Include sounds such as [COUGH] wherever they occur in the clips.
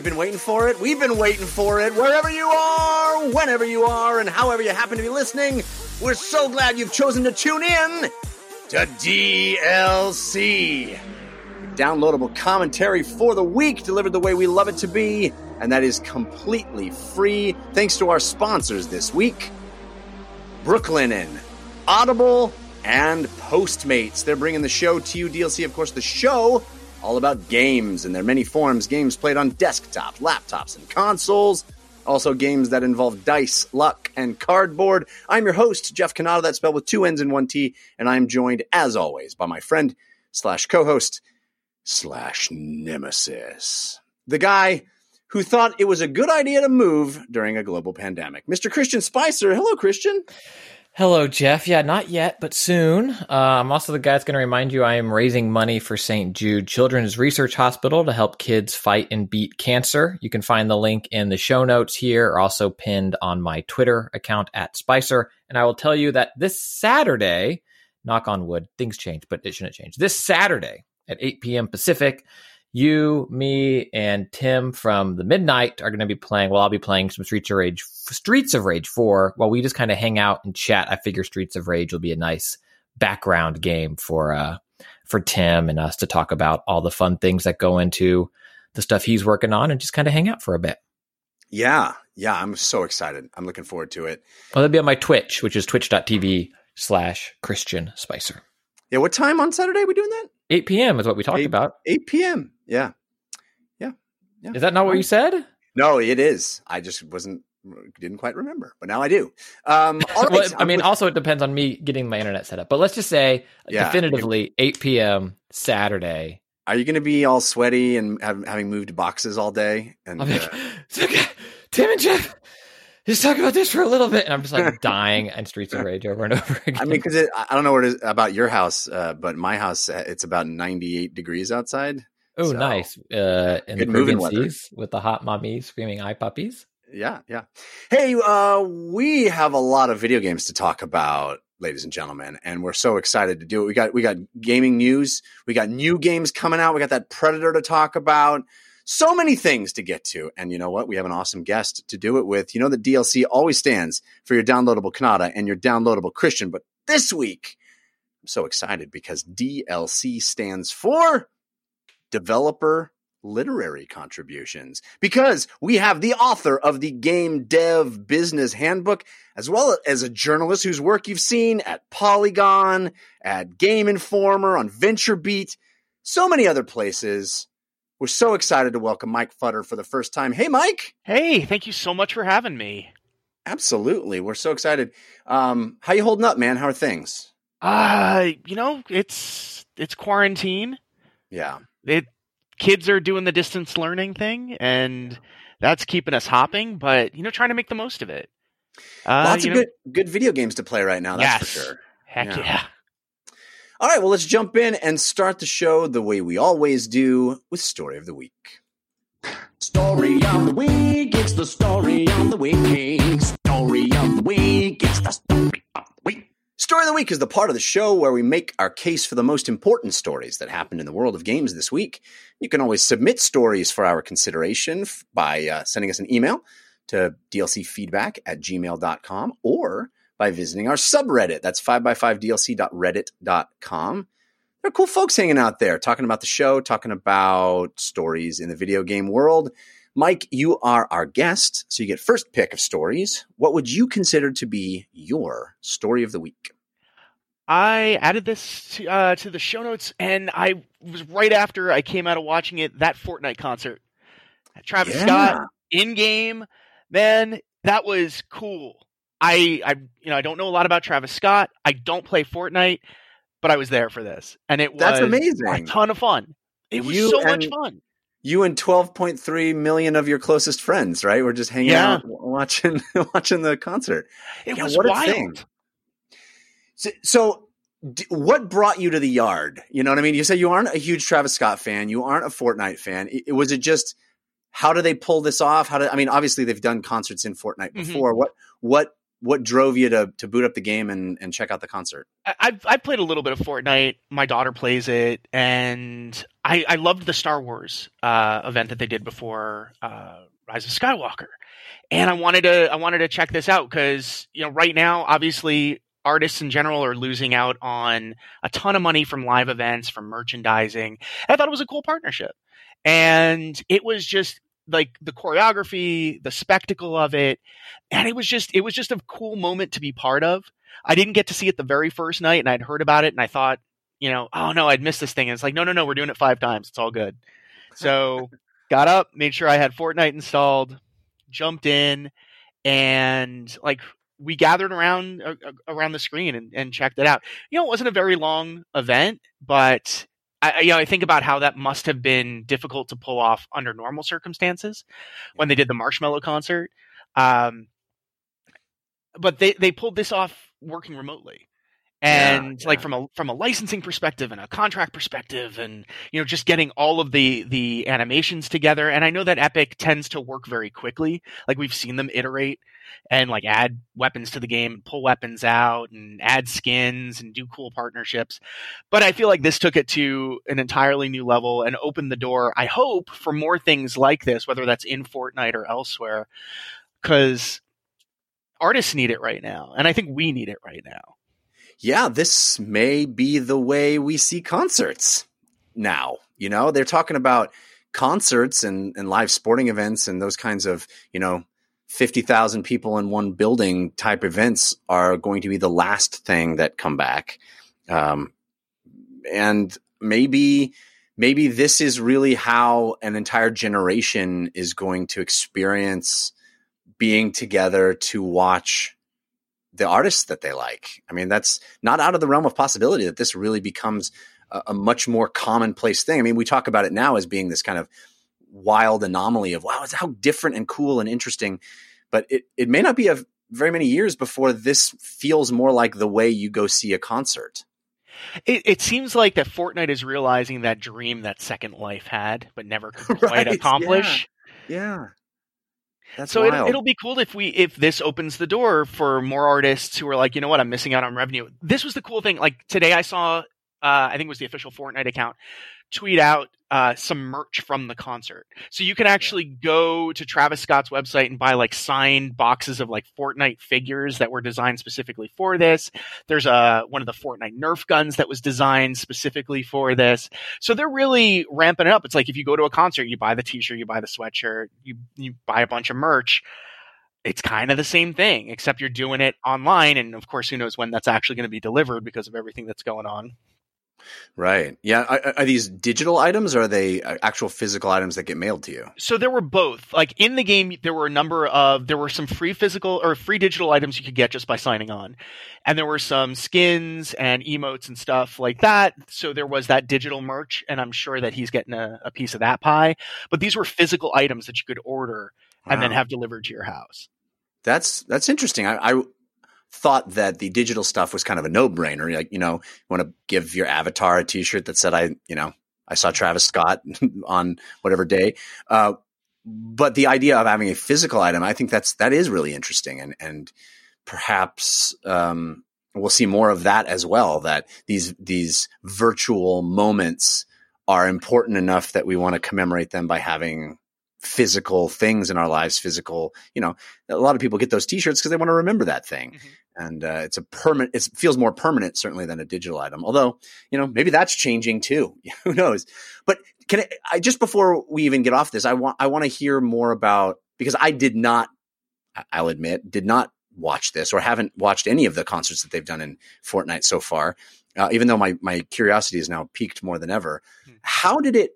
You've been waiting for it. We've been waiting for it. Wherever you are, whenever you are, and however you happen to be listening, we're so glad you've chosen to tune in to DLC. Downloadable commentary for the week delivered the way we love it to be, and that is completely free thanks to our sponsors this week Brooklinen, Audible, and Postmates. They're bringing the show to you. DLC, of course, the show all about games in their many forms. Games played on desktops, laptops, and consoles. Also, games that involve dice, luck, and cardboard. I'm your host, Jeff Cannata, that's spelled with two N's and one T, and I'm joined, as always, by my friend slash co-host slash nemesis. The guy who thought it was a good idea to move during a global pandemic. Mr. Christian Spicer. Hello, Christian. Hello, Jeff. Yeah, not yet, but soon. Uh, I'm also the guy that's going to remind you I am raising money for St. Jude Children's Research Hospital to help kids fight and beat cancer. You can find the link in the show notes here, or also pinned on my Twitter account at Spicer. And I will tell you that this Saturday, knock on wood, things change, but it shouldn't change. This Saturday at 8 p.m. Pacific, you, me, and Tim from the Midnight are going to be playing. Well, I'll be playing some Streets of Rage, Streets of Rage Four. While we just kind of hang out and chat, I figure Streets of Rage will be a nice background game for uh for Tim and us to talk about all the fun things that go into the stuff he's working on and just kind of hang out for a bit. Yeah, yeah, I'm so excited. I'm looking forward to it. Well, that'll be on my Twitch, which is twitch.tv slash Christian Spicer. Yeah, what time on Saturday are we doing that? 8 p.m. is what we talked 8, about. 8 p.m. Yeah. Yeah. Yeah. Is that not what you said? No, it is. I just wasn't didn't quite remember, but now I do. Um, [LAUGHS] right. well, I mean, also it depends on me getting my internet set up. But let's just say Yeah. definitively 8 p.m. Saturday. are you going to be all sweaty and have, having moved boxes all day? And like, uh, [LAUGHS] "It's okay. Tim and Jeff, just talk about this for a little bit. And I'm just like [LAUGHS] dying and Streets of Rage over and over again. [LAUGHS] I mean, because I don't know what it is about your house, uh, but my house uh, it's about 98 degrees outside. oh, so- nice. Uh, in the moving weather. with the hot mommies screaming eye puppies. Yeah, yeah. Hey, uh, we have a lot of video games to talk about, ladies and gentlemen, and we're so excited to do it. We got we got gaming news, we got new games coming out, we got that Predator to talk about. So many things to get to. And you know what? We have an awesome guest to do it with. You know that DLC always stands for your downloadable Cannata and your downloadable Christian, but this week I'm so excited because DLC stands for developer literary contributions because we have the author of the Game Dev Business Handbook, as well as a journalist whose work you've seen at Polygon, at Game Informer, on VentureBeat, so many other places. We're so excited to welcome Mike Futter for the first time. Hey, Mike. Hey, thank you so much for having me. Absolutely. We're so excited. Um, how you holding up, man? How are things? Uh, you know, it's it's quarantine. Yeah. It kids are doing the distance learning thing and that's keeping us hopping, but you know, trying to make the most of it. Uh, Lots of know, good good video games to play right now, that's for sure. Heck Yeah. yeah. All right, well, let's jump in and start the show the way we always do with Story of the Week. Story of the week, it's the story of the week. Story of the week, it's the story of the week. Story of the Week is the part of the show where we make our case for the most important stories that happened in the world of games this week. You can always submit stories for our consideration by uh, sending us an email to dlcfeedback at gmail.com or by visiting our subreddit. That's 5x5dlc.reddit.com. There are cool folks hanging out there talking about the show, talking about stories in the video game world. Mike, you are our guest, so you get first pick of stories. What would you consider to be your story of the week? I added this to, uh, to the show notes, and I was right after I came out of watching it that Fortnite concert. Travis Yeah. Scott in game, man, that was cool. I, I, you know, I don't know a lot about Travis Scott. I don't play Fortnite, but I was there for this, and it was That's amazing. a ton of fun. It was You so much and- fun. You and 12.3 million of your closest friends, right? We're just hanging Yeah. out watching [LAUGHS] watching the concert. It Yeah, was what a wild. thing. So, so d- what brought you to the yard? You know what I mean? You said you aren't a huge Travis Scott fan. You aren't a Fortnite fan. I- was it just how do they pull this off? How do I mean? Obviously, they've done concerts in Fortnite Mhm. before. What what what drove you to to boot up the game and and check out the concert? I- I've played a little bit of Fortnite. My daughter plays it, and I I loved the Star Wars uh, event that they did before uh, Rise of Skywalker, and I wanted to I wanted to check this out because you know right now obviously artists in general are losing out on a ton of money from live events from merchandising. And I thought it was a cool partnership, and it was just like the choreography, the spectacle of it, and it was just it was just a cool moment to be part of. I didn't get to see it the very first night, and I'd heard about it, and I thought, you know, oh no, I'd missed this thing. And it's like, no, no, no, we're doing it five times. It's all good. So [LAUGHS] got up, made sure I had Fortnite installed, jumped in, and like we gathered around uh, around the screen and, and checked it out. You know, it wasn't a very long event, but I, you know, I think about how that must have been difficult to pull off under normal circumstances when they did the Marshmello concert. Um, but they they pulled this off working remotely Yeah, and like yeah. from a from a licensing perspective and a contract perspective and you know just getting all of the the animations together and i know that epic tends to work very quickly like we've seen them iterate and like add weapons to the game pull weapons out and add skins and do cool partnerships but i feel like this took it to an entirely new level and opened the door i hope for more things like this whether that's in fortnite or elsewhere because artists need it right now and i think we need it right now yeah, this may be the way we see concerts now. You know, they're talking about concerts and, and live sporting events and those kinds of, you know, 50,000 people in one building type events are going to be the last thing that come back. Um, and maybe, maybe this is really how an entire generation is going to experience being together to watch the artists that they like. I mean, that's not out of the realm of possibility that this really becomes a, a, much more commonplace thing. I mean, we talk about it now as being this kind of wild anomaly of wow, it's how different and cool and interesting. But it, it may not be a very many years before this feels more like the way you go see a concert. It, it seems like that Fortnite is realizing that dream that Second Life had, but never [LAUGHS] could quite Right, accomplish. Yeah. That's so wild. it'll, it'll be cool if we if this opens the door for more artists who are like, you know what, I'm missing out on revenue. This was the cool thing. Like today, I saw, uh, I think it was the official Fortnite account, tweet out uh, some merch from the concert. So you can actually go to Travis Scott's website and buy like signed boxes of like Fortnite figures that were designed specifically for this. There's a one of the Fortnite Nerf guns that was designed specifically for this. So they're really ramping it up. It's like if you go to a concert, you buy the T-shirt, you buy the sweatshirt, you you buy a bunch of merch. It's kind of the same thing, except you're doing it online, and of course, who knows when that's actually going to be delivered because of everything that's going on. Right. Yeah. Are, are, these digital items or are they uh, actual physical items that get mailed to you? So there were both. Like in the game, there were a number of, there were some free physical or free digital items you could get just by signing on. And there were some skins and emotes and stuff like that. So there was that digital merch, and I'm sure that he's getting a, a piece of that pie. But these were physical items that you could order wow. and then have delivered to your house. That's, that's interesting. I, I thought that the digital stuff was kind of a no brainer. Like, you know, you want to give your avatar a t-shirt that said, I, you know, I saw Travis Scott [LAUGHS] on whatever day. Uh, but the idea of having a physical item, I think that's, that is really interesting. And, and perhaps, um, we'll see more of that as well, that these, these virtual moments are important enough that we want to commemorate them by having physical things in our lives physical you know a lot of people get those t-shirts because they want to remember that thing mm-hmm. And uh, it's a permanent. It feels more permanent certainly than a digital item. Although you know maybe that's changing too. [LAUGHS] Who knows? But can I, I just before we even get off this, I want I want to hear more about because I did not. I'll admit, did not watch this or haven't watched any of the concerts that they've done in Fortnite so far. Uh, even though my my curiosity is now peaked more than ever, Hmm. how did it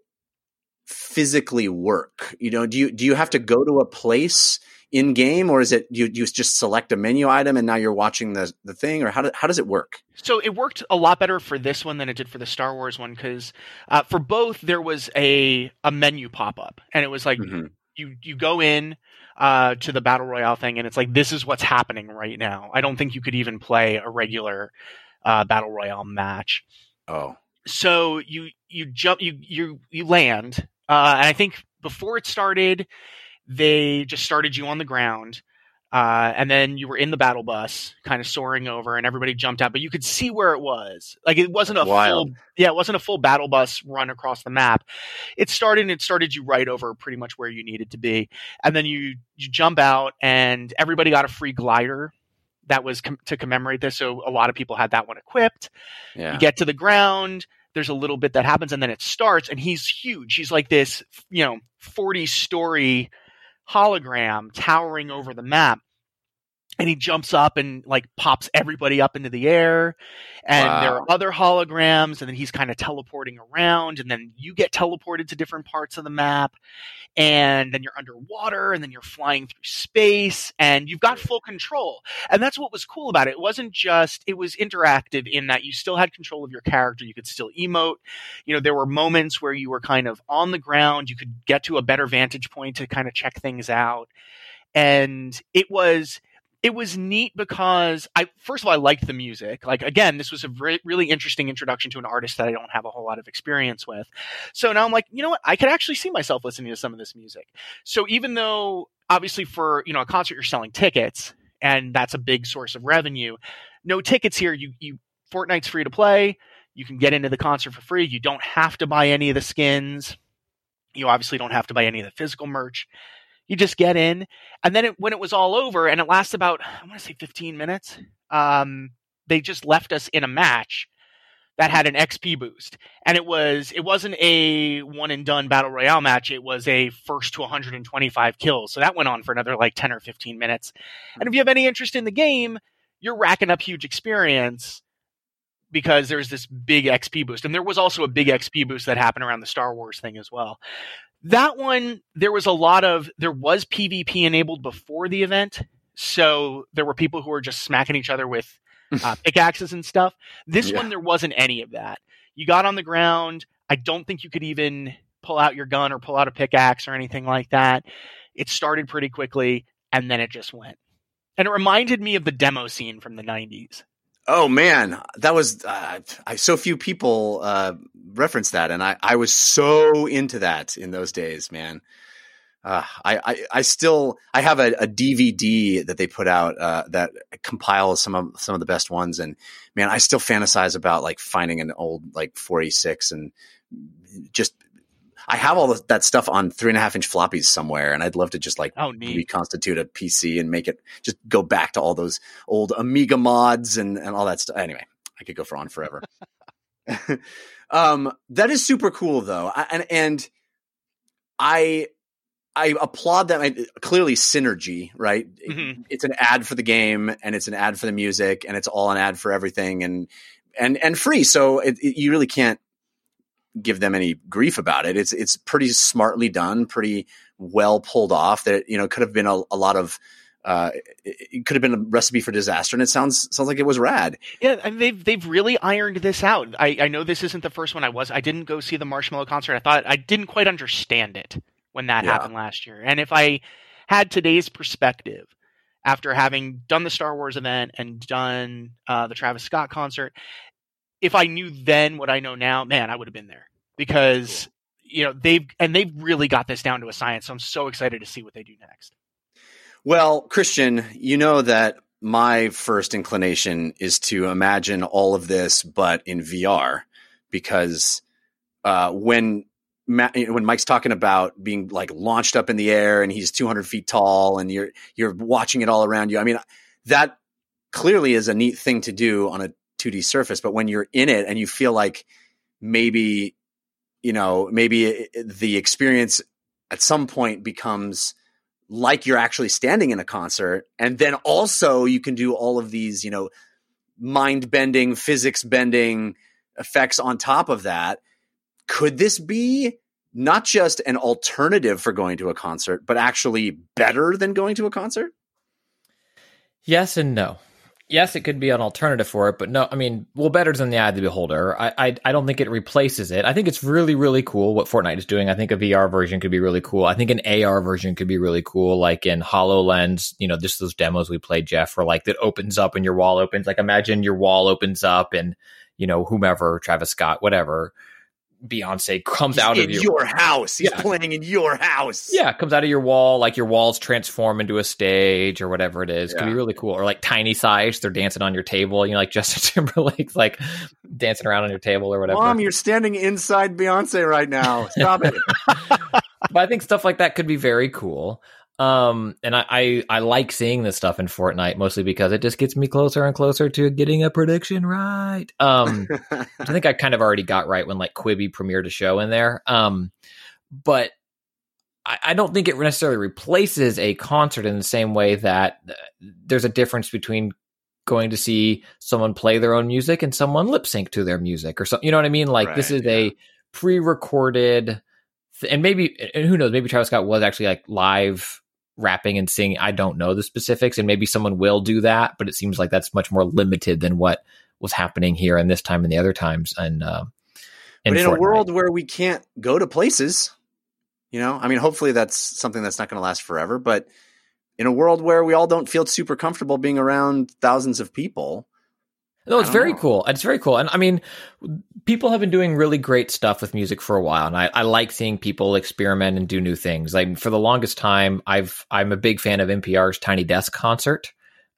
physically work? You know, do you do you have to go to a place in game, or is it you you just select a menu item and now you're watching the the thing, or how do, how does it work? So it worked a lot better for this one than it did for the Star Wars one because uh, for both there was a a menu pop up and it was like Mhm. you you go in uh, to the battle royale thing and it's like this is what's happening right now. I don't think you could even play a regular uh, battle royale match. Oh, So you you jump you you you land uh, and I think before it started they just started you on the ground. Uh, and then you were in the battle bus, kind of soaring over, and everybody jumped out, but you could see where it was. Like it wasn't a Wild. full, yeah, it wasn't a full battle bus run across the map. It started, and it started you right over pretty much where you needed to be, and then you you jump out, and everybody got a free glider that was com- to commemorate this. So a lot of people had that one equipped. yeah. You get to the ground. There's a little bit that happens, and then it starts. And he's huge. He's like this, you know, 40 story hologram towering over the map. And he jumps up and like pops everybody up into the air. And there are other holograms, and then he's kind of teleporting around, and then you get teleported to different parts of the map. And then you're underwater, and then you're flying through space, and you've got full control and that's what was cool about it. It wasn't just it was interactive in that you still had control of your character. You could still emote. You know, there were moments where you were kind of on the ground. You could get to a better vantage point to kind of check things out. And it was it was neat because I first of all I liked the music. Like again, this was a re- really interesting introduction to an artist that I don't have a whole lot of experience with. So now I'm like, you know what? I could actually see myself listening to some of this music. So even though obviously for, you know, a concert you're selling tickets and that's a big source of revenue, no tickets here. You you Fortnite's free to play. You can get into the concert for free. You don't have to buy any of the skins. You obviously don't have to buy any of the physical merch. You just get in, and then it, when it was all over, and it lasts about I want to say 15 minutes. Um, they just left us in a match that had an XP boost, and it was it wasn't a one and done battle royale match. It was a first to 125 kills. So that went on for another like 10 or 15 minutes. And if you have any interest in the game, you're racking up huge experience because there's this big XP boost. And there was also a big XP boost that happened around the Star Wars thing as well. That one, there was a lot of, there was PvP enabled before the event. So there were people who were just smacking each other with [LAUGHS] uh, pickaxes and stuff. This Yeah. one, there wasn't any of that. You got on the ground. I don't think you could even pull out your gun or pull out a pickaxe or anything like that. It started pretty quickly and then it just went. And it reminded me of the demo scene from the 90s. Oh man, that was uh, I, so few people uh, reference that, and I, I was so into that in those days, man. Uh, I, I I still I have a, a DVD that they put out uh, that compiles some of some of the best ones, and man, I still fantasize about like finding an old like 46 and just I have all that stuff on three and a half inch floppies somewhere, and I'd love to just like Oh, reconstitute a PC and make it just go back to all those old Amiga mods and, and all that stuff. Anyway, I could go for on forever. [LAUGHS] [LAUGHS] um, that is super cool though. I, and, and I, I applaud that. I, clearly synergy, right? Mhm. It's an ad for the game and it's an ad for the music and it's all an ad for everything and, and, and free. So it, it- you really can't give them any grief about it. It's, it's pretty smartly done, pretty well pulled off that, you know, could have been a, a lot of, uh, it, it could have been a recipe for disaster and it sounds, sounds like it was rad. Yeah, and they've they've really ironed this out. I, I know this isn't the first one I was. I didn't go see the Marshmello concert. I thought I didn't quite understand it when that Yeah. happened last year. And if I had today's perspective after having done the Star Wars event and done uh, the Travis Scott concert, if I knew then what I know now, man, I would have been there because you know they've and they've really got this down to a science. So I'm so excited to see what they do next. Well, Christian, you know that my first inclination is to imagine all of this, but in VR, because uh, when Ma- when Mike's talking about being like launched up in the air and he's 200 feet tall and you're you're watching it all around you, I mean that clearly is a neat thing to do on a 2D surface, but when you're in it and you feel like maybe you know maybe the experience at some point becomes like you're actually standing in a concert and then also you can do all of these you know mind bending physics bending effects on top of that could this be not just an alternative for going to a concert but actually better than going to a concert Yes and no. Yes, it could be an alternative for it, but no, I mean, well, better than the eye of the beholder. I, I, I don't think it replaces it. I think it's really, really cool what Fortnite is doing. I think a VR version could be really cool. I think an AR version could be really cool, like in HoloLens, you know, just those demos we played, Jeff, where like that opens up and your wall opens. Like imagine your wall opens up and, you know, whomever, Travis Scott, whatever, Beyonce comes out in of your, your house he's Yeah. playing in your house yeah, comes out of your wall, like your walls transform into a stage or whatever it is. Could be really cool. Or like tiny size, they're dancing on your table. You know, like [LAUGHS] Justin Timberlake's like dancing around on your table or whatever. mom you're standing inside beyonce right now stop it [LAUGHS] but I think stuff like that could be very cool. Um, and I, I, I like seeing this stuff in Fortnite mostly because it just gets me closer and closer to getting a prediction right. Um, I think I kind of already got right when like Quibi premiered a show in there. Um, but I, I don't think it necessarily replaces a concert in the same way that uh, there's a difference between going to see someone play their own music and someone lip sync to their music or something. You know what I mean? Like this Right, is a pre-recorded, th- and maybe and who knows? Maybe Travis Scott was actually like live rapping and singing. I don't know the specifics, and maybe someone will do that, but it seems like that's much more limited than what was happening here and this time and the other times. And uh, but in a world where we can't go to places, you know, I mean, hopefully that's something that's not going to last forever. But in a world where we all don't feel super comfortable being around thousands of people, No, it's very know. cool. It's very cool. And I mean, people have been doing really great stuff with music for a while. And I, I like seeing people experiment and do new things. Like for the longest time, I've, I'm a big fan of NPR's Tiny Desk concert.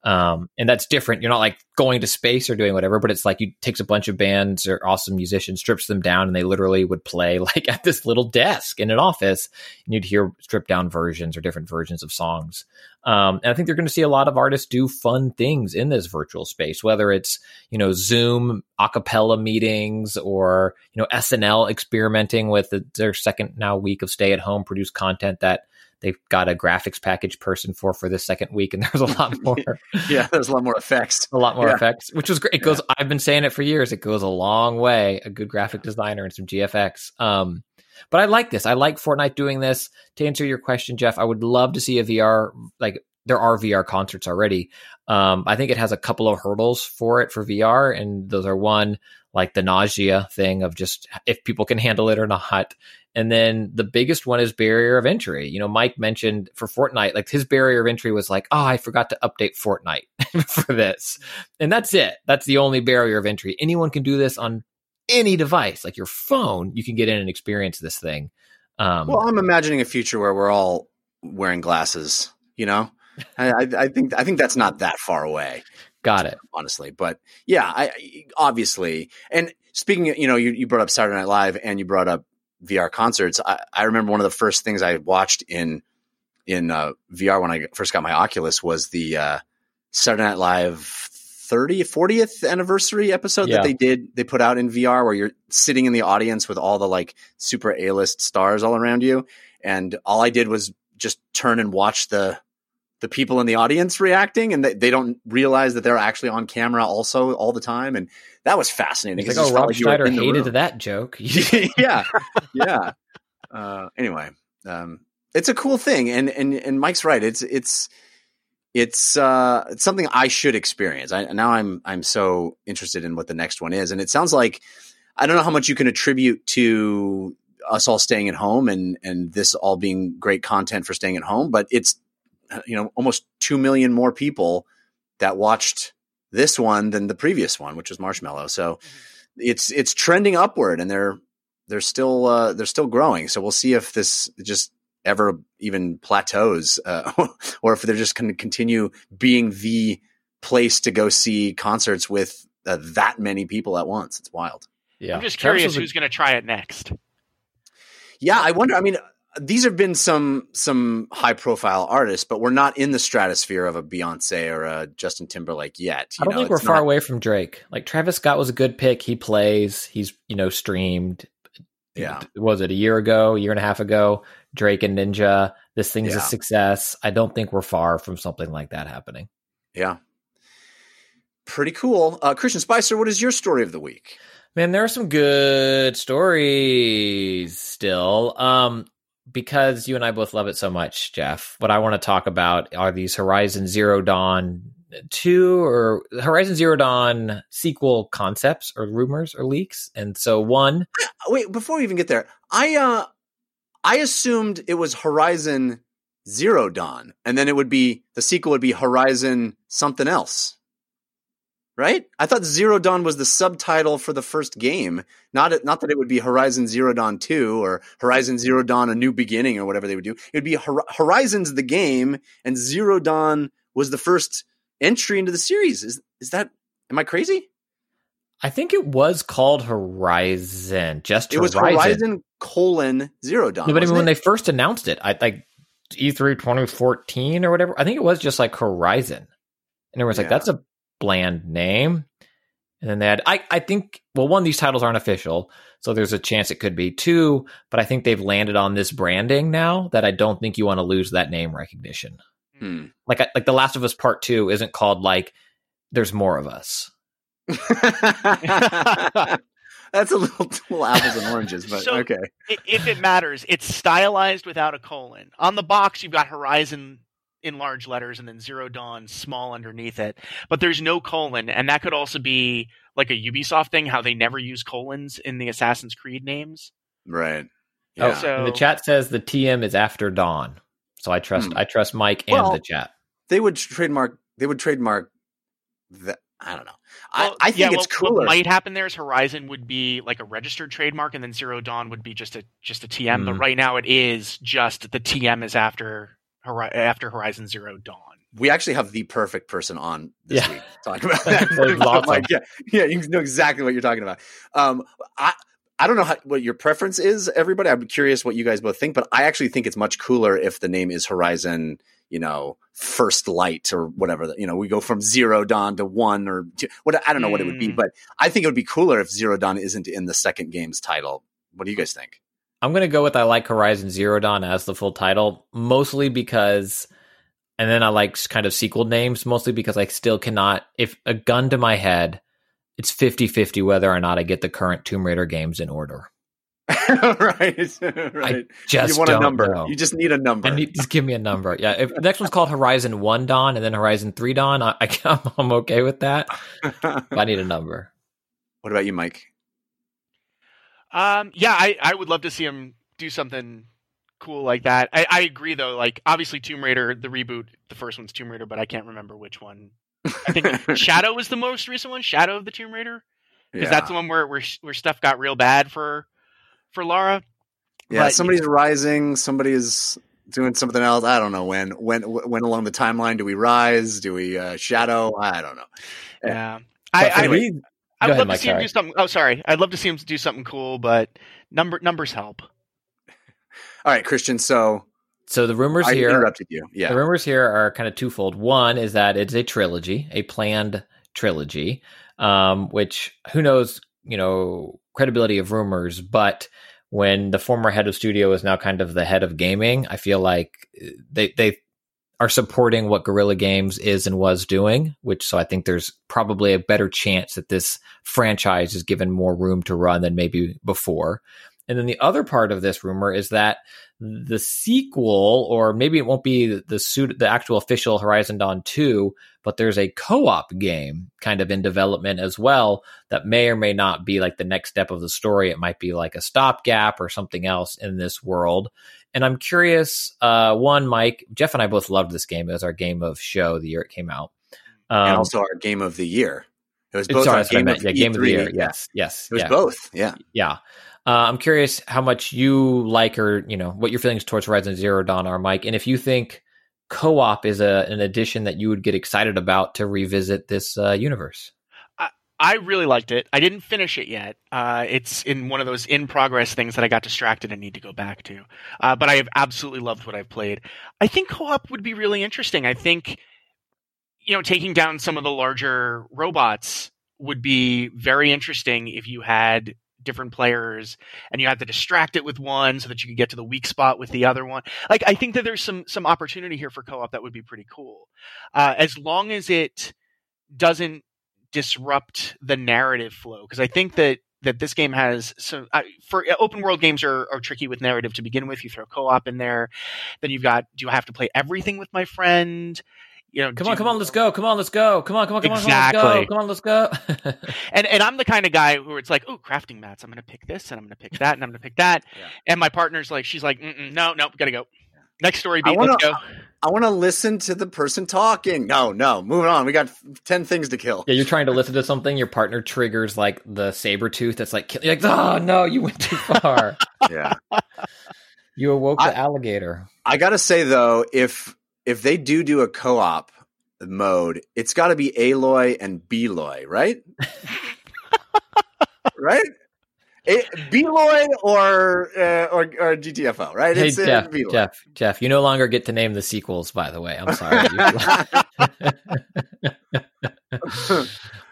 Um, and that's different. You're not like going to space or doing whatever, but it's like you takes a bunch of bands or awesome musicians, strips them down, and they literally would play [LAUGHS] like at this little desk in an office, and you'd hear stripped down versions or different versions of songs. Um, and I think they're going to see a lot of artists do fun things in this virtual space, whether it's you know Zoom acapella meetings or you know SNL experimenting with the, their second now week of stay at home produced content that they've got a graphics package person for for this second week, and [LAUGHS] there's a lot [LAUGHS] more [LAUGHS] yeah, there's a lot more effects. a lot more Yeah. effects, which was great. It goes. I've been saying it for years. It goes a long way. A good graphic designer and some GFX. Um, but I like this. I like Fortnite doing this. To answer your question, Jeff, I would love to see a VR. Like there are VR concerts already. Um, I think it has a couple of hurdles for it for VR, and those are one like the nausea thing of just if people can handle it or not. And then the biggest one is barrier of entry. You know, Mike mentioned for Fortnite, like his barrier of entry was like, oh, I forgot to update Fortnite [LAUGHS] for this. And that's it. That's the only barrier of entry. Anyone can do this on any device, like your phone. You can get in and experience this thing. Um, Well, I'm imagining a future where we're all wearing glasses. You know, I, I, think I think that's not that far away. Got it. honestly. But yeah, I obviously. And speaking, of, you know, you, you brought up Saturday Night Live and you brought up VR concerts. I, I remember one of the first things I watched in in uh, VR when I first got my Oculus was the uh, Saturday Night Live 30th, 40th anniversary episode Yeah. that they did. They put out in VR where you're sitting in the audience with all the like super A list stars all around you, and all I did was just turn and watch the the people in the audience reacting and they, they don't realize that they're actually on camera also all the time. And that was fascinating like, oh, Rob like Schneider hated that joke. [LAUGHS] [LAUGHS] yeah yeah. Uh, anyway um, it's a cool thing. And and and mike's right. It's it's it's uh it's something i should experience. I, now i'm i'm so interested in what the next one is. And it sounds like i don't know how much you can attribute to us all staying at home and and this all being great content for staying at home but it's you know almost 2 million more people that watched this one than the previous one which was Marshmello. So it's it's trending upward and they're they're still uh, they're still growing. So we'll see if this just ever even plateaus uh, [LAUGHS] or if they're just going to continue being the place to go see concerts with uh, that many people at once. It's wild. Yeah. I'm just curious was a- who's going to try it next. yeah i wonder i mean these have been some some high profile artists, but we're not in the stratosphere of a Beyonce or a Justin Timberlake yet. I don't know? think we're It's far away from Drake. Like Travis Scott was a good pick. He plays. He's you know streamed. Yeah. Was it a year ago, a year and a half ago? Drake and Ninja. This thing's Yeah. a success. I don't think we're far from something like that happening. Yeah. Pretty cool. Uh, Christian Spicer, what is your story of the week? Man, there are some good stories still. Um, because you and I both love it so much, Jeff. What I want to talk about are these Horizon Zero Dawn two or Horizon Zero Dawn sequel concepts or rumors or leaks. And so one, [LAUGHS] Wait, before we even get there, I uh I assumed it was Horizon Zero Dawn, and then it would be the sequel would be Horizon something else. Right? I thought Zero Dawn was the subtitle for the first game, not not that it would be Horizon Zero Dawn 2 or Horizon Zero Dawn A New Beginning or whatever they would do. It would be Hor- Horizon's the game and Zero Dawn was the first entry into the series. Is is that am I crazy? I think it was called Horizon. Just It was Horizon. Horizon colon Zero Dawn. No, but I mean, when it? they first announced it, I like E E3 2014 or whatever. I think it was just like Horizon, and it was like that's a bland name. And then they had, I, I think, well, one, these titles aren't official, so there's a chance it could be two, but I think they've landed on this branding now that I don't think you want to lose that name recognition. Hmm. Like, I- like The Last of Us Part Two isn't called like "There's More of Us." [LAUGHS] That's a little, [LAUGHS] little apples and oranges, but So- okay. If it matters, it's stylized without a colon. On the box, you've got Horizon in large letters and then Zero Dawn small underneath it. But there's no colon, and that could also be like a Ubisoft thing, how they never use colons in the Assassin's Creed names. Right. Oh, So- and the chat says the TM is after dawn, so I trust Hmm. I trust Mike and Well, the chat. they would trademark. They would trademark. That I don't know. Well, I, I think yeah, it's well, cooler. What might happen there is Horizon would be like a registered trademark, and then Zero Dawn would be just a just a TM. But Mm. right now, it is just the TM is after Hori- after Horizon Zero Dawn. we actually have the perfect person on this Yeah. week to talk about [LAUGHS] that. [LAUGHS] Like, yeah, yeah, you know exactly what you're talking about. Um, I. I don't know how, what your preference is, everybody. I'm curious what you guys both think, but I actually think it's much cooler if the name is Horizon, you know, First Light or whatever. You know, we go from Zero Dawn to one or two. What I don't know what it would be, Mm. but I think it would be cooler if Zero Dawn isn't in the second game's title. What do you guys think? I'm gonna go with I like Horizon Zero Dawn as the full title, mostly because, and then I like kind of sequel names, mostly because I still cannot. If a gun to my head, it's 50-50 whether or not I get the current Tomb Raider games in order. [LAUGHS] right, [LAUGHS] right. Just you want a number. know. You just need a number. I need, just give me a number. Yeah, if the next one's called Horizon One Dawn and then Horizon Three Dawn, I, [LAUGHS] I I'm okay with that. But I need a number. what about you, Mike? Um, yeah, I, I would love to see him do something cool like that. I, I agree though. Like obviously Tomb Raider, the reboot, the first one's Tomb Raider, but I can't remember which one. I think [LAUGHS] Shadow was the most recent one, Shadow of the Tomb Raider, because that's the one where, where where stuff got real bad for for Lara. yeah. but- Somebody's rising. Somebody's doing something else. I don't know when. When when along the timeline do we rise? Do we uh, shadow? I don't know. Yeah. Yeah, I for I, I Go would ahead, love Mike, to see him do something. Oh, sorry, I'd love to see him do something cool, but number numbers help. All right, Christian. So So the rumors I here interrupted you. Yeah. The rumors here are kind of twofold. One is that it's a trilogy, a planned trilogy, um, which who knows, you know, credibility of rumors, but when the former head of studio is now kind of the head of gaming, I feel like they they are supporting what Guerrilla Games is and was doing, which so I think there's probably a better chance that this franchise is given more room to run than maybe before. And then the other part of this rumor is that the sequel, or maybe it won't be the, suit, the actual official Horizon Dawn 2, but there's a co-op game kind of in development as well that may or may not be like the next step of the story. It might be like a stopgap or something else in this world. And I'm curious, uh, one, Mike, Jeff and I both loved this game. It was our game of show the year it came out. Um, and also our game of the year. It was both sorry, our that's what I game of Yeah, game of the year. Yes, yes. It was yeah. both. Yeah. Yeah. Uh, I'm curious how much you like or, you know, what your feelings towards Horizon Zero Dawn are, Mike. And if you think co op is a, an addition that you would get excited about to revisit this uh, universe. I really liked it. I didn't finish it yet. Uh, it's in one of those in progress things that I got distracted and need to go back to. Uh, but I have absolutely loved what I've played. I think co op would be really interesting. I think, you know, taking down some of the larger robots would be very interesting if you had different players and you had to distract it with one so that you could get to the weak spot with the other one. Like, I think that there's some, some opportunity here for co op that would be pretty cool. Uh, as long as it doesn't disrupt the narrative flow because I think that that this game has so uh, for open world games are, are tricky with narrative to begin with. You throw co-op in there, then you've got do I have to play everything with my friend? You know, Come on, come on, let's go. Come on, let's go. Come on, come on, come on, Exactly. come on, let's go. Come on, let's go. And and I'm the kind of guy who it's like, oh, crafting mats. I'm going to pick this, and I'm going to pick that, and I'm going to pick that. Yeah. And my partner's like, she's like, no, no, gotta go. Next story I beat. wanna- Let's go. I want to listen to the person talking. No, no, moving on. We got ten things to kill. yeah, you're trying to listen to something. Your partner triggers like the saber tooth. That's like, kill- you're like, oh no, you went too far. [LAUGHS] Yeah, you awoke I- the alligator. I gotta say though, if if they do do a co-op mode, it's got to be Aloy and Beloy, right? [LAUGHS] right? A- Beloy or, uh, or or GTFO, right? Hey It's, uh, Jeff, Beloy. Jeff, Jeff, you no longer get to name the sequels. By the way, I'm sorry. [LAUGHS]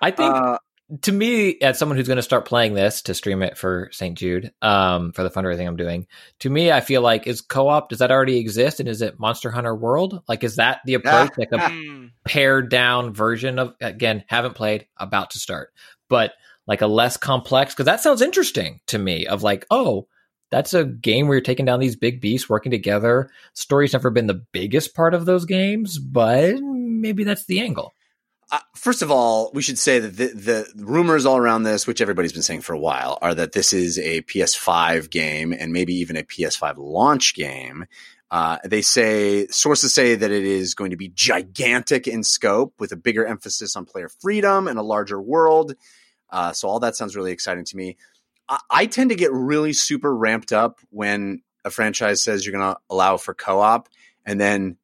I think Uh, to me, as someone who's going to start playing this to stream it for St. Jude, um, for the fundraising I'm doing, to me, I feel like is co-op. Does that already exist? And is it Monster Hunter World? Like, is that the approach? [LAUGHS] like a pared down version of again haven't played about to start but like a less complex because that sounds interesting to me of like oh that's a game where you're taking down these big beasts working together story's never been the biggest part of those games but maybe that's the angle Uh, first of all, we should say that the, the rumors all around this, which everybody's been saying for a while, are that this is a PS5 game and maybe even a PS5 launch game. Uh, they say sources say that it is going to be gigantic in scope with a bigger emphasis on player freedom and a larger world. Uh, so all that sounds really exciting to me. I, I tend to get really super ramped up when a franchise says you're going to allow for co-op and then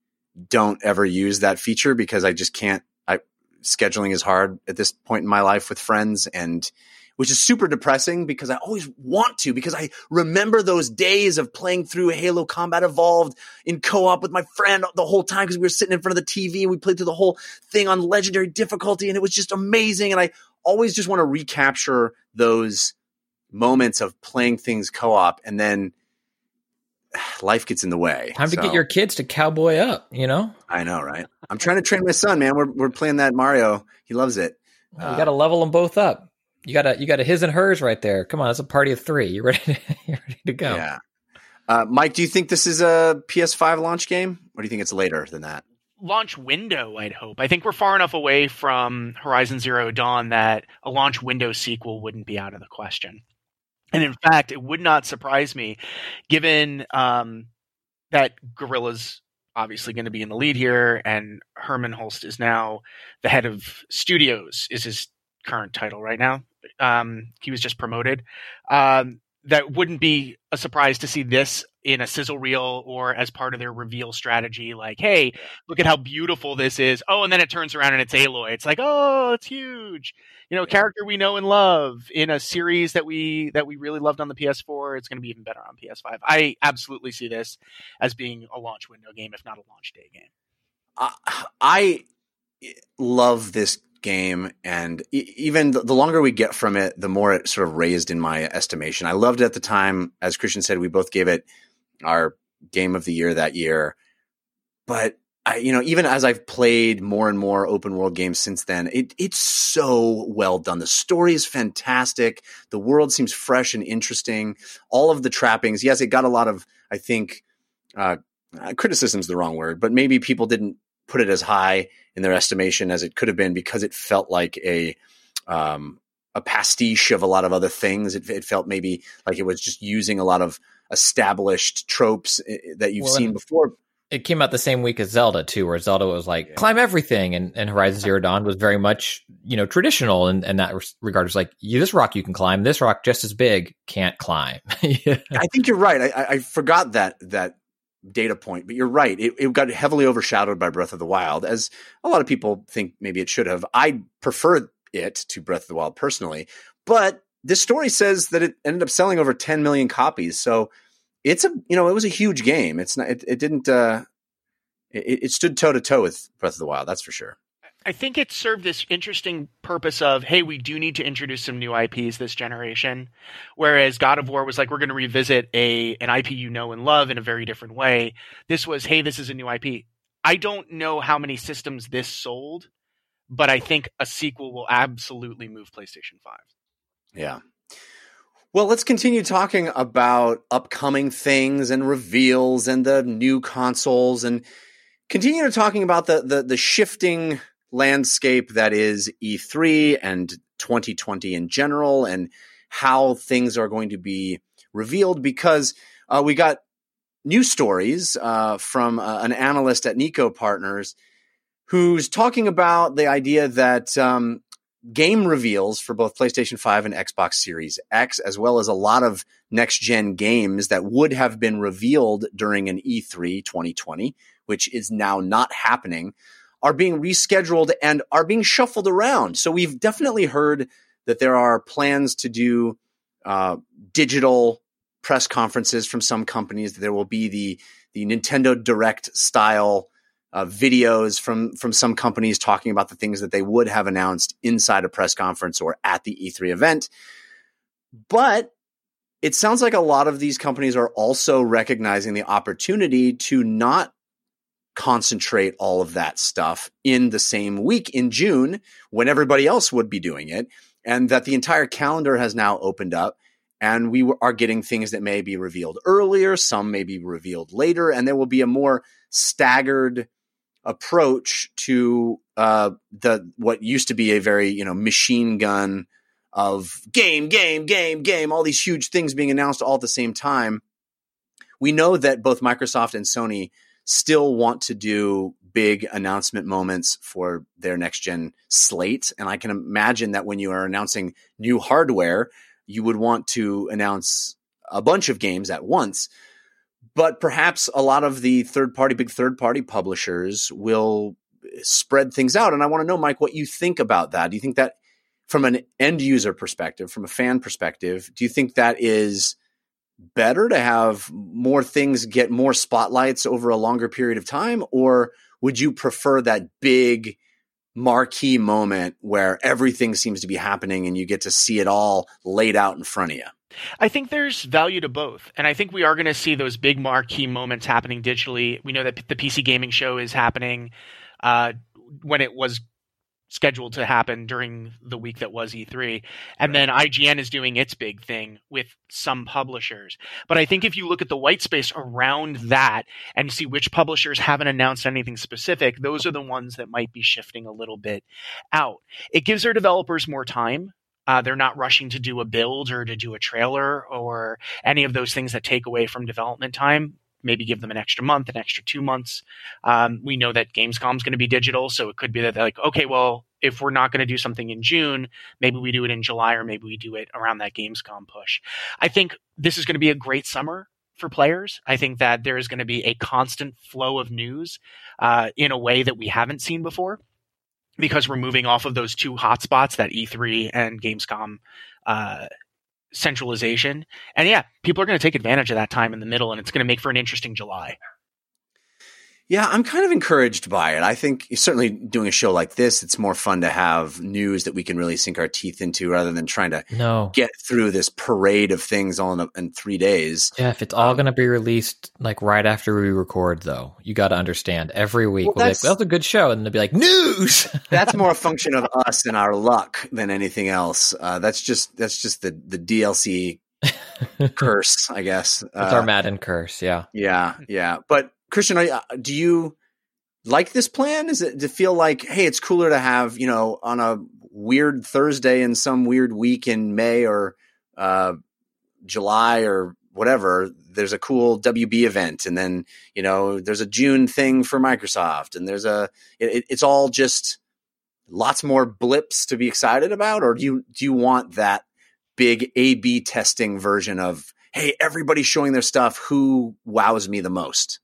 don't ever use that feature because I just can't I scheduling is hard at this point in my life with friends and which is super depressing because I always want to because I remember those days of playing through Halo Combat Evolved in co-op with my friend the whole time because we were sitting in front of the TV and we played through the whole thing on legendary difficulty and it was just amazing and I always just want to recapture those moments of playing things co-op and then [SIGHS] life gets in the way. time to So- get your kids to cowboy up you know I know, right? I'm trying to train my son, man. We're we're playing that Mario. He loves it. you Uh, got to level them both up you got to you got a his and hers right there come on it's a party of three you ready to, [LAUGHS] you ready to go Yeah. Uh, Mike, do you think this is a PS5 launch game, or do you think it's later than that? Launch window, I'd hope. I think we're far enough away from Horizon Zero Dawn that a launch window sequel wouldn't be out of the question. And in fact, it would not surprise me, given um, that Guerrilla's obviously going to be in the lead here, and Hermen Hulst is now the head of studios, is his current title right now. Um, he was just promoted. Um, that wouldn't be a surprise to see this in a sizzle reel or as part of their reveal strategy. Like, hey, look at how beautiful this is. Oh, and then it turns around and it's Aloy. It's like, oh, it's huge. You know, character we know and love in a series that we that we really loved on the PS4. It's going to be even better on PS5. I absolutely see this as being a launch window game, if not a launch day game. Uh, I, I love this game, and even the, longer we get from it, the more it sort of raised in my estimation. I loved it at the time. As Christian said, we both gave it our game of the year that year. But I, you know, even as I've played more and more open world games since then, it it's so well done. The story is fantastic. The world seems fresh and interesting. All of the trappings. Yes, it got a lot of, I think, uh, criticism's the wrong word, but maybe people didn't put it as high in their estimation as it could have been because it felt like a um, a pastiche of a lot of other things. It, it felt maybe like it was just using a lot of established tropes eh, that you've Well, seen before. it came out the same week as Zelda too, where Zelda was like Yeah. climb everything, and, and Horizon Zero Dawn was very much you know traditional in, in that regard. It was like you, this rock you can climb, this rock just as big can't climb. yeah. [LAUGHS] I think you're right. I, I, I forgot that that data point, but you're right. It, it got heavily overshadowed by Breath of the Wild, as a lot of people think maybe it should have. I prefer it to Breath of the Wild personally, but this story says that it ended up selling over 10 million copies. So it's a you know it was a huge game. It's not it, it didn't uh, it, it stood toe to toe with Breath of the Wild. That's for sure. I think it served this interesting purpose of, hey, we do need to introduce some new IPs this generation. Whereas God of War was like, we're going to revisit a an IP you know and love in a very different way. This was, hey, this is a new IP. I don't know how many systems this sold, but I think a sequel will absolutely move PlayStation 5. Yeah. Well, let's continue talking about upcoming things and reveals and the new consoles and continue to talking about the the, the shifting landscape that is E3 and 2020 in general and how things are going to be revealed because uh, we got news stories uh, from uh, an analyst at Niko Partners who's talking about the idea that um, game reveals for both PlayStation 5 and Xbox Series X, as well as a lot of next gen games that would have been revealed during an E3 2020, which is now not happening, are being rescheduled and are being shuffled around. So we've definitely heard that there are plans to do uh, digital press conferences from some companies. There will be the the Nintendo Direct style uh, videos from from some companies talking about the things that they would have announced inside a press conference or at the E3 event. But it sounds like a lot of these companies are also recognizing the opportunity to not concentrate all of that stuff in the same week in June when everybody else would be doing it, and that the entire calendar has now opened up. And we are getting things that may be revealed earlier, some may be revealed later, and there will be a more staggered approach to uh, the what used to be a very you know machine gun of game, game, game, game, all these huge things being announced all at the same time. We know that both Microsoft and Sony still want to do big announcement moments for their next gen slate. And I can imagine that when you are announcing new hardware, you would want to announce a bunch of games at once. But perhaps a lot of the third party, big third party publishers will spread things out. And I want to know, Mike, what you think about that. Do you think that from an end user perspective, from a fan perspective, do you think that is better to have more things get more spotlights over a longer period of time? Or would you prefer that big marquee moment where everything seems to be happening and you get to see it all laid out in front of you? I think there's value to both. And I think we are going to see those big marquee moments happening digitally. We know that the PC gaming show is happening uh, when it was scheduled to happen during the week that was E3. And then IGN is doing its big thing with some publishers. But I think if you look at the white space around that and see which publishers haven't announced anything specific, those are the ones that might be shifting a little bit out. It gives their developers more time. Uh, they're not rushing to do a build or to do a trailer or any of those things that take away from development time maybe give them an extra month, an extra two months. Um, we know that Gamescom is going to be digital, so it could be that they're like, okay, well, if we're not going to do something in June, maybe we do it in July or maybe we do it around that Gamescom push. I think this is going to be a great summer for players. I think that there is going to be a constant flow of news uh, in a way that we haven't seen before because we're moving off of those two hotspots that E3 and Gamescom uh, centralization. And yeah, people are going to take advantage of that time in the middle, and it's going to make for an interesting July. Yeah, I'm kind of encouraged by it. I think certainly doing a show like this, it's more fun to have news that we can really sink our teeth into rather than trying to no. get through this parade of things all in, a, in three days. Yeah, if it's all um, going to be released like right after we record, though, you got to understand every week well, we'll that's, like, well, that's a good show. And they'll be like, news. [LAUGHS] that's more a [LAUGHS] function of us and our luck than anything else. Uh, that's just, that's just the, the DLC [LAUGHS] curse, I guess. It's uh, our Madden curse. Yeah. Yeah. Yeah. But Christian, uh, do you like this plan? Is it to feel like, hey, it's cooler to have you know on a weird Thursday in some weird week in May or uh, July or whatever? There's a cool WB event, and then you know there's a June thing for Microsoft, and there's a it, it's all just lots more blips to be excited about, or do you do you want that big A/B testing version of hey, everybody's showing their stuff. Who wows me the most?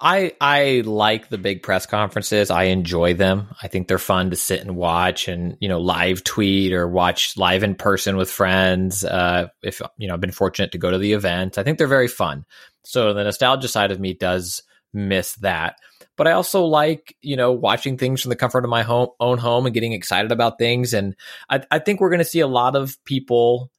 I I like the big press conferences. I enjoy them. I think they're fun to sit and watch, and you know, live tweet or watch live in person with friends. Uh, if you know, I've been fortunate to go to the event. I think they're very fun. So the nostalgia side of me does miss that. But I also like, you know, watching things from the comfort of my home, own home and getting excited about things. And I, I think we're going to see a lot of people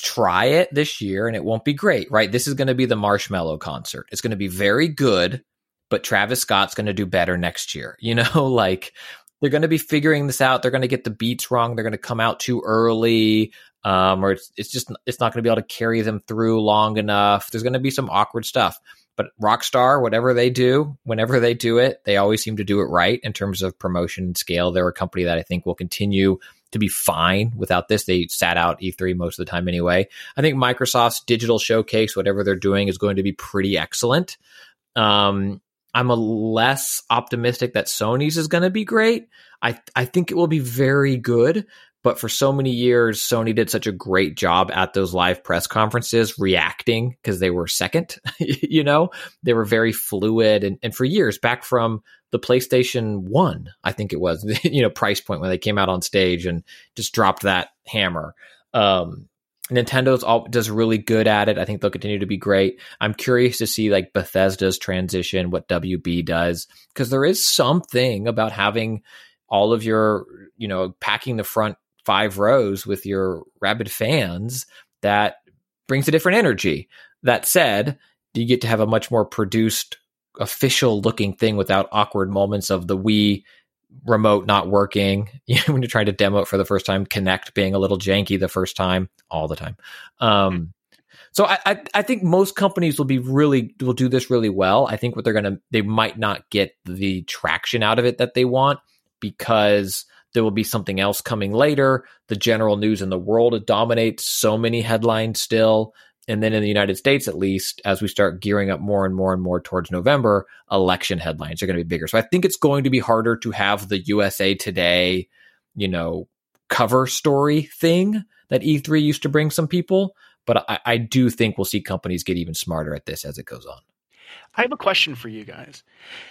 try it this year and it won't be great, right? This is going to be the Marshmello concert. It's going to be very good, but Travis Scott's going to do better next year. [LAUGHS] You know, like they're going to be figuring this out. They're going to get the beats wrong. They're going to come out too early. Um, or it's, it's just, it's not going to be able to carry them through long enough. There's going to be some awkward stuff. But Rockstar, whatever they do, whenever they do it, they always seem to do it right in terms of promotion and scale. They're a company that I think will continue to be fine without this. They sat out E3 most of the time anyway. I think Microsoft's digital showcase, whatever they're doing, is going to be pretty excellent. Um, I'm a less optimistic that Sony's is going to be great. I I think it will be very good, but for so many years, Sony did such a great job at those live press conferences reacting because they were second. [LAUGHS] you know, they were very fluid. And, and for years, back from the PlayStation 1, I think it was, [LAUGHS] you know, price point when they came out on stage and just dropped that hammer. Um, Nintendo's all does really good at it. I think they'll continue to be great. I'm curious to see like Bethesda's transition, what WB does, because there is something about having all of your, you know, packing the front five rows with your rabid fans that brings a different energy. That said, you get to have a much more produced, official looking thing without awkward moments of the Wii remote not working [LAUGHS] when you're trying to demo it for the first time, Kinect being a little janky the first time, all the time. Um, so I, I, I think most companies will be really will do this really well. I think what they're gonna they might not get the traction out of it that they want because there will be something else coming later. The general news in the world dominates so many headlines still. And then in the United States, at least, as we start gearing up more and more and more towards November, election headlines are going to be bigger. So I think it's going to be harder to have the USA Today, you know, cover story thing that E3 used to bring some people. But I, I do think we'll see companies get even smarter at this as it goes on. I have a question for you guys.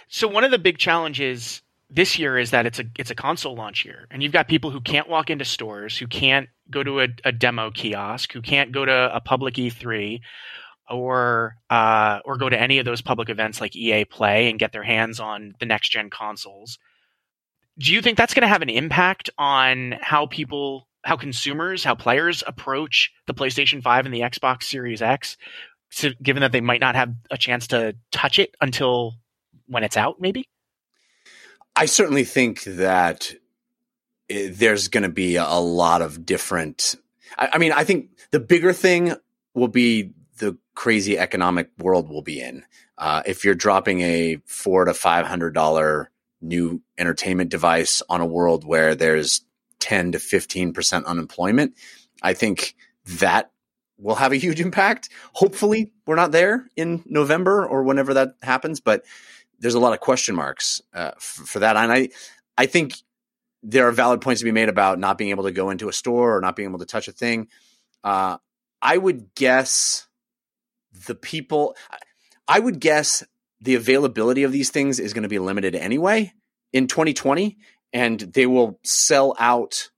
So one of the big challenges this year is that it's a it's a console launch year, and you've got people who can't walk into stores, who can't go to a, a demo kiosk, who can't go to a public E3, or uh, or go to any of those public events like EA Play and get their hands on the next gen consoles. Do you think that's going to have an impact on how people, how consumers, how players approach the PlayStation Five and the Xbox Series X? So, given that they might not have a chance to touch it until when it's out, maybe. I certainly think that it, there's going to be a, a, lot of different. I, I, mean, I think the bigger thing will be the crazy economic world we'll be in. Uh, if you're dropping a four to five hundred dollar new entertainment device on a world where there's ten to fifteen percent unemployment, I think that will have a huge [LAUGHS] impact. Hopefully, we're not there in November or whenever that happens, but there's a lot of question marks uh, f- for that. And I, I think there are valid points to be made about not being able to go into a store or not being able to touch a thing. Uh, I would guess the people, I would guess the availability of these things is going to be limited anyway in 2020, and they will sell out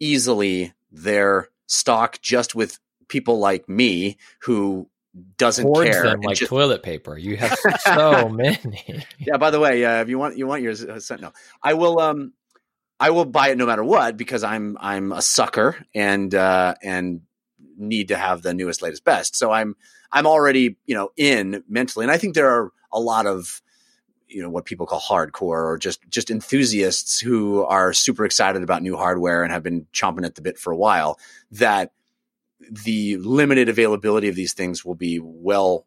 easily their stock just with people like me who doesn't Hoards care them like just, toilet paper. You have so [LAUGHS] many. yeah. By the way, uh, if you want, you want yours, uh, no, I will. Um, I will buy it no matter what because I'm I'm a sucker and uh, and need to have the newest, latest, best. So I'm I'm already you know in mentally, and I think there are a lot of you know what people call hardcore or just just enthusiasts who are super excited about new hardware and have been chomping at the bit for a while that the limited availability of these things will be well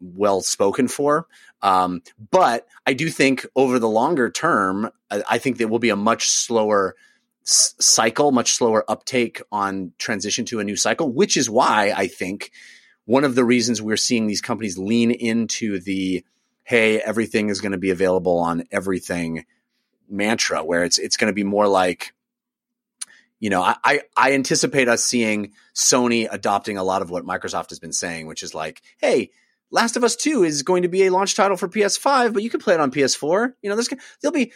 well spoken for. Um, but I do think over the longer term, I, I think there will be a much slower s- cycle, much slower uptake on transition to a new cycle, which is why I think one of the reasons we're seeing these companies lean into the hey, everything is going to be available on everything mantra, where it's it's going to be more like you know, I, I anticipate us seeing Sony adopting a lot of what Microsoft has been saying, which is like, hey, Last of Us 2 is going to be a launch title for PS5, but you can play it on PS4. You know, there's there'll be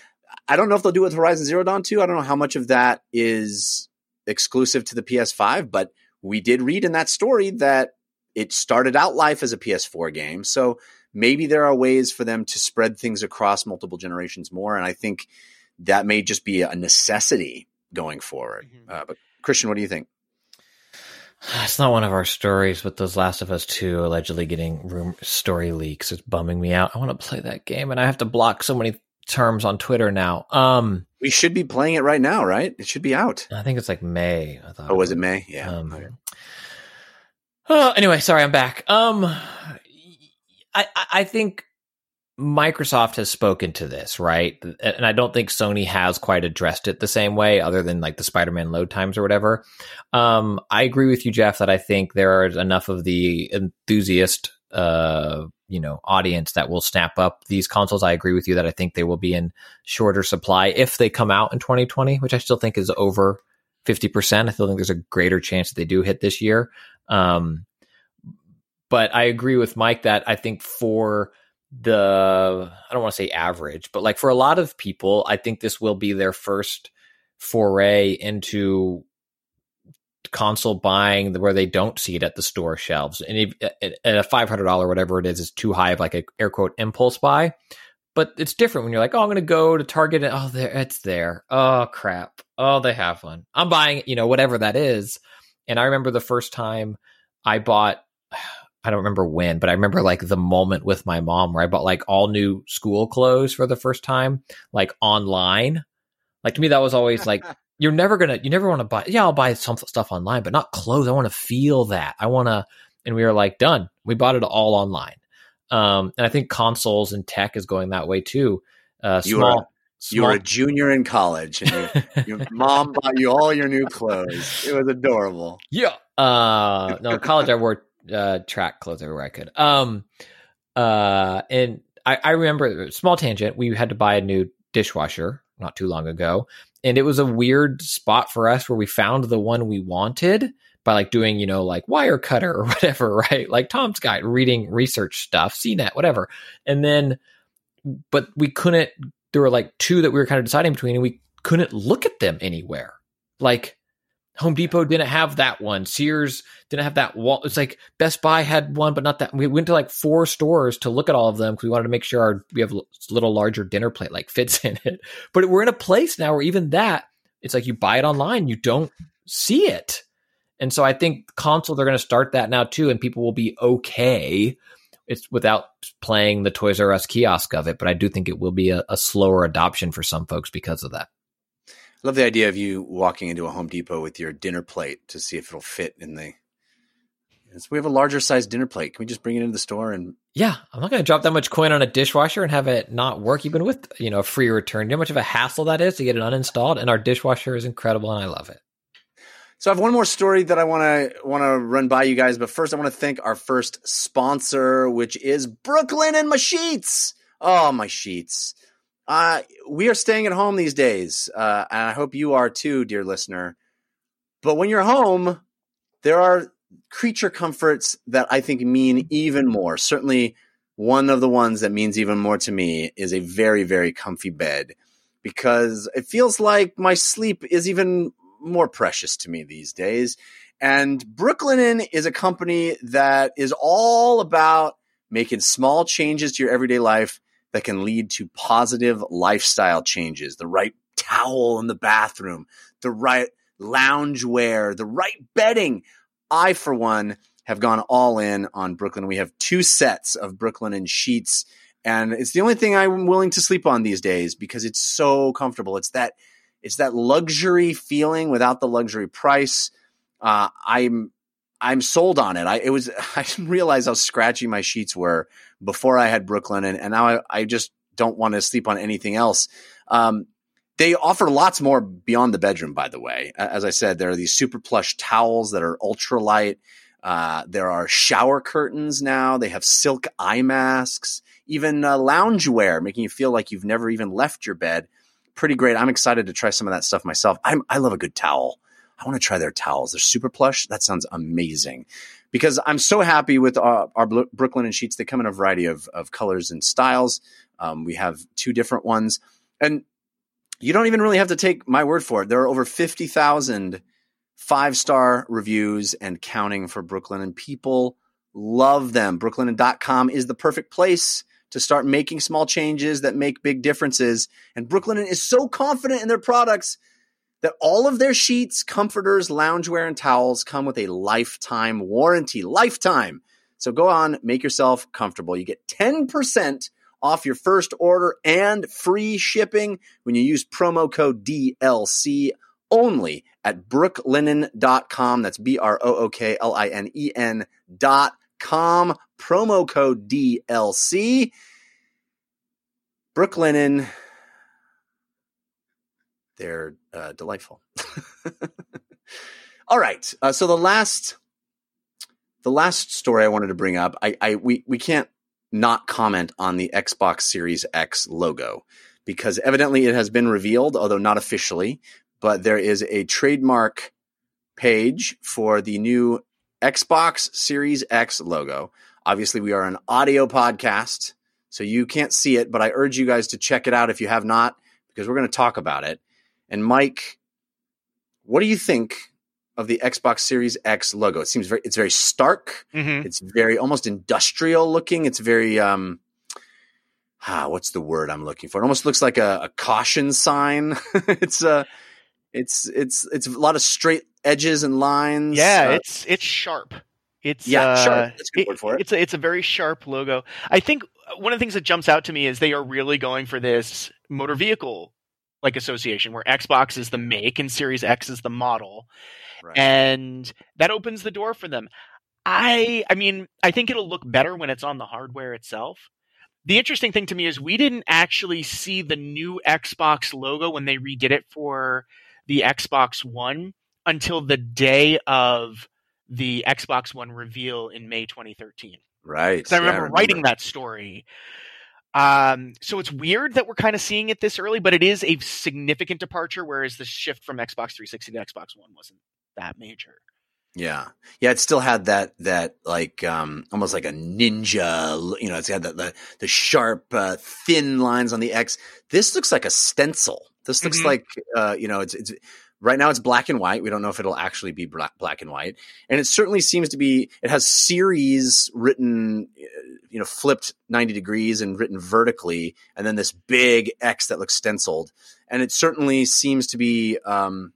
I don't know if they'll do it with Horizon Zero Dawn 2. I don't know how much of that is exclusive to the PS5, but we did read in that story that it started out life as a PS4 game. So maybe there are ways for them to spread things across multiple generations more. And I think that may just be a necessity going forward. Mhm. Uh, but Christian, what do you think? [SIGHS] It's not one of our stories, but those Last of Us 2 allegedly getting room story leaks. It's bumming me out. I want to play that game and I have to block so many terms on Twitter now. Um, We should be playing it right now, right? It should be out. I think it's like May. I thought Oh, was it May? Yeah. Um, Okay. oh, [SIGHS] anyway, sorry, I'm back. Um, [SIGHS] I, I- I think Microsoft has spoken to this, right? And I don't think Sony has quite addressed it the same way, other than like the Spider-Man load times or whatever. Um, I agree with you, Jeff, that I think there is enough of the enthusiast, uh, you know, audience that will snap up these consoles. I agree with you that I think they will be in shorter supply if they come out in 2020, which I still think is over 50%. I still think there's a greater chance that they do hit this year. Um, but I agree with Mike that I think for the, I don't want to say average, but like for a lot of people, I think this will be their first foray into console buying where they don't see it at the store shelves. And if, at a $500, whatever it is, is too high of like a air quote impulse buy. But it's different when you're like, oh, I'm going to go to Target. And, oh, there, it's there. Oh, crap. Oh, they have one. I'm buying, you know, whatever that is. And I remember the first time I bought, I don't remember when, but I remember like the moment with my mom where I bought like all new school clothes for the first time, like online. Like to me, that was always like, [LAUGHS] you're never gonna, you never want to buy. Yeah, I'll buy some stuff online, but not clothes. I want to feel that. I want to. And we were like, done. We bought it all online. Um, and I think consoles and tech is going that way too. Uh, You small, were- You were a junior in college, and your, your [LAUGHS] mom bought you all your new clothes. It was adorable. Yeah. Uh no, in college I wore uh track clothes everywhere I could. Um uh and I, I remember small tangent, we had to buy a new dishwasher not too long ago. And it was a weird spot for us where we found the one we wanted by like doing, you know, like Wirecutter or [LAUGHS] whatever, right? Like Tom's guide, reading research stuff, CNET, whatever. And then but we couldn't there were like two that we were kind of deciding between and we couldn't look at them anywhere. Like Home Depot didn't have that one. Sears didn't have that wall. It's like Best Buy had one, but not that. We went to like four stores to look at all of them because we wanted to make sure our we have a little larger dinner plate like fits [LAUGHS] in it. But we're in a place now where even that it's like you buy it online, you don't see it. And so I think console they're going to start that now too, and people will be okay. It's without playing the Toys R Us kiosk of it, but I do think it will be a, a slower adoption for some folks because of that. I love the idea of you walking into a Home Depot with your dinner plate to see if it'll fit in the. Yes, we have a larger size dinner plate. Can we just bring it into the store and Yeah, I'm not going to drop that much coin on a dishwasher and have it not work, even with you know a free return. You know how much of a hassle that is to get it uninstalled, and our dishwasher is incredible, and I love it. So I have one more story that I want to want to run by you guys, but first I want to thank our first sponsor, which is Brooklinen my sheets. Oh, my sheets. Uh, we are staying at home these days, uh, and I hope you are too, dear listener. But when you're home, there are creature comforts that I think mean even more. Certainly, one of the ones that means even more to me is a very, very comfy bed because it feels like my sleep is even more precious to me these days. And Brooklinen is a company that is all about making small changes to your everyday life that can lead to positive lifestyle changes. The right towel in the bathroom, the right lounge wear, the right bedding. I, for one, have gone all in on Brooklinen. We have two sets of Brooklinen sheets, and it's the only thing I'm willing to sleep on these days because it's so comfortable. It's that it's that luxury feeling without the luxury price. Uh, I'm I'm sold on it. I it was [LAUGHS] I didn't realize how scratchy my sheets were before I had Brooklinen, and, and now I, I just don't want to sleep on anything else. Um, they offer lots more beyond the bedroom, by the way. As I said, there are these super plush towels that are ultra light. Uh, there are shower curtains now. They have silk eye masks, even uh, loungewear, making you feel like you've never even left your bed. Pretty great. I'm excited to try some of that stuff myself. I'm, I love a good towel. I want to try their towels. They're super plush. That sounds amazing. Because I'm so happy with our, our Brooklinen sheets. They come in a variety of, of colors and styles. Um, we have two different ones. And you don't even really have to take my word for it. There are over 50,000 five star reviews and counting for Brooklinen, and people love them. Brooklinen.com is the perfect place to start making small changes that make big differences. And Brooklinen is so confident in their products that all of their sheets, comforters, loungewear, and towels come with a lifetime warranty. Lifetime. So go on, make yourself comfortable. You get 10% off your first order and free shipping when you use promo code DLC only at brooklinen.com. That's B R O O K L I N E N dot com. Promo code DLC. Brooklinen. They're uh, delightful. [LAUGHS] All right. Uh, so the last, the last story I wanted to bring up, I, I we we can't not comment on the Xbox Series X logo because evidently it has been revealed, although not officially. But there is a trademark page for the new Xbox Series X logo. Obviously, we are an audio podcast, so you can't see it, but I urge you guys to check it out if you have not, because we're going to talk about it. And Mike, what do you think of the Xbox Series X logo? It seems very it's very stark. Mhm. It's very almost industrial looking. It's very um ah, what's the word I'm looking for? It almost looks like a, a caution sign. [LAUGHS] it's a it's it's it's a lot of straight edges and lines. Yeah, Uh, it's it's sharp. It's Yeah, uh, sharp. That's a good it- word for it. It's a, it's a very sharp logo. I think one of the things that jumps out to me is they are really going for this motor vehicle like association where Xbox is the make and Series X is the model, right. and that opens the door for them. I I mean I think it'll look better when it's on the hardware itself. The interesting thing to me is we didn't actually see the new Xbox logo when they redid it for the Xbox One until the day of the Xbox One reveal in May 2013. right. Because I Yeah, remember writing that story. Um, so it's weird that we're kind of seeing it this early, but it is a significant departure, whereas the shift from Xbox 360 to Xbox One wasn't that major. Yeah. Yeah, it still had that that like um almost like a ninja, you know, it's got the the, the sharp uh, thin lines on the X. This looks like a stencil. This looks Mhm. like uh you know, it's it's right now it's black and white. We don't know if it'll actually be black, black and white. And it certainly seems to be it has series written uh, you know, flipped 90 degrees and written vertically and then this big X that looks stenciled. And it certainly seems to be um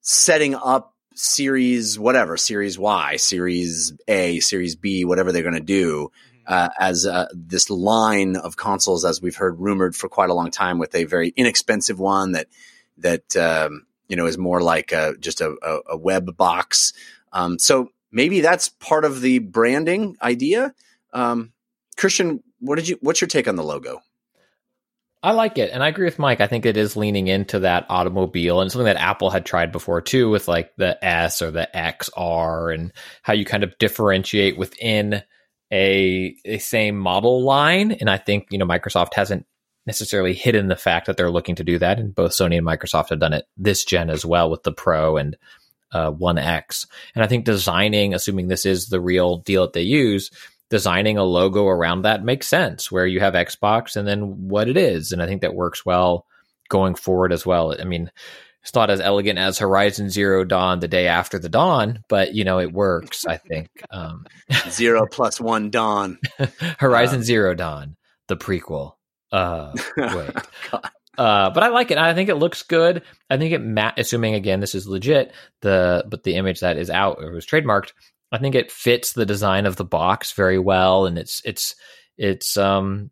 setting up series whatever series y series a series b whatever they're going to do uh, as uh, this line of consoles as we've heard rumored for quite a long time with a very inexpensive one that that um, you know is more like a, just a, a, a web box um, so maybe that's part of the branding idea um, christian what did you what's your take on the logo I like it, and I agree with Mike. I think it is leaning into that automobile, and something that Apple had tried before too, with like the S or the XR, and how you kind of differentiate within a a same model line. And I think you know Microsoft hasn't necessarily hidden the fact that they're looking to do that, and both Sony and Microsoft have done it this gen as well with the Pro and uh, One X. And I think designing, assuming this is the real deal that they use, designing a logo around that makes sense where you have Xbox and then what it is. And I think that works well going forward as well. I mean, it's not as elegant as Horizon Zero Dawn the day after the dawn, but you know, it works, I think. Um, [LAUGHS] zero plus one dawn Horizon Zero Dawn, the prequel. Uh, [LAUGHS] wait. Uh, but I like it. I think it looks good. I think it, ma- assuming again this is legit, the but the image that is out or was trademarked, I think it fits the design of the box very well, and it's it's it's um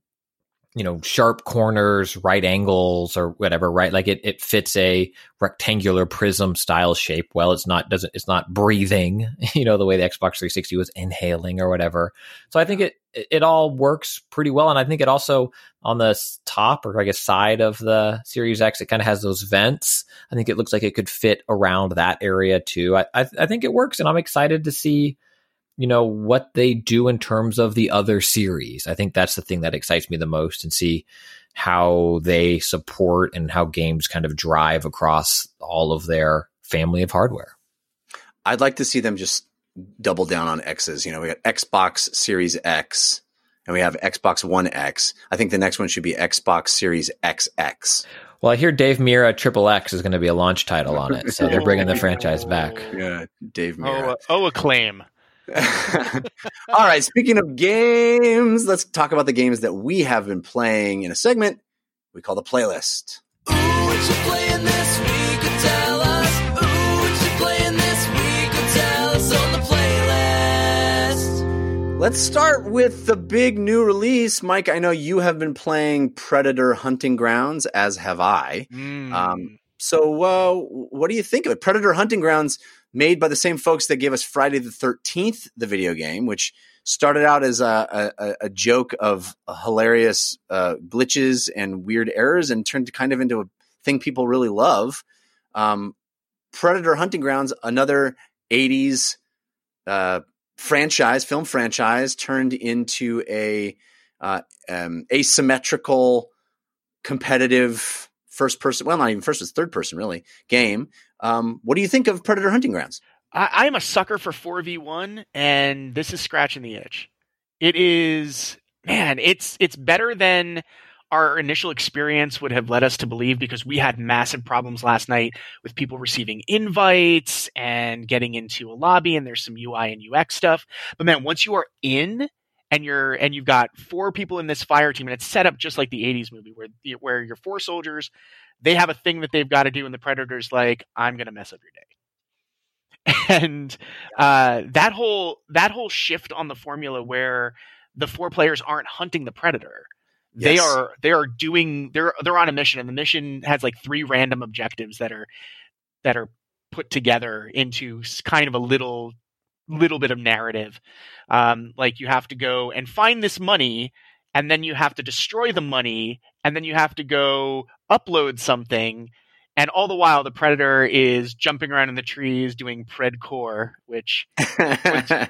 you know sharp corners, right angles, or whatever. Right, like it it fits a rectangular prism style shape. Well, it's not doesn't it's not breathing. [LAUGHS] You know the way the Xbox 360 was inhaling or whatever. So I think it it, all works pretty well, and I think it also on the top or I guess side of the Series X, it kind of has those vents. I think it looks like it could fit around that area too. I, I I think it works, and I'm excited to see you know what they do in terms of the other series. I think that's the thing that excites me the most, and see how they support and how games kind of drive across all of their family of hardware. I'd like to see them just double down on X's. You know, we got Xbox Series X and we have Xbox One X. I think the next one should be Xbox Series XX. Well, I hear Dave Mirra Triple X is going to be a launch title on it, so they're bringing the [LAUGHS] franchise back. Yeah, Dave Oh, Mirra. uh, oh, acclaim. [LAUGHS] All right, speaking of games, let's talk about the games that we have been playing in a segment we call the playlist. Ooh, what you playing this week? Or tell us. Ooh, what you playing this week? Or tell us on the playlist. Let's start with the big new release. Mike, I know you have been playing Predator Hunting Grounds, as have I. Mm. Um, So, uh, what do you think of it? Predator Hunting Grounds, made by the same folks that gave us Friday the 13th, the video game, which started out as a, a, a joke of hilarious uh, glitches and weird errors and turned kind of into a thing people really love. Um, Predator Hunting Grounds, another 80s uh, franchise, film franchise, turned into a uh, um, asymmetrical, competitive first person. Well, not even first, it's third person really game. Um, what do you think of Predator Hunting Grounds? I, am a sucker for 4v1, and this is scratching the itch. It is, man, it's it's better than our initial experience would have led us to believe because we had massive problems last night with people receiving invites and getting into a lobby, and there's some UI and UX stuff. But man, once you are in and you're and you've got four people in this fire team, and it's set up just like the '80s movie where where you're four soldiers, they have a thing that they've got to do, and the predator's like, "I'm gonna mess up your day." [LAUGHS] and uh, that whole that whole shift on the formula where the four players aren't hunting the predator they Yes. are they are doing they're they're on a mission and the mission has like three random objectives that are that are put together into kind of a little little bit of narrative um like you have to go and find this money and then you have to destroy the money and then you have to go upload something and all the while the predator is jumping around in the trees doing predkour which [LAUGHS]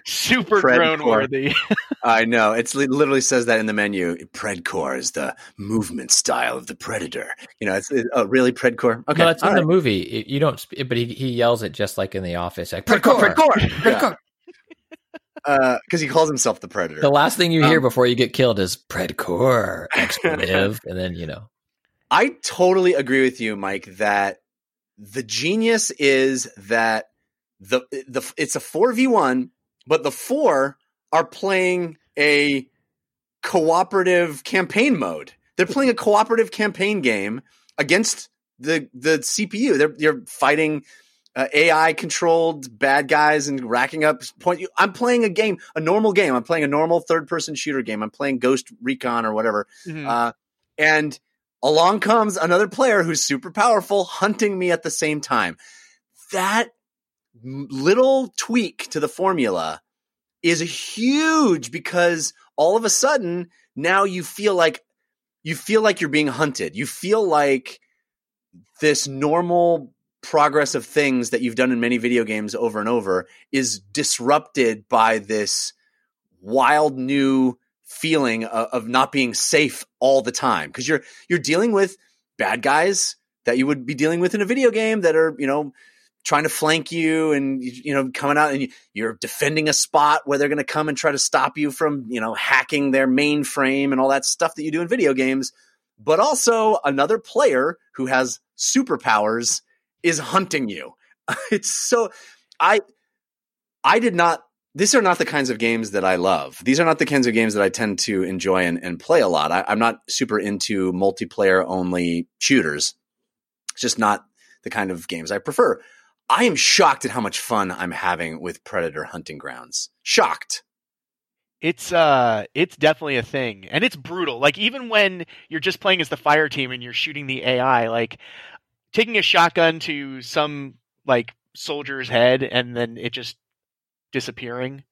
super Predkour. drone worthy [LAUGHS] I know. It's li- literally says that in the menu. Predkour is the movement style of the predator. You know, it's, it, oh, really Predkour? Okay. no, that's in all the movie. It- You don't, sp- but he, he yells it just like in the office. Like, Predkour, "Predkour!" Predkour. Yeah. Because he calls himself the predator. The last thing you hear Um, before you get killed is Predkour expletive, [LAUGHS] and then you know. I totally agree with you, Mike, that the genius is that the the it's a 4v1, but the four are playing a cooperative campaign mode. They're playing a cooperative campaign game against the the CPU. They're you're fighting uh, AI controlled bad guys and racking up point. I'm playing a game, a normal game. I'm playing a normal third person shooter game. I'm playing Ghost Recon or whatever. Mhm. Uh, and along comes another player who's super powerful, hunting me at the same time. That little tweak to the formula is huge because all of a sudden now you feel like you feel like you're being hunted. You feel like this normal progress of things that you've done in many video games over and over is disrupted by this wild new feeling of, of not being safe all the time. Because you're you're dealing with bad guys that you would be dealing with in a video game that are you know trying to flank you and you know coming out and you- you're defending a spot where they're going to come and try to stop you from you know hacking their mainframe and all that stuff that you do in video games. But also another player who has superpowers is hunting you. [LAUGHS] It's so i i did not these are not the kinds of games that I love. These are not the kinds of games that I tend to enjoy and, and play a lot. I, I'm not super into multiplayer only shooters. It's just not the kind of games I prefer. I am shocked at how much fun I'm having with Predator Hunting Grounds. Shocked. it's uh it's definitely a thing and it's brutal like even when you're just playing as the fire team and you're shooting the ai like taking a shotgun to some like soldier's head and then it just disappearing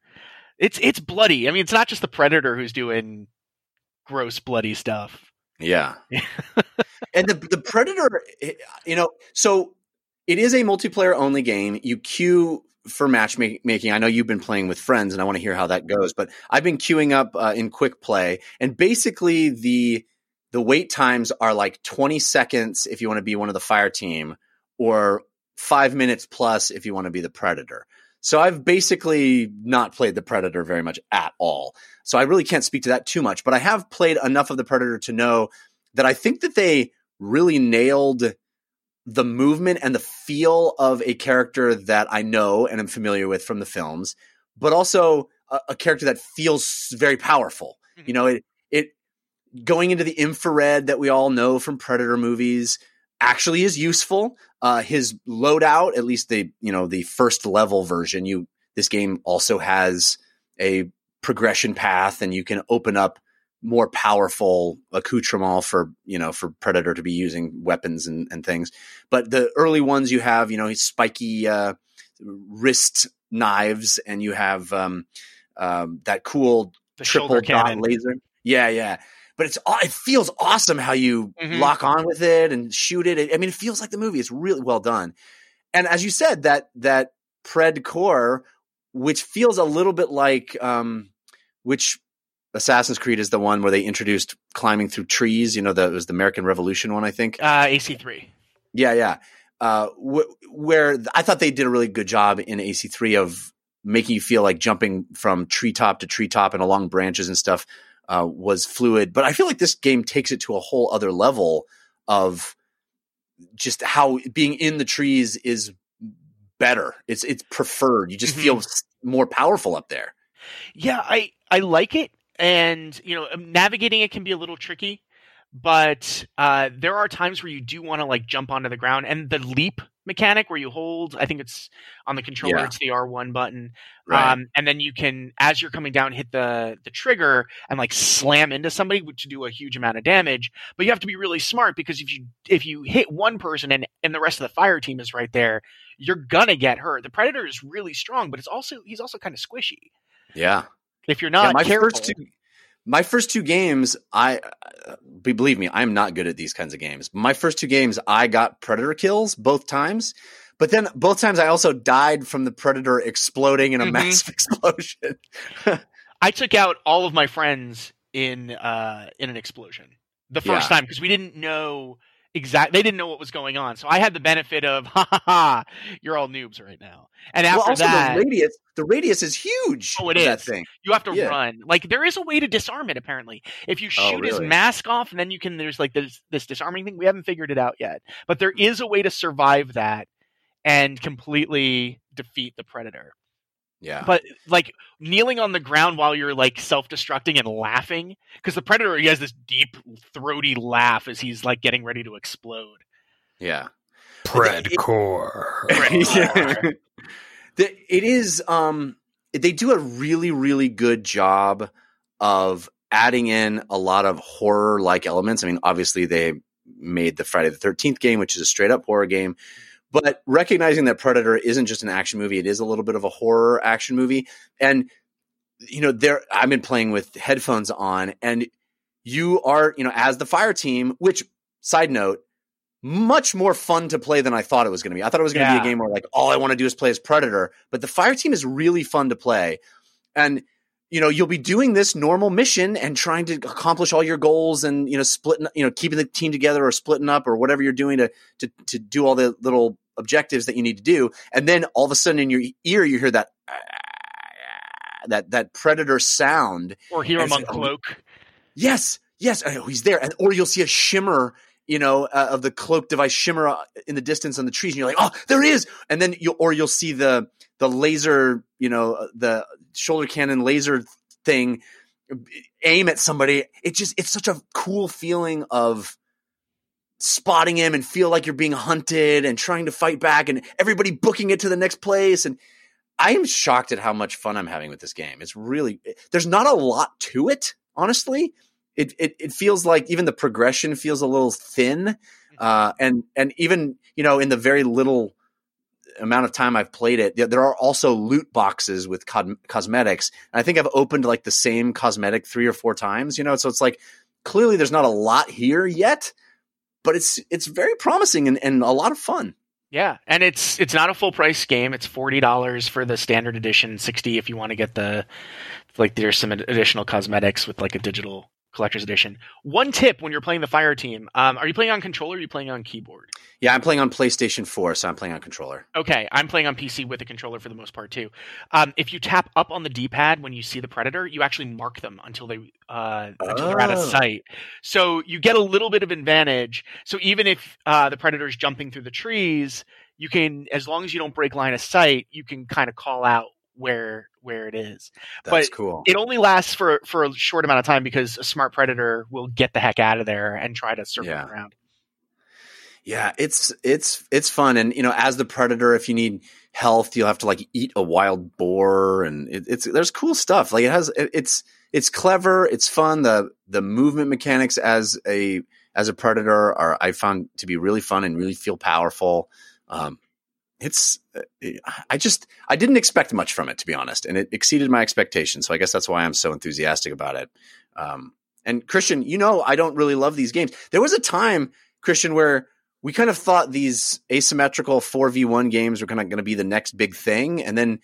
it's it's bloody i mean it's not just the predator who's doing gross bloody stuff Yeah. [LAUGHS] and the the Predator, eh, you know, so it is a multiplayer only game. You queue for matchmaking. I know you've been playing with friends, and I want to hear how that goes. But I've been queuing up uh, in quick play, and basically the the wait times are like twenty seconds if you want to be one of the fire team, or five minutes plus if you want to be the Predator. So I've basically not played the Predator very much at all. So I really can't speak to that too much, but I have played enough of the Predator to know that I think that they really nailed the movement and the feel of a character that I know and am familiar with from the films, but also a, a character that feels very powerful. Mm-hmm. You know, it it going into the infrared that we all know from Predator movies actually is useful. Uh, his loadout, at least the you know the first level version, you this game also has a progression path, and you can open up more powerful accoutrement for you know for Predator to be using weapons and, and things. But the early ones you have, you know, his spiky uh, wrist knives, and you have um, um, that cool The triple dot cannon. laser. Yeah, yeah. But it's it feels awesome how you Mhm. lock on with it and shoot it. I mean, it feels like the movie. It's really well done. And as you said, that that Predkour, which feels a little bit like um, which Assassin's Creed is the one where they introduced climbing through trees. You know, the, it was the American Revolution one, I think. Uh, AC3. Yeah, yeah. Uh, wh- where I thought they did a really good job in AC3 of making you feel like jumping from treetop to treetop and along branches and stuff uh, was fluid. But I feel like this game takes it to a whole other level of just how being in the trees is better. It's it's preferred. You just Mhm. feel more powerful up there. Yeah, I I like it, and you know, um, navigating it can be a little tricky, but uh, there are times where you do want to like jump onto the ground, and the leap mechanic where you hold, I think it's on the controller, Yeah. it's the R one button, Right. um, and then you can, as you're coming down, hit the the trigger and like slam into somebody, to do a huge amount of damage. But you have to be really smart because if you if you hit one person and and the rest of the fire team is right there, you're gonna get hurt. The predator is really strong, but it's also he's also kind of squishy. yeah. If you're Yeah, not my careful, first two my first two games i believe me i'm not good at these kinds of games my first two games i got predator kills both times but then both times i also died from the predator exploding in a Mhm. massive [LAUGHS] explosion [LAUGHS] I took out all of my friends in uh in an explosion the first Yeah. time because we didn't know exact they didn't know what was going on. So I had the benefit of [LAUGHS] ha ha ha, you're all noobs right now. And after well also that, the radius the radius is huge Oh, it is. thing you have to Yeah. run. Like there is a way to disarm it apparently. If you Oh, shoot his mask off and then you can there's like this this disarming thing. We haven't figured it out yet. But there is a way to survive that and completely defeat the predator. Yeah But like kneeling on the ground while you're like self-destructing and laughing because the predator he has this deep throaty laugh as he's like getting ready to explode. yeah Predkour. [LAUGHS] Yeah. The- it is um they do a really really good job of adding in a lot of horror like elements i mean obviously they made the friday the 13th game which is a straight up horror game but recognizing that predator isn't just an action movie it is a little bit of a horror action movie and you know there i've been playing with headphones on and you are you know as the fire team which side note much more fun to play than I thought it was going to be. I thought it was going to be a game where like all I want to do is play as Predator, but the fire team is really fun to play. And you know, you'll be doing this normal mission and trying to accomplish all your goals and you know, splitting, you know, keeping the team together or splitting up or whatever you're doing to to to do all the little objectives that you need to do. And then all of a sudden in your ear you hear that [SNIFFS] that that predator sound Or Hero As- Monk oh, Cloak. Yes, yes, oh, he's there, and or you'll see a shimmer, you know, uh, of the cloak device shimmer uh, in the distance on the trees, and you're like, oh, there he is, and then you or you'll see the the laser, you know, uh, the shoulder cannon laser thing aim at somebody. It just it's such a cool feeling of spotting him and feel like you're being hunted and trying to fight back and everybody booking it to the next place and I am shocked at how much fun I'm having with this game. It's really there's not a lot to it, honestly. It it, it feels like even the progression feels a little thin, uh, and and even you know in the very little amount of time I've played it, there, are also loot boxes with co- cosmetics. And I think I've opened like the same cosmetic three or four times. You know, so it's like clearly there's not a lot here yet, but it's it's very promising and, and a lot of fun. Yeah, and it's it's not a full price game. It's forty dollars for the standard edition, sixty if you want to get the like there's some additional cosmetics with like a digital collector's edition. One tip when you're playing the fire team: um, Are you playing on controller? or Are you playing on keyboard? Yeah, I'm playing on PlayStation 4, so I'm playing on controller. Okay, I'm playing on PC with a controller for the most part too. Um, if you tap up on the D-pad when you see the predator, you actually mark them until they uh, until they're out of Oh. sight. So you get a little bit of advantage. So even if uh, the predator's jumping through the trees, you can, as long as you don't break line of sight, you can kind of call out where where it is. That's But cool. It only lasts for for a short amount of time because a smart predator will get the heck out of there and try to circle Yeah. around. Yeah, it's it's it's fun, and you know, as the predator, if you need health, you'll have to like eat a wild boar, and it, it's there's cool stuff. Like it has, it, it's it's clever, it's fun. The the movement mechanics as a as a predator are I found to be really fun and really feel powerful. Um, it's I just I didn't expect much from it to be honest, and it exceeded my expectations. So I guess that's why I'm so enthusiastic about it. Um, and Christian, you know, I don't really love these games. There was a time, Christian, where we kind of thought these asymmetrical 4v1 games were kind of going to be the next big thing. And then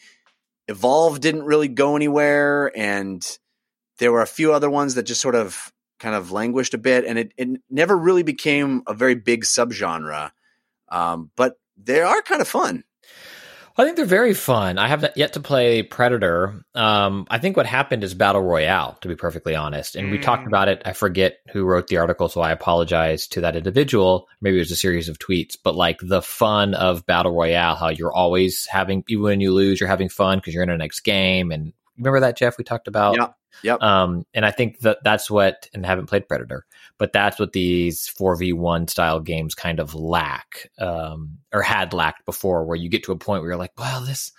Evolve didn't really go anywhere. And there were a few other ones that just sort of kind of languished a bit. And it, it never really became a very big subgenre. Um, but they are kind of fun. I think they're very fun. I have yet to play Predator. Um, I think what happened is Battle Royale, to be perfectly honest. And we talked Mm. about it. I forget who wrote the article, so I apologize to that individual. Maybe it was a series of tweets, but like the fun of Battle Royale, how you're always having, even when you lose, you're having fun because you're in the next game. And remember that, Jeff? We talked about. Yeah. Yep. Um, and I think that that's what, and I haven't played Predator, but that's what these 4v1 style games kind of lack, um, or had lacked before, where you get to a point where you're like, well, this,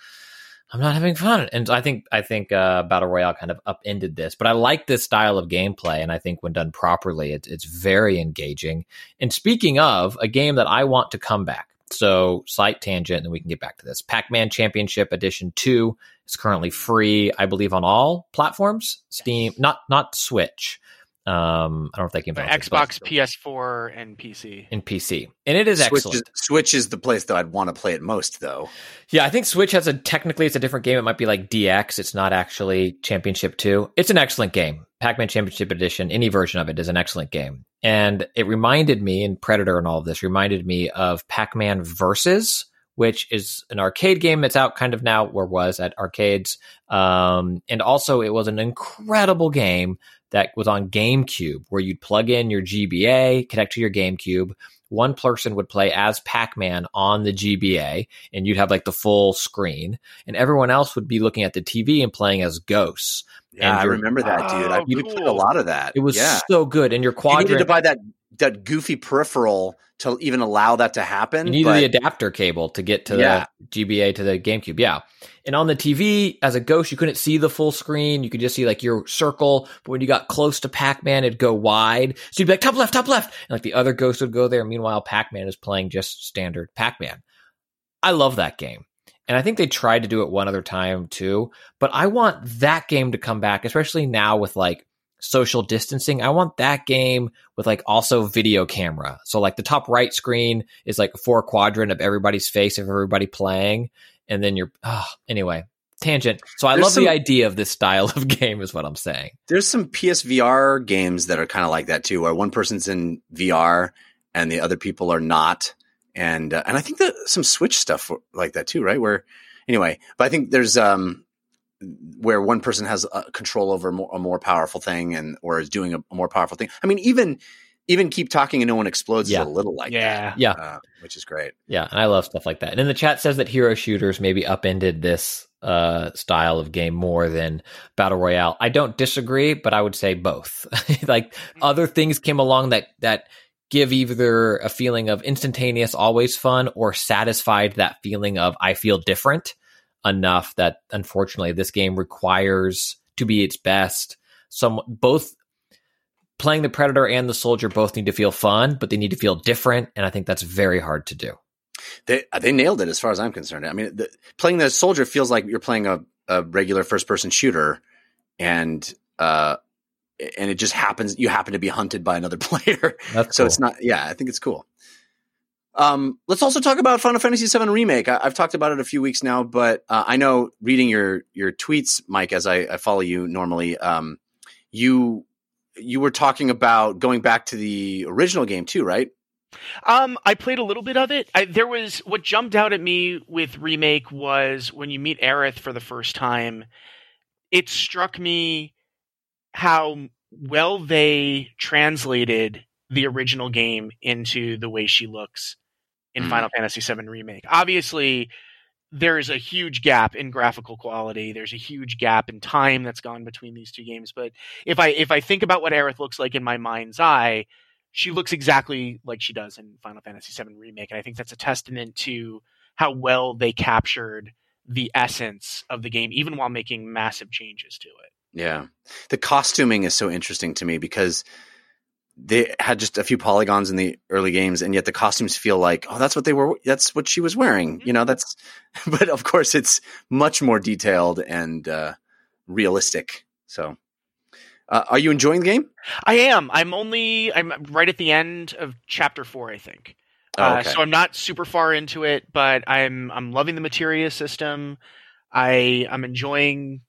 I'm not having fun. And I think, I think, uh, Battle Royale kind of upended this, but I like this style of gameplay. And I think when done properly, it's, it's very engaging. And speaking of a game that I want to come back, so slight tangent, and we can get back to this. Pac-Man Championship Edition 2 is currently free, I believe, on all platforms. Steam, not not Switch. Um, I don't know if that came But out Xbox, PS4, and PC. in PC, and it is Switch excellent. is, Switch is the place that I'd want to play it most, though. Yeah, I think Switch has a technically it's a different game. It might be like DX. It's not actually Championship 2. It's an excellent game. Pac-Man Championship Edition, any version of it is an excellent game. And it reminded me, and Predator and all of this reminded me of Pac-Man Versus, which is an arcade game that's out kind of now, or was at arcades. Um, and also it was an incredible game that was on GameCube where you'd plug in your GBA, connect to your GameCube. One person would play as Pac-Man on the GBA and you'd have like the full screen and everyone else would be looking at the TV and playing as ghosts. Yeah, And I remember that, dude. I Oh, we played a lot of that. It was yeah. so good. And your You needed quadrant, to buy that that goofy peripheral to even allow that to happen. you needed but- the adapter cable to get to Yeah. the GBA to the GameCube. Yeah. And on the TV, as a ghost, you couldn't see the full screen. You could just see like your circle. But when you got close to Pac-Man, it'd go wide. So you'd be like, top left, top left. And like the other ghost would go there. Meanwhile, Pac-Man is playing just standard Pac-Man. I love that game. And I think they tried to do it one other time too. But I want that game to come back, especially now with like social distancing. I want that game with like also video camera. So like the top right screen is like four quadrant of everybody's face of everybody playing. And then you're, oh, anyway, tangent. So I There's love some- the idea of this style of [LAUGHS] game is what I'm saying. There's some PSVR games that are kind of like that too, where one person's in VR and the other people are not, and uh, and I think that some Switch stuff like that too, right? Where anyway, but I think there's um where one person has uh, control over more, a more powerful thing and or is doing a, a more powerful thing. I mean, even even keep talking and no one explodes Yeah. is a little like Yeah. that, Yeah. uh, which is great. Yeah, and I love stuff like that. And in the chat says that hero shooters maybe upended this uh, style of game more than battle royale. I don't disagree, but I would say both. [LAUGHS] like other things came along that that give either a feeling of instantaneous, always fun, or satisfied that feeling of I feel different enough that unfortunately this game requires to be its best. Some both playing the predator and the soldier both need to feel fun, but they need to feel different, and I think that's very hard to do. They they nailed it as far as I'm concerned. I mean, the, playing the soldier feels like you're playing a, a regular first person shooter, and uh, and it just happens you happen to be hunted by another [LAUGHS] player. That's so cool. it's not. Yeah, I think it's cool. Um, let's also talk about Final Fantasy VII remake. I, I've talked about it a few weeks now, but uh, I know reading your your tweets, Mike, as I, I follow you normally, um, you you were talking about going back to the original game too, right? Um, I played a little bit of it. I, there was what jumped out at me with remake was when you meet Aerith for the first time. It struck me how well they translated the original game into the way she looks in Mm. Final Fantasy VII Remake. Obviously, there's a huge gap in graphical quality. There's a huge gap in time that's gone between these two games. But if I if I think about what Aerith looks like in my mind's eye, she looks exactly like she does in Final Fantasy VII Remake, and I think that's a testament to how well they captured the essence of the game, even while making massive changes to it. Yeah. The costuming is so interesting to me because they had just a few polygons in the early games and yet the costumes feel like, oh, that's what they were that's what she was wearing. You know, that's [LAUGHS] but of course it's much more detailed and uh realistic. So uh, are you enjoying the game? I am. I'm only. I'm right at the end of chapter four, I think. Oh, Uh, okay. so I'm not super far into it, but I'm I'm loving the materia system. I I'm enjoying,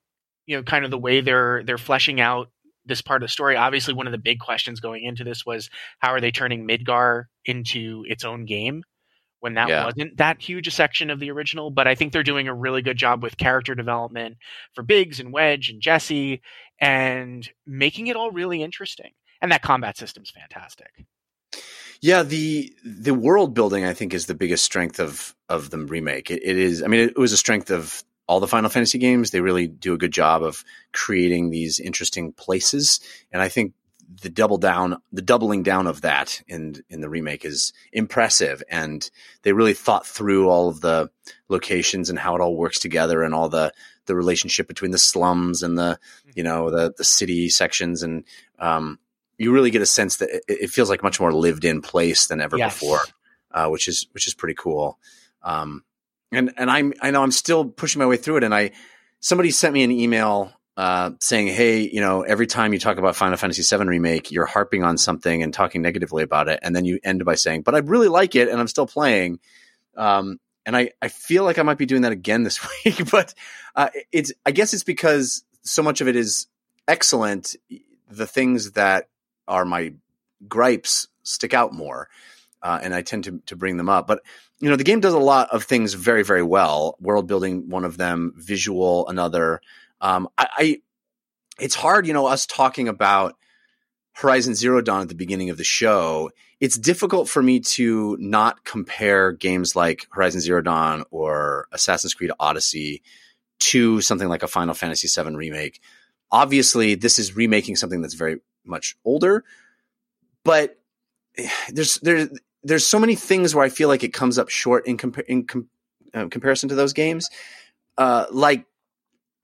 you know, kind of the way they're they're fleshing out this part of the story. Obviously, one of the big questions going into this was how are they turning Midgar into its own game when that Yeah. wasn't that huge a section of the original. But I think they're doing a really good job with character development for Biggs and Wedge and Jesse and making it all really interesting. And that combat system's fantastic. Yeah, the the world building I think is the biggest strength of of the remake. It, it is. I mean, it was a strength of all the Final Fantasy games. They really do a good job of creating these interesting places, and I think the double down, the doubling down of that in in the remake is impressive. And they really thought through all of the locations and how it all works together, and all the the relationship between the slums and the you know the the city sections and um, you really get a sense that it, it feels like much more lived in place than ever Yes. before, uh, which is which is pretty cool. Um, and and I'm I know I'm still pushing my way through it. And I somebody sent me an email uh, saying, hey, you know, every time you talk about Final Fantasy VII remake, you're harping on something and talking negatively about it, and then you end by saying, but I really like it and I'm still playing. Um, and I, I feel like I might be doing that again [LAUGHS] this week, but uh, it's I guess it's because so much of it is excellent. The things that are my gripes stick out more, uh, and I tend to to bring them up. But you know, the game does a lot of things very very well. World building, one of them. Visual, another. Um, I, I it's hard, you know, us talking about Horizon Zero Dawn at the beginning of the show. It's difficult for me to not compare games like Horizon Zero Dawn or Assassin's Creed Odyssey to something like a Final Fantasy VII remake. Obviously, this is remaking something that's very much older, but [SIGHS] there's there's there's so many things where I feel like it comes up short in, compa- in com- uh, comparison to those games, uh, like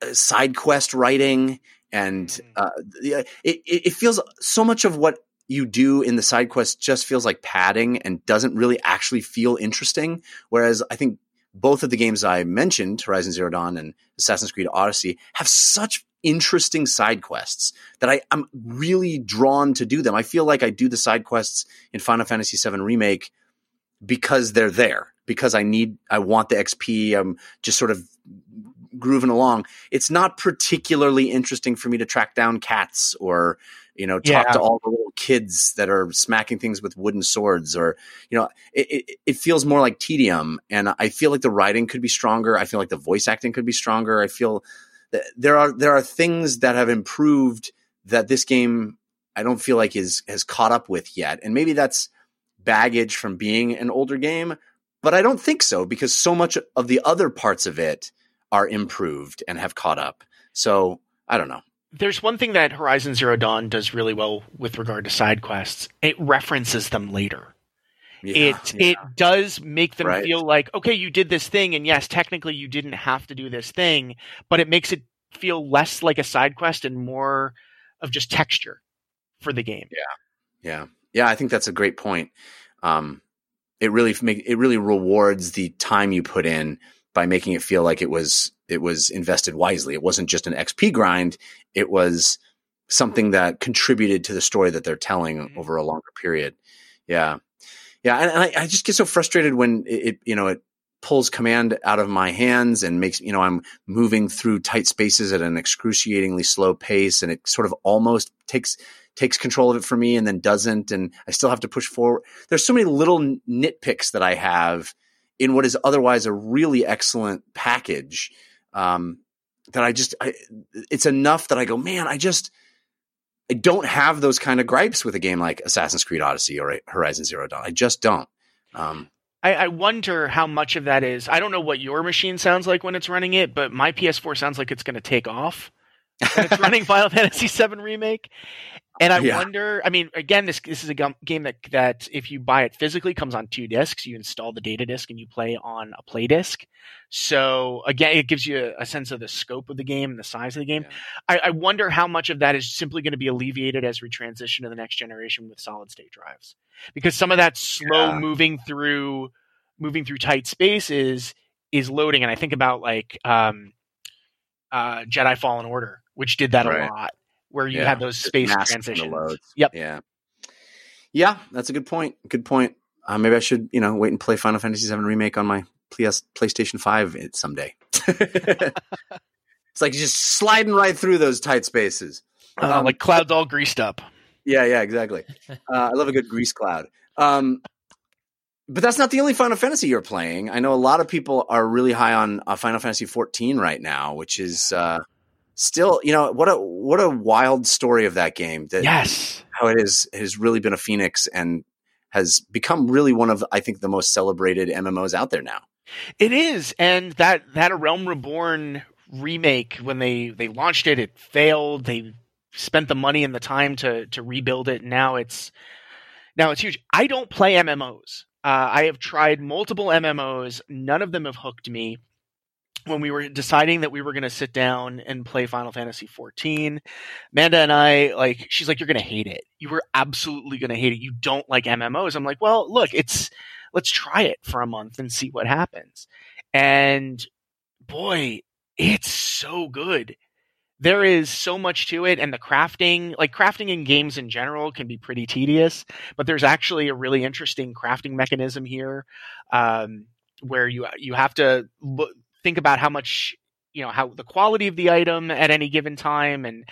uh, side quest writing and uh, it, it it feels so much of what you do in the side quest just feels like padding and doesn't really actually feel interesting. Whereas I think both of the games I mentioned, Horizon Zero Dawn and Assassin's Creed Odyssey, have such interesting side quests that I, I'm really drawn to do them. I feel like I do the side quests in Final Fantasy VII Remake because they're there, because I need, I want the XP. I'm just sort of grooving along. It's not particularly interesting for me to track down cats or, you know, talk Yeah. to all the little kids that are smacking things with wooden swords or, you know, it, it, it feels more like tedium. And I feel like the writing could be stronger. I feel like the voice acting could be stronger. I feel there are, there are things that have improved that this game, I don't feel like is, has caught up with yet. And maybe that's baggage from being an older game, but I don't think so because so much of the other parts of it are improved and have caught up. So I don't know. There's one thing that Horizon Zero Dawn does really well with regard to side quests. It references them later. Yeah, it yeah. it does make them Right. feel like okay, you did this thing, and yes, technically you didn't have to do this thing, but it makes it feel less like a side quest and more of just texture for the game. Yeah, yeah, yeah. I think that's a great point. Um, it really make it really rewards the time you put in by making it feel like it was it was invested wisely. It wasn't just an XP grind; it was something that contributed to the story that they're telling Mhm. over a longer period. Yeah, yeah, and, and I, I just get so frustrated when it, it you know it pulls command out of my hands and makes you know I'm moving through tight spaces at an excruciatingly slow pace, and it sort of almost takes takes control of it for me and then doesn't, and I still have to push forward. There's so many little nitpicks that I have in what is otherwise a really excellent package um, that I just I, it's enough that I go, man, I just I don't have those kind of gripes with a game like Assassin's Creed Odyssey or Horizon Zero Dawn. I just don't. Um, I, I wonder how much of that is. I don't know what your machine sounds like when it's running it, but my PS4 sounds like it's going to take off when it's [LAUGHS] running Final Fantasy VII Remake. And I Yeah. wonder. I mean, again, this this is a game that that if you buy it physically comes on two discs. You install the data disc and you play on a play disc. So again, it gives you a, a sense of the scope of the game and the size of the game. Yeah. I, I wonder how much of that is simply going to be alleviated as we transition to the next generation with solid state drives, because some of that slow Yeah. moving through moving through tight spaces is loading. And I think about like um, uh, Jedi Fallen Order, which did that Right. a lot, where you Yeah, had those space transitions. Yep. Yeah. Yeah, that's a good point. Good point. Uh, maybe I should, you know, wait and play Final Fantasy VII Remake on my PS, PlayStation 5 it- someday. [LAUGHS] it's like just sliding right through those tight spaces. Uh, Um, like Cloud's all greased up. Yeah, yeah, exactly. [LAUGHS] Uh, I love a good grease cloud. Um, but that's not the only Final Fantasy you're playing. I know a lot of people are really high on uh, Final Fantasy 14 right now, which is uh, still, you know, what a what a wild story of that game. That Yes. how it is has really been a phoenix and has become really one of I think the most celebrated MMOs out there now. It is, and that that A Realm Reborn remake when they they launched it, it failed. They spent the money and the time to to rebuild it. Now it's now it's huge. I don't play MMOs. Uh, I have tried multiple MMOs. None of them have hooked me. When we were deciding that we were going to sit down and play Final Fantasy 14, Amanda and I like she's like, "You're going to hate it. You were absolutely going to hate it. You don't like MMOs." I'm like, "Well, look, it's let's try it for a month and see what happens." And boy, it's so good. There is so much to it, and the crafting, like crafting in games in general, can be pretty tedious. But there's actually a really interesting crafting mechanism here, um, where you you have to look, think about how much you know how the quality of the item at any given time, and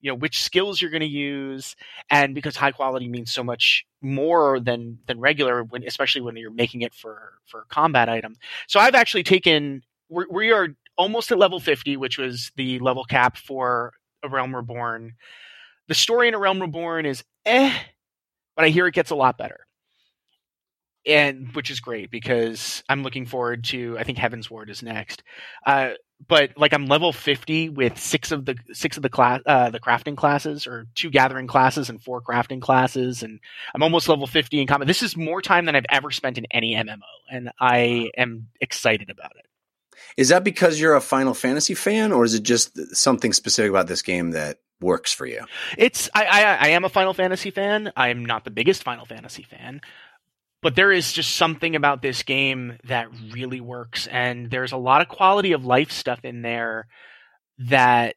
you know which skills you're going to use, and because high quality means so much more than than regular, when especially when you're making it for for a combat item. So I've actually taken we're, we are almost at level 50, which was the level cap for A Realm Reborn. The story in A Realm Reborn is eh, but I hear it gets a lot better. And which is great because I'm looking forward to I think Heavensward is next. Uh, but like I'm level 50 with six of the six of the class uh, the crafting classes or two gathering classes and four crafting classes and I'm almost level 50 in combat. This is more time than I've ever spent in any MMO and I am excited about it. Is that because you're a Final Fantasy fan, or is it just something specific about this game that works for you? It's I, I I am a Final Fantasy fan. I'm not the biggest Final Fantasy fan, but there is just something about this game that really works, and there's a lot of quality of life stuff in there that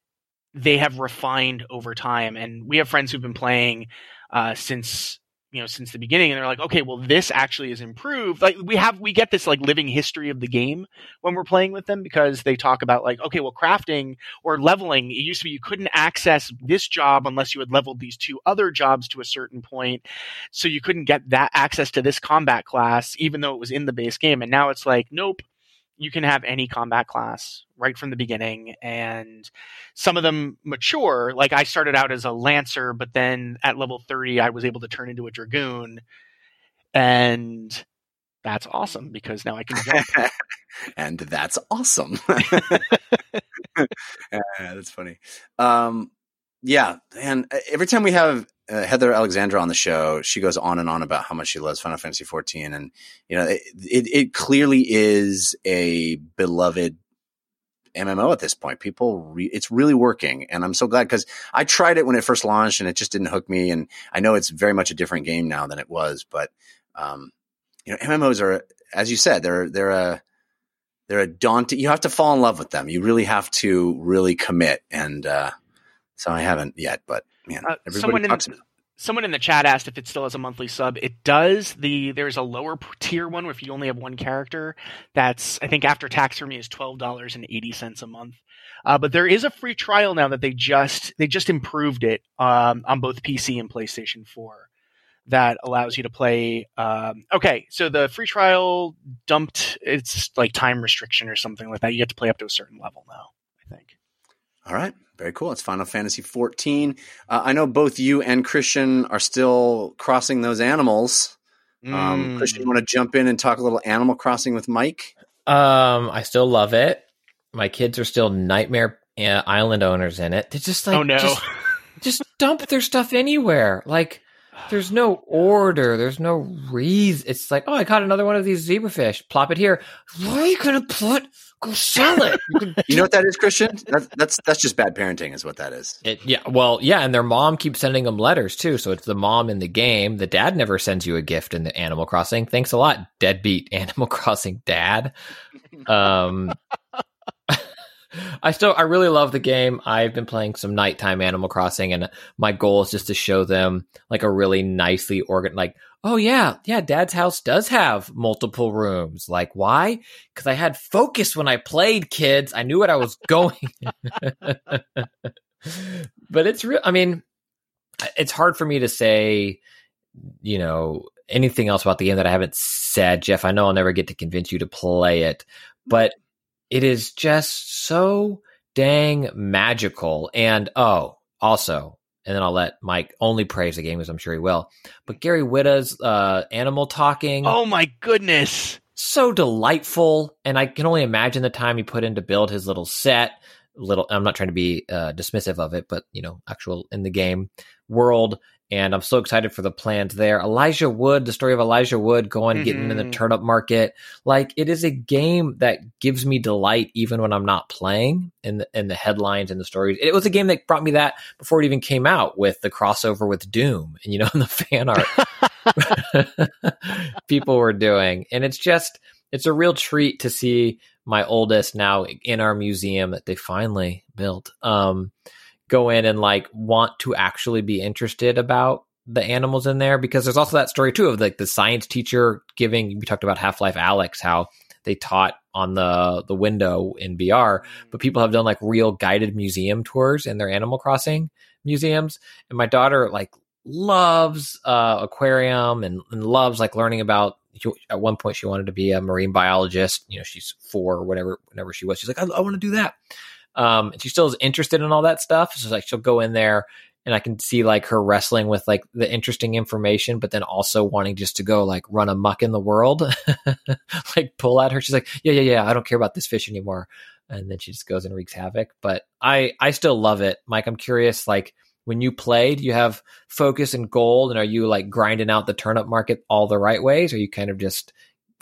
they have refined over time. And we have friends who've been playing uh, since you know since the beginning, and they're like, okay, well, this actually is improved. Like we have we get this like living history of the game when we're playing with them because they talk about like, okay, well, crafting or leveling, it used to be you couldn't access this job unless you had leveled these two other jobs to a certain point. So you couldn't get that access to this combat class, even though it was in the base game. And now it's like, nope, you can have any combat class right from the beginning. And some of them mature. Like I started out as a lancer, but then at level 30, I was able to turn into a dragoon. And that's awesome because now I can jump. [LAUGHS] and that's awesome. [LAUGHS] [LAUGHS] yeah, that's funny. Um, yeah, and every time we have uh, Heather Alexandra on the show, she goes on and on about how much she loves Final Fantasy 14, and you know, it, it, it clearly is a beloved MMO at this point. People, re- it's really working, and I'm so glad because I tried it when it first launched, and it just didn't hook me. And I know it's very much a different game now than it was, but um, you know, MMOs are, as you said, they're they're a they're a daunting. You have to fall in love with them. You really have to really commit, and uh, so I haven't yet. But man, Uh, everybody someone in talks about. someone in the chat asked if it still has a monthly sub. It does. The there's a lower tier one where if you only have one character, that's I think after tax for me is twelve dollars and eighty cents a month. Uh, but there is a free trial now that they just they just improved it um, on both PC and PlayStation 4 that allows you to play. Um, okay, so the free trial dumped it's like time restriction or something like that. You get to play up to a certain level now. I think. All right. Very cool. It's Final Fantasy 14. Uh, I know both you and Christian are still crossing those animals. Um, Mm. Christian, you want to jump in and talk a little Animal Crossing with Mike? Um, I still love it. My kids are still Nightmare uh, Island owners in it. They just like oh no. just, [LAUGHS] just dump their stuff anywhere. Like there's no order. There's no reason. It's like, oh, I caught another one of these zebrafish. Plop it here. Where are you gonna put? Go sell it. [LAUGHS] You know what that is, Christian? That's that's that's just bad parenting, is what that is. It, yeah, well, yeah, and their mom keeps sending them letters too. So it's the mom in the game. The dad never sends you a gift in the Animal Crossing. Thanks a lot, deadbeat [LAUGHS] Animal Crossing dad. Um, I still, I really love the game. I've been playing some nighttime Animal Crossing, and my goal is just to show them like a really nicely organ, like, oh yeah, yeah, Dad's house does have multiple rooms. Like, why? Because I had focus when I played, kids. I knew what I was [LAUGHS] going. but it's real. I mean, it's hard for me to say, you know, anything else about the game that I haven't said, Jeff. I know I'll never get to convince you to play it, but it is just so dang magical. And oh, also, and then I'll let Mike only praise the game, as I'm sure he will. But Gary Whitta's uh, animal talking oh my goodness. so delightful and i can only imagine the time he put in to build his little set little i'm not trying to be uh, dismissive of it but you know actual in the game world and i'm so excited for the plans there elijah wood the story of elijah wood going getting in the Mhm. turnip market like it is a game that gives me delight even when i'm not playing in the in the headlines and the stories it was a game that brought me that before it even came out with the crossover with doom and you know [LAUGHS] the fan art [LAUGHS] people were doing. And it's just, it's a real treat to see my oldest now in our museum that they finally built, um, go in and like want to actually be interested about the animals in there because there's also that story too of like the science teacher giving we talked about half-life Alyx how they taught on the the window in vr but people have done like real guided museum tours in their animal crossing museums and my daughter like loves uh aquarium and, and loves like learning about at one point she wanted to be a marine biologist you know she's four or whatever whenever she was she's like i, I want to do that um she still is interested in all that stuff so like she'll go in there and i can see like her wrestling with like the interesting information but then also wanting just to go like run amuck in the world [LAUGHS] like pull at her. She's like yeah yeah yeah i don't care about this fish anymore. And then she just goes and wreaks havoc. But i i still love it. Mike i'm curious like when you play do you have focus and gold? And are you like grinding out the turnip market all the right ways or you kind of just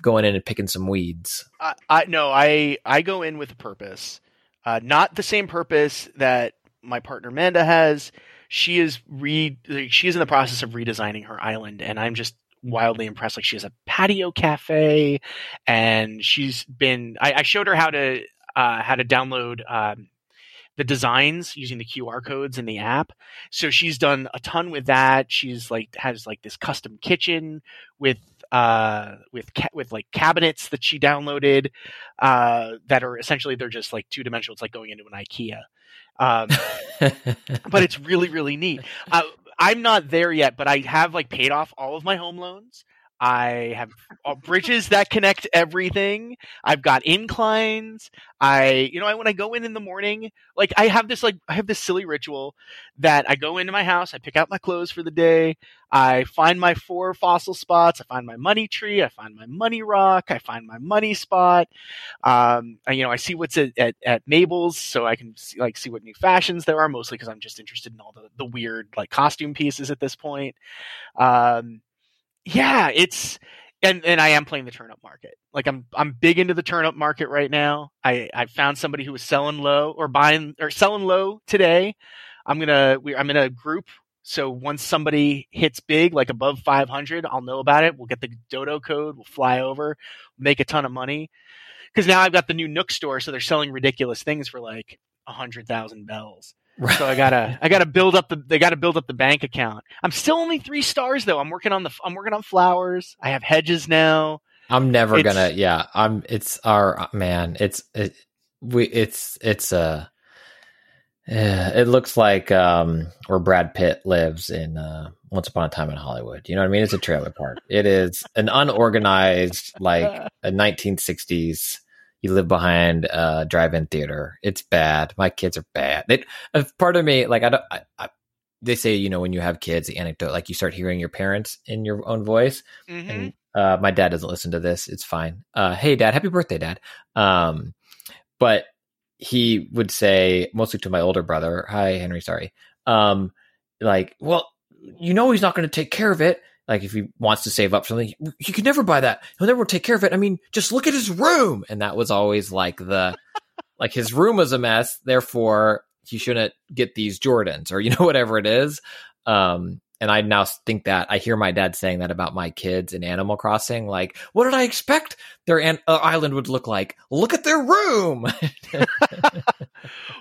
going in and picking some weeds? I, I no, I I go in with a purpose, uh, not the same purpose that my partner Amanda has. She is re she is in the process of redesigning her island, and I'm just wildly impressed. Like she has a patio cafe, and she's been. I, I showed her how to uh, how to download. Um, the designs using the QR codes in the app. So she's done a ton with that. She's like has like this custom kitchen with uh with ca- with like cabinets that she downloaded uh that are essentially they're just like two dimensional. It's like going into an IKEA. Um, [LAUGHS] but it's really really neat. Uh, I'm not there yet, but I have like paid off all of my home loans. I have uh, bridges that connect everything. I've got inclines. I, you know, I, when I go in in the morning, like I have this, like I have this silly ritual that I go into my house, I pick out my clothes for the day, I find my four fossil spots, I find my money tree, I find my money rock, I find my money spot. Um, you know, I see what's at, at, at Mabel's, so I can see, like see what new fashions there are, mostly because I'm just interested in all the the weird like costume pieces at this point. Um, yeah, it's and and I am playing the turnip market. Like I'm I'm big into the turnip market right now. I I found somebody who was selling low or buying or selling low today. I'm gonna we, I'm in a group. So once somebody hits big, like above 500, I'll know about it. We'll get the dodo code. We'll fly over, make a ton of money. Because now I've got the new Nook store, so they're selling ridiculous things for like a hundred thousand bells. So I gotta I gotta build up the they gotta build up the bank account. I'm still only three stars though. I'm working on the I'm working on flowers. I have hedges now. I'm never It's- gonna. Yeah, I'm. It's our man. It's it, we. It's it's uh Yeah, it looks like um, where Brad Pitt lives in uh, Once Upon a Time in Hollywood. You know what I mean? It's a trailer park. It is an unorganized, like [LAUGHS] a 1960s. You live behind a drive-in theater. It's bad. My kids are bad. They, part of me, like I don't. I, I, they say, you know, when you have kids, the anecdote, like you start hearing your parents in your own voice. Mhm. And uh, my dad doesn't listen to this. It's fine. Uh, hey, dad, happy birthday, dad. Um, but he would say, mostly to my older brother, hi, Henry, sorry. Um, like, well, you know, he's not going to take care of it. Like, if he wants to save up something, he could never buy that. He'll never take care of it. I mean, just look at his room. And that was always like the, [LAUGHS] like his room was a mess. Therefore, he shouldn't get these Jordans or, you know, [LAUGHS] whatever it is. Um, and I now think that I hear my dad saying that about my kids in Animal Crossing. Like, what did I expect their an- uh, island would look like? Look at their room. [LAUGHS]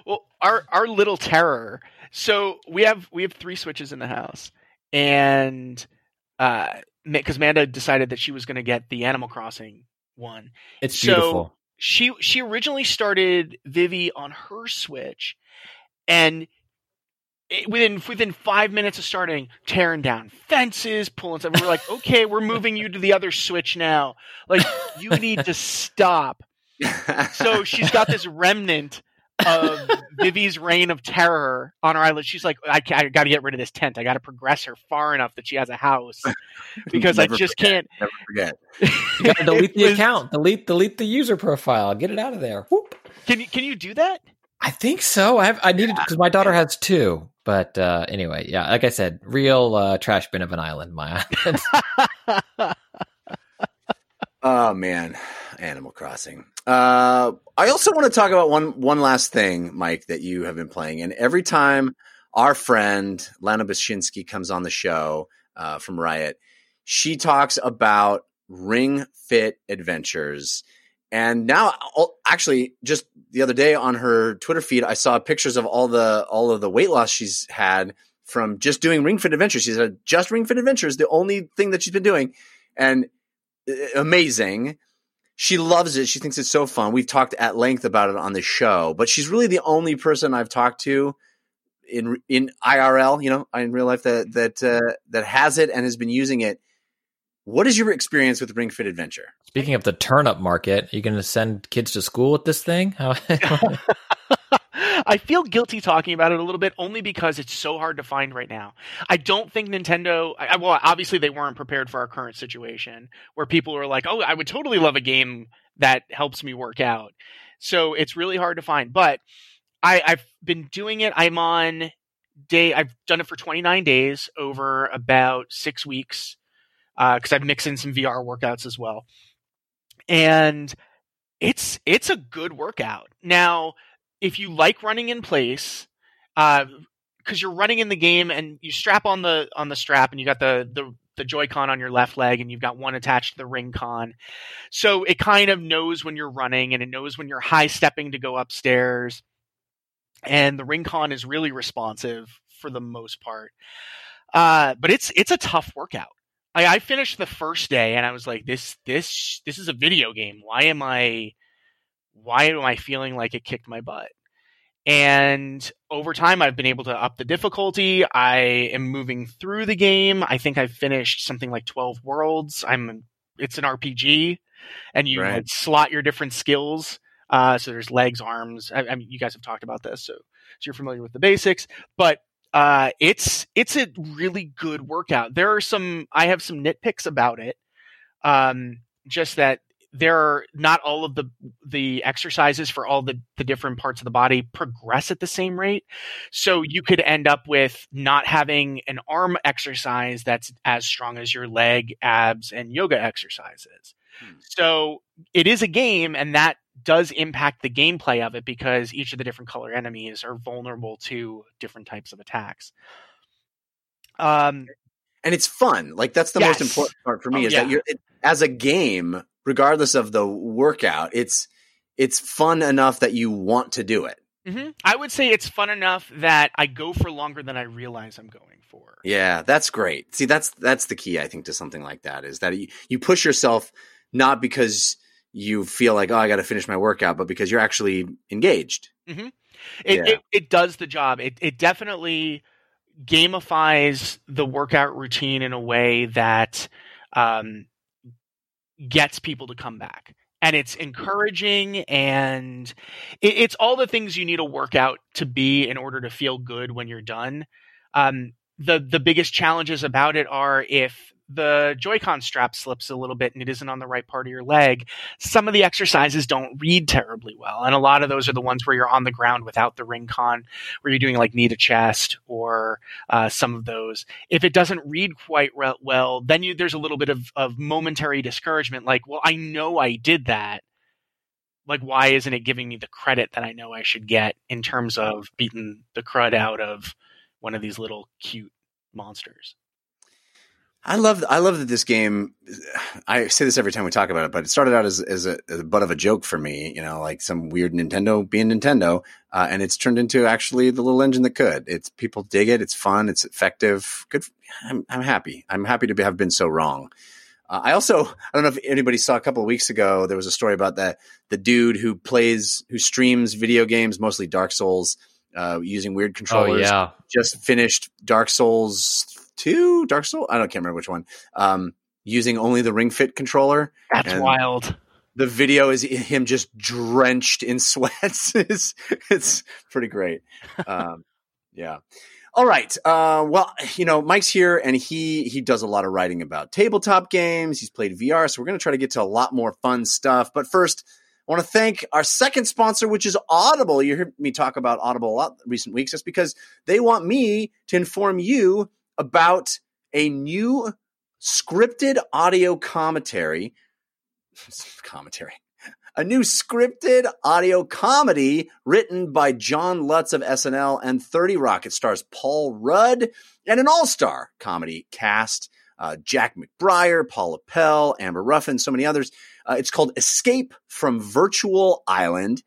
Well, our our little terror. So we have we have three switches in the house, and uh, because Amanda decided that she was going to get the Animal Crossing one, it's So- beautiful. she she originally started Vivi on her Switch, and it, within within five minutes of starting, tearing down fences, pulling stuff. We're like, [LAUGHS] okay, we're moving you to the other Switch now. Like, you need to stop. So she's got this remnant of Vivi's reign of terror on her island. She's like, I, I got to get rid of this tent. I got to progress her far enough that she has a house [LAUGHS] because I just forget. can't. Never forget. You gotta [LAUGHS] delete the was- account, delete delete the user profile, get it out of there. Whoop. Can you can you do that? I think so. I have, I needed because my daughter has two. But uh, anyway, yeah, like I said, real uh, trash bin of an island. My [LAUGHS] island. Oh man, Animal Crossing. Uh, I also want to talk about one one last thing, Mike, that you have been playing. And every time our friend Lana Bashinsky comes on the show uh, from Riot, she talks about Ring Fit Adventures. And now, actually, just the other day on her Twitter feed, I saw pictures of all the all of the weight loss she's had from just doing Ring Fit Adventures. She said just Ring Fit Adventures, the only thing that she's been doing, and amazing. She loves it. She thinks it's so fun. We've talked at length about it on the show, but she's really the only person I've talked to in in IRL, you know, in real life that that uh, that has it and has been using it. What is your experience with Ring Fit Adventure? Speaking of the turnip market, are you going to send kids to school with this thing? [LAUGHS] [LAUGHS] [LAUGHS] [LAUGHS] I feel guilty talking about it a little bit only because it's so hard to find right now. I don't think Nintendo, I, well, obviously they weren't prepared for our current situation where people are like, oh, I would totally love a game that helps me work out. So it's really hard to find. But I, I've been doing it. I'm on day, I've done it for 29 days over about six weeks uh, because I've mixed in some VR workouts as well. And it's it's a good workout. Now, if you like running in place, because you're running in the game and you strap on the on the strap and you got the the the Joy-Con on your left leg and you've got one attached to the ring con. So it kind of knows when you're running and it knows when you're high stepping to go upstairs. And the ring con is really responsive for the most part. Uh, but it's it's a tough workout. I, I finished the first day and I was like, this this this is a video game. Why am I why am I feeling like it kicked my butt? And over time, I've been able to up the difficulty. I am moving through the game. I think I've finished something like 12 worlds. I'm, it's an RPG and you Right. slot your different skills. Uh, so there's legs, arms. I, I mean, you guys have talked about this, so, so you're familiar with the basics, but, uh, it's, it's a really good workout. There are some, I have some nitpicks about it. Um, just that there are not all of the the exercises for all the the different parts of the body progress at the same rate. So you could end up with not having an arm exercise that's as strong as your leg abs and yoga exercises. Hmm. so it is a game and that does impact the gameplay of it because each of the different color enemies are vulnerable to different types of attacks. Um and it's fun. Like that's the most important part for me Oh, is that you're it, as a game, regardless of the workout, it's it's fun enough that you want to do it. mhm. i would say it's fun enough that i go for longer than i realize i'm going for Yeah, that's great. See, that's that's the key I think to something like that is that you, you push yourself not because you feel like oh I got to finish my workout, but because you're actually engaged. It, Yeah. it it does the job. It it definitely gamifies the workout routine in a way that um, gets people to come back. And it's encouraging, and it, it's all the things you need a workout to be in order to feel good when you're done. Um, the the biggest challenges about it are if the Joy-Con strap slips a little bit and it isn't on the right part of your leg, some of the exercises don't read terribly well. And a lot of those are the ones where you're on the ground without the ring con, where you're doing like knee to chest or uh, some of those. If it doesn't read quite re- well, then you, there's a little bit of, of momentary discouragement. Like, well, I know I did that. Like, why isn't it giving me the credit that I know I should get in terms of beating the crud out of one of these little cute monsters? I love I love that this game. I say this every time we talk about it, but it started out as as a, as a butt of a joke for me. You know, like some weird Nintendo being Nintendo, uh, and it's turned into actually the little engine that could. It's people dig it. It's fun. It's effective. Good. I'm I'm happy. I'm happy to be, have been so wrong. Uh, I also I don't know if anybody saw a couple of weeks ago there was a story about that the dude who plays who streams video games mostly Dark Souls uh, using weird controllers. Oh controllers yeah, just finished Dark Souls two, Dark Soul. I don't can't remember which one. Um, using only the Ring Fit controller. That's And wild. The video is him just drenched in [LAUGHS] sweats. it's it's pretty great. Um, [LAUGHS] yeah. All right. Uh, well, you know, Mike's here and he he does a lot of writing about tabletop games. He's played VR, so we're going to try to get to a lot more fun stuff. But first, I want to thank our second sponsor, which is Audible. You hear me talk about Audible a lot recent weeks. That's because they want me to inform you about a new scripted audio commentary. Commentary. A new scripted audio comedy written by John Lutz of SNL and 30 Rock. It stars Paul Rudd and an all star comedy cast uh, Jack McBrayer, Paula Pell, Amber Ruffin, so many others. Uh, it's called Escape from Virtual Island.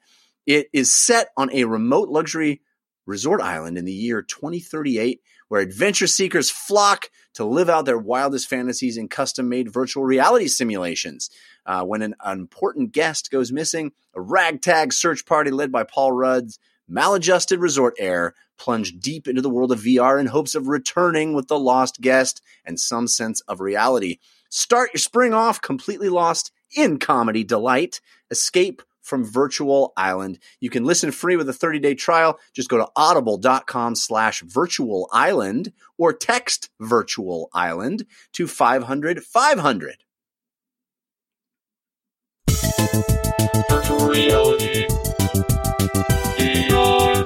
It is set on a remote luxury resort island in the year 2038 where adventure seekers flock to live out their wildest fantasies in custom made virtual reality simulations. Uh, when an, an important guest goes missing, a ragtag search party led by Paul Rudd's maladjusted resort heir plunge deep into the world of VR in hopes of returning with the lost guest and some sense of reality. Start your spring off completely lost in comedy delight. Escape from Virtual Island. You can listen free with a 30-day trial. Just go to audible.com slash virtual island or text virtual island to 500 500. Virtual reality. VR.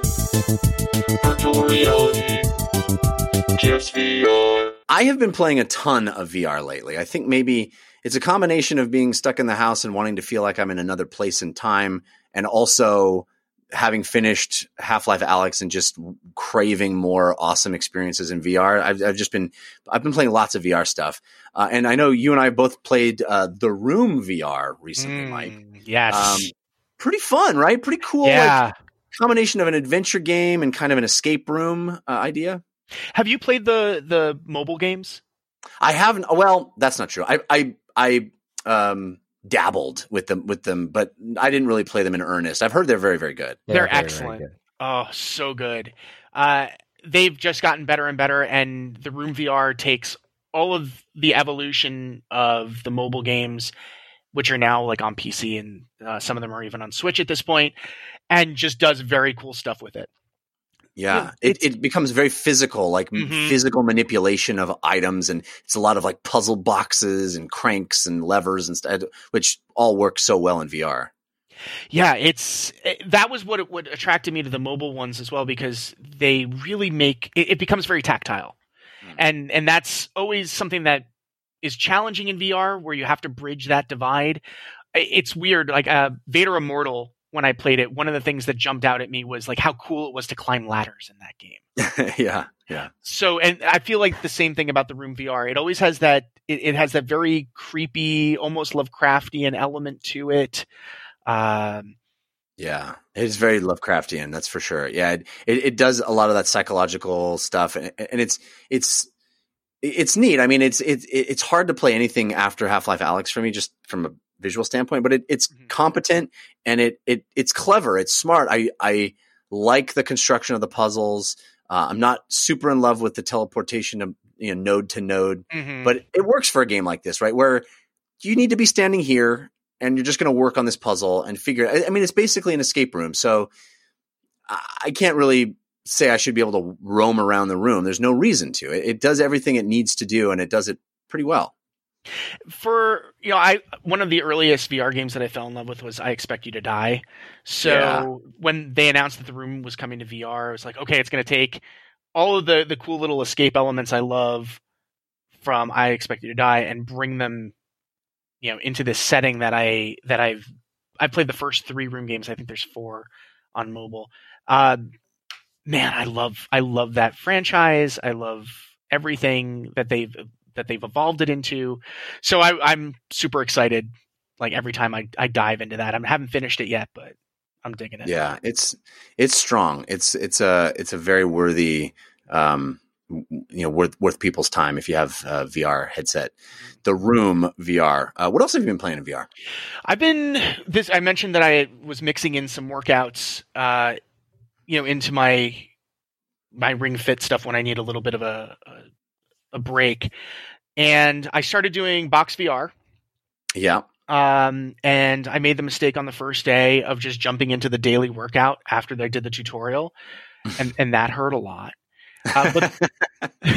Virtual reality. VR. I have been playing a ton of VR lately. I think maybe it's a combination of being stuck in the house and wanting to feel like I'm in another place and time, and also having finished Half Life Alyx and just craving more awesome experiences in VR. I've, I've just been I've been playing lots of VR stuff, uh, and I know you and I both played uh, the Room VR recently, Mike. Mm, yes. Um, pretty fun, right? Pretty cool. like, yeah. combination of an adventure game and kind of an escape room uh, idea. Have you played the the mobile games? I haven't. Well, that's not true. I I I um dabbled with them with them, but I didn't really play them in earnest. I've heard they're very very good. Yeah, They're very, very excellent. good. Oh, so good. Uh, they've just gotten better and better, and the Room VR takes all of the evolution of the mobile games, which are now like on PC, and uh, some of them are even on Switch at this point, and just does very cool stuff with it. Yeah, Yeah, it, it becomes very physical, like m- Mhm. physical manipulation of items, and it's a lot of like puzzle boxes and cranks and levers and stuff, which all work so well in VR. Yeah, it's it, that was what it, what attracted me to the mobile ones as well because they really make it, it becomes very tactile, Mm. and and that's always something that is challenging in VR where you have to bridge that divide. It's weird, like uh, Vader Immortal. When I played it, one of the things that jumped out at me was like how cool it was to climb ladders in that game. [LAUGHS] yeah, yeah, So, and I feel like the same thing about the Room VR. It always has that. It, it has that very creepy, almost Lovecraftian element to it. Um, yeah. It's very Lovecraftian, that's for sure. Yeah, it, it, it does a lot of that psychological stuff, and, and it's it's it's neat. I mean, it's it's it's hard to play anything after Half Life Alyx for me, just from a visual standpoint. But it, it's Mhm. competent and it it it's clever. It's smart. I I like the construction of the puzzles. Uh, I'm not super in love with the teleportation of you know node to node, Mhm. but it works for a game like this, right? Where you need to be standing here and you're just going to work on this puzzle and figure. I I mean, it's basically an escape room, so I I can't really say I should be able to roam around the room. There's no reason to. It, it does everything it needs to do, and it does it pretty well. For you know i one of the earliest vr games that i fell in love with was i expect you to die. So Yeah. when they announced that the room was coming to vr i was like okay it's going to take all of the the cool little escape elements i love from i expect you to die and bring them you know into this setting that i that i've i played the first three room games. I think there's four on mobile. Uh man i love i love that franchise. I love everything that they've that they've evolved it into so I, I'm super excited. Like every time I, I dive into that, I haven't finished it yet, but I'm digging it. Yeah, it's it's strong. It's it's a it's a very worthy um you know worth worth people's time if you have a VR headset. The Room VR. Uh, what else have you been playing in VR? I've been this. I mentioned that I was mixing in some workouts, uh, you know, into my my Ring Fit stuff when I need a little bit of a a, a break, and I started doing Box VR. Yeah, Um, and I made the mistake on the first day of just jumping into the daily workout after I did the tutorial, [LAUGHS] and and that hurt a lot. Uh, but [LAUGHS]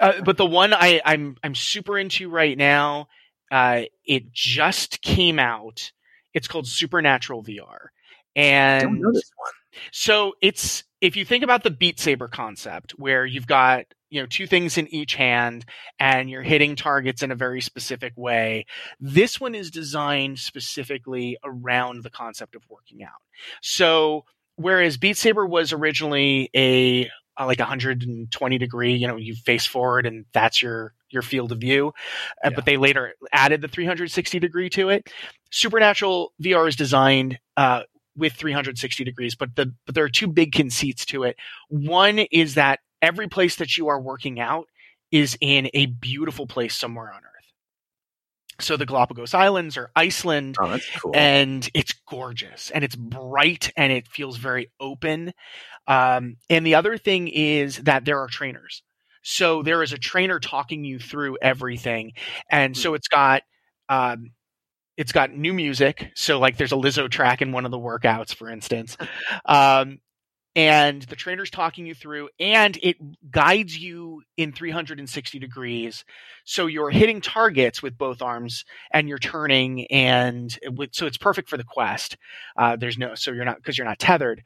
uh, but the one I, I'm I'm super into right now, uh, it just came out. It's called Supernatural VR, and don't know this one. so it's if you think about the Beat Saber concept, where you've got you know two things in each hand and you're hitting targets in a very specific way. This one is designed specifically around the concept of working out. So whereas Beat Saber was originally a uh, like 120 degree, you know, you face forward and that's your your field of view, uh, Yeah. but they later added the 360 degree to it. Supernatural VR is designed uh, with 360 degrees, but the but there are two big conceits to it. One is that every place that you are working out is in a beautiful place somewhere on Earth. So the Galapagos Islands or Iceland, Oh, that's cool. and it's gorgeous and it's bright and it feels very open. Um, and the other thing is that there are trainers. So there is a trainer talking you through everything, and so it's got um, it's got new music. So like there's a Lizzo track in one of the workouts, for instance. [LAUGHS] Um, and the trainer's talking you through and it guides you in 360 degrees. So you're hitting targets with both arms and you're turning and with, so it's perfect for the quest. Uh, there's no so you're not because you're not tethered.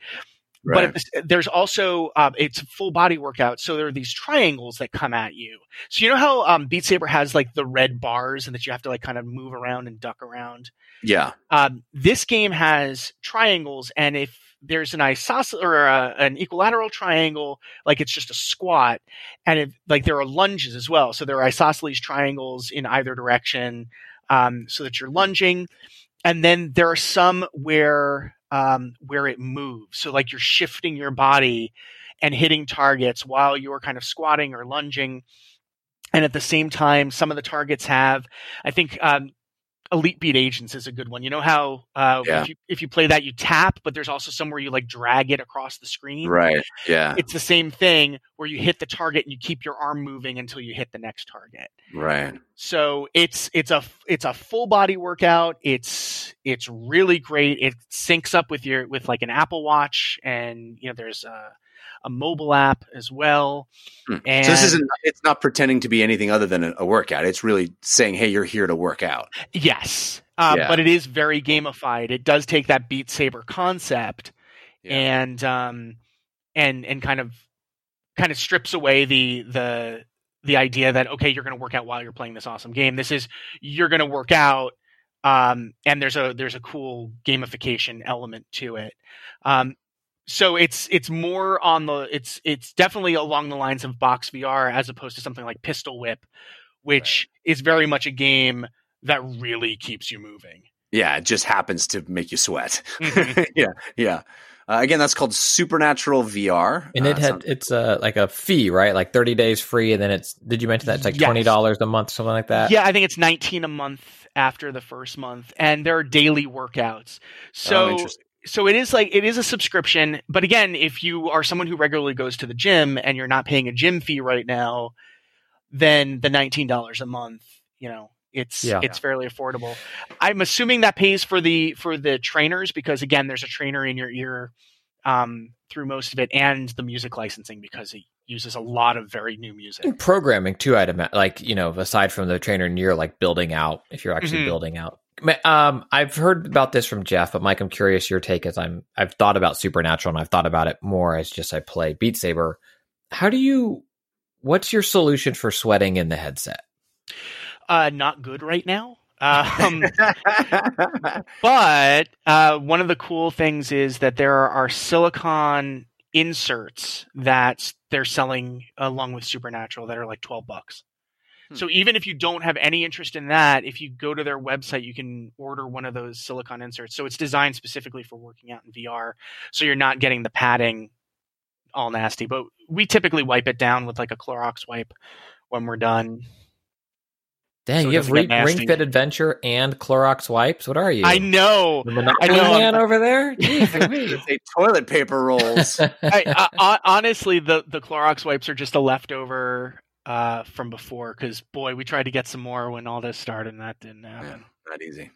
But Right. the, there's also uh, it's a full body workout so there are these triangles that come at you. So you know how um, beat saber has like the red bars and that you have to like kind of move around and duck around? Yeah, um, this game has triangles, and if there's an isosceles or a, an equilateral triangle, like it's just a squat, and if, like there are lunges as well. So there are isosceles triangles in either direction, um, so that you're lunging, and then there are some where um, where it moves. So like you're shifting your body and hitting targets while you're kind of squatting or lunging. And at the same time, some of the targets have, I think, um, Elite Beat Agents is a good one. You know how uh, Yeah. if, you, if you play that, you tap, but there's also somewhere you like drag it across the screen. right. Yeah, It's the same thing where you hit the target and you keep your arm moving until you hit the next target. right. So it's it's a it's a full body workout. It's it's really great. It syncs up with your with like an Apple Watch, and you know there's a, a mobile app as well. Hmm. And so this isn't. It's not pretending to be anything other than a, workout. It's really saying, "Hey, you're here to work out." yes, um, Yeah. but it is very gamified. It does take that Beat Saber concept and um and and kind of kind of strips away the the the idea that okay you're going to work out while you're playing this awesome game this is you're going to work out um and there's a there's a cool gamification element to it um so it's it's more on the it's it's definitely along the lines of box vr as opposed to something like pistol whip which is very much a game that really keeps you moving Yeah, it just happens to make you sweat. Mhm. [LAUGHS] yeah, yeah. Uh, again, that's called Supernatural VR, And it Uh, had sounds- it's uh, like a fee, right? Like thirty days free, and then it's. Did you mention that it's like Yes. twenty dollars a month, something like that? Yeah, I think it's 19 a month after the first month, and there are daily workouts. Oh, So interesting. So it is like it is a subscription, but again, if you are someone who regularly goes to the gym and you're not paying a gym fee right now, then the nineteen dollars a month, you know, it's Yeah. it's fairly affordable. I'm assuming that pays for the for the trainers because again, there's a trainer in your ear um, through most of it, and the music licensing because it uses a lot of very new music. And programming too, I'd imagine. Like you know, aside from the trainer and you're like building out, if you're actually Mhm. building out. Um, I've heard about this from Jeff, but Mike, I'm curious your take. As I'm, I've thought about Supernatural, and I've thought about it more as just I play Beat Saber. How do you? What's your solution for sweating in the headset? Uh, not good right now. Um, [LAUGHS] but uh, one of the cool things is that there are silicon inserts that they're selling along with Supernatural that are like 12 bucks. Hmm. So even if you don't have any interest in that, if you go to their website, you can order one of those silicon inserts. So it's designed specifically for working out in VR. So you're not getting the padding all nasty, but we typically wipe it down with like a Clorox wipe when we're done. Dang, So you have doesn't Ring, Fit Adventure and Clorox wipes. What are you? I know. The Monopoly I know. man [LAUGHS] over there. Jeez, Louise. Say toilet paper rolls. [LAUGHS] I, I, honestly, the the Clorox wipes are just a leftover uh, from before. Because boy, we tried to get some more when all this started, and that didn't happen. Not easy.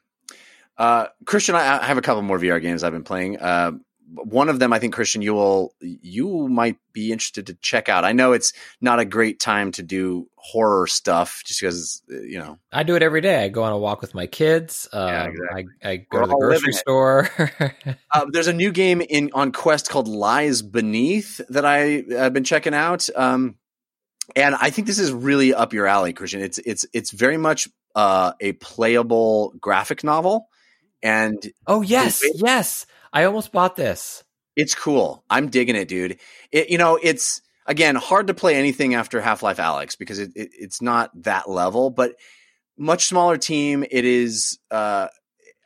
Uh, Christian, I, I have a couple more VR games I've been playing. Uh, one of them, I think Christian, you will you might be interested to check out. I know it's not a great time to do horror stuff, just because uh, you know I do it every day. I go on a walk with my kids. Um, Yeah, exactly. I, I go We're to the grocery store. Uh, [LAUGHS] there's a new game in on Quest called Lies Beneath that I have been checking out, um, and I think this is really up your alley, Christian. It's it's it's very much uh, a playable graphic novel, and oh yes, yes. I almost bought this. it's cool. I'm digging it, dude. It, you know, it's again hard to play anything after Half Life Alyx because it, it it's not that level, but much smaller team. It is. Uh,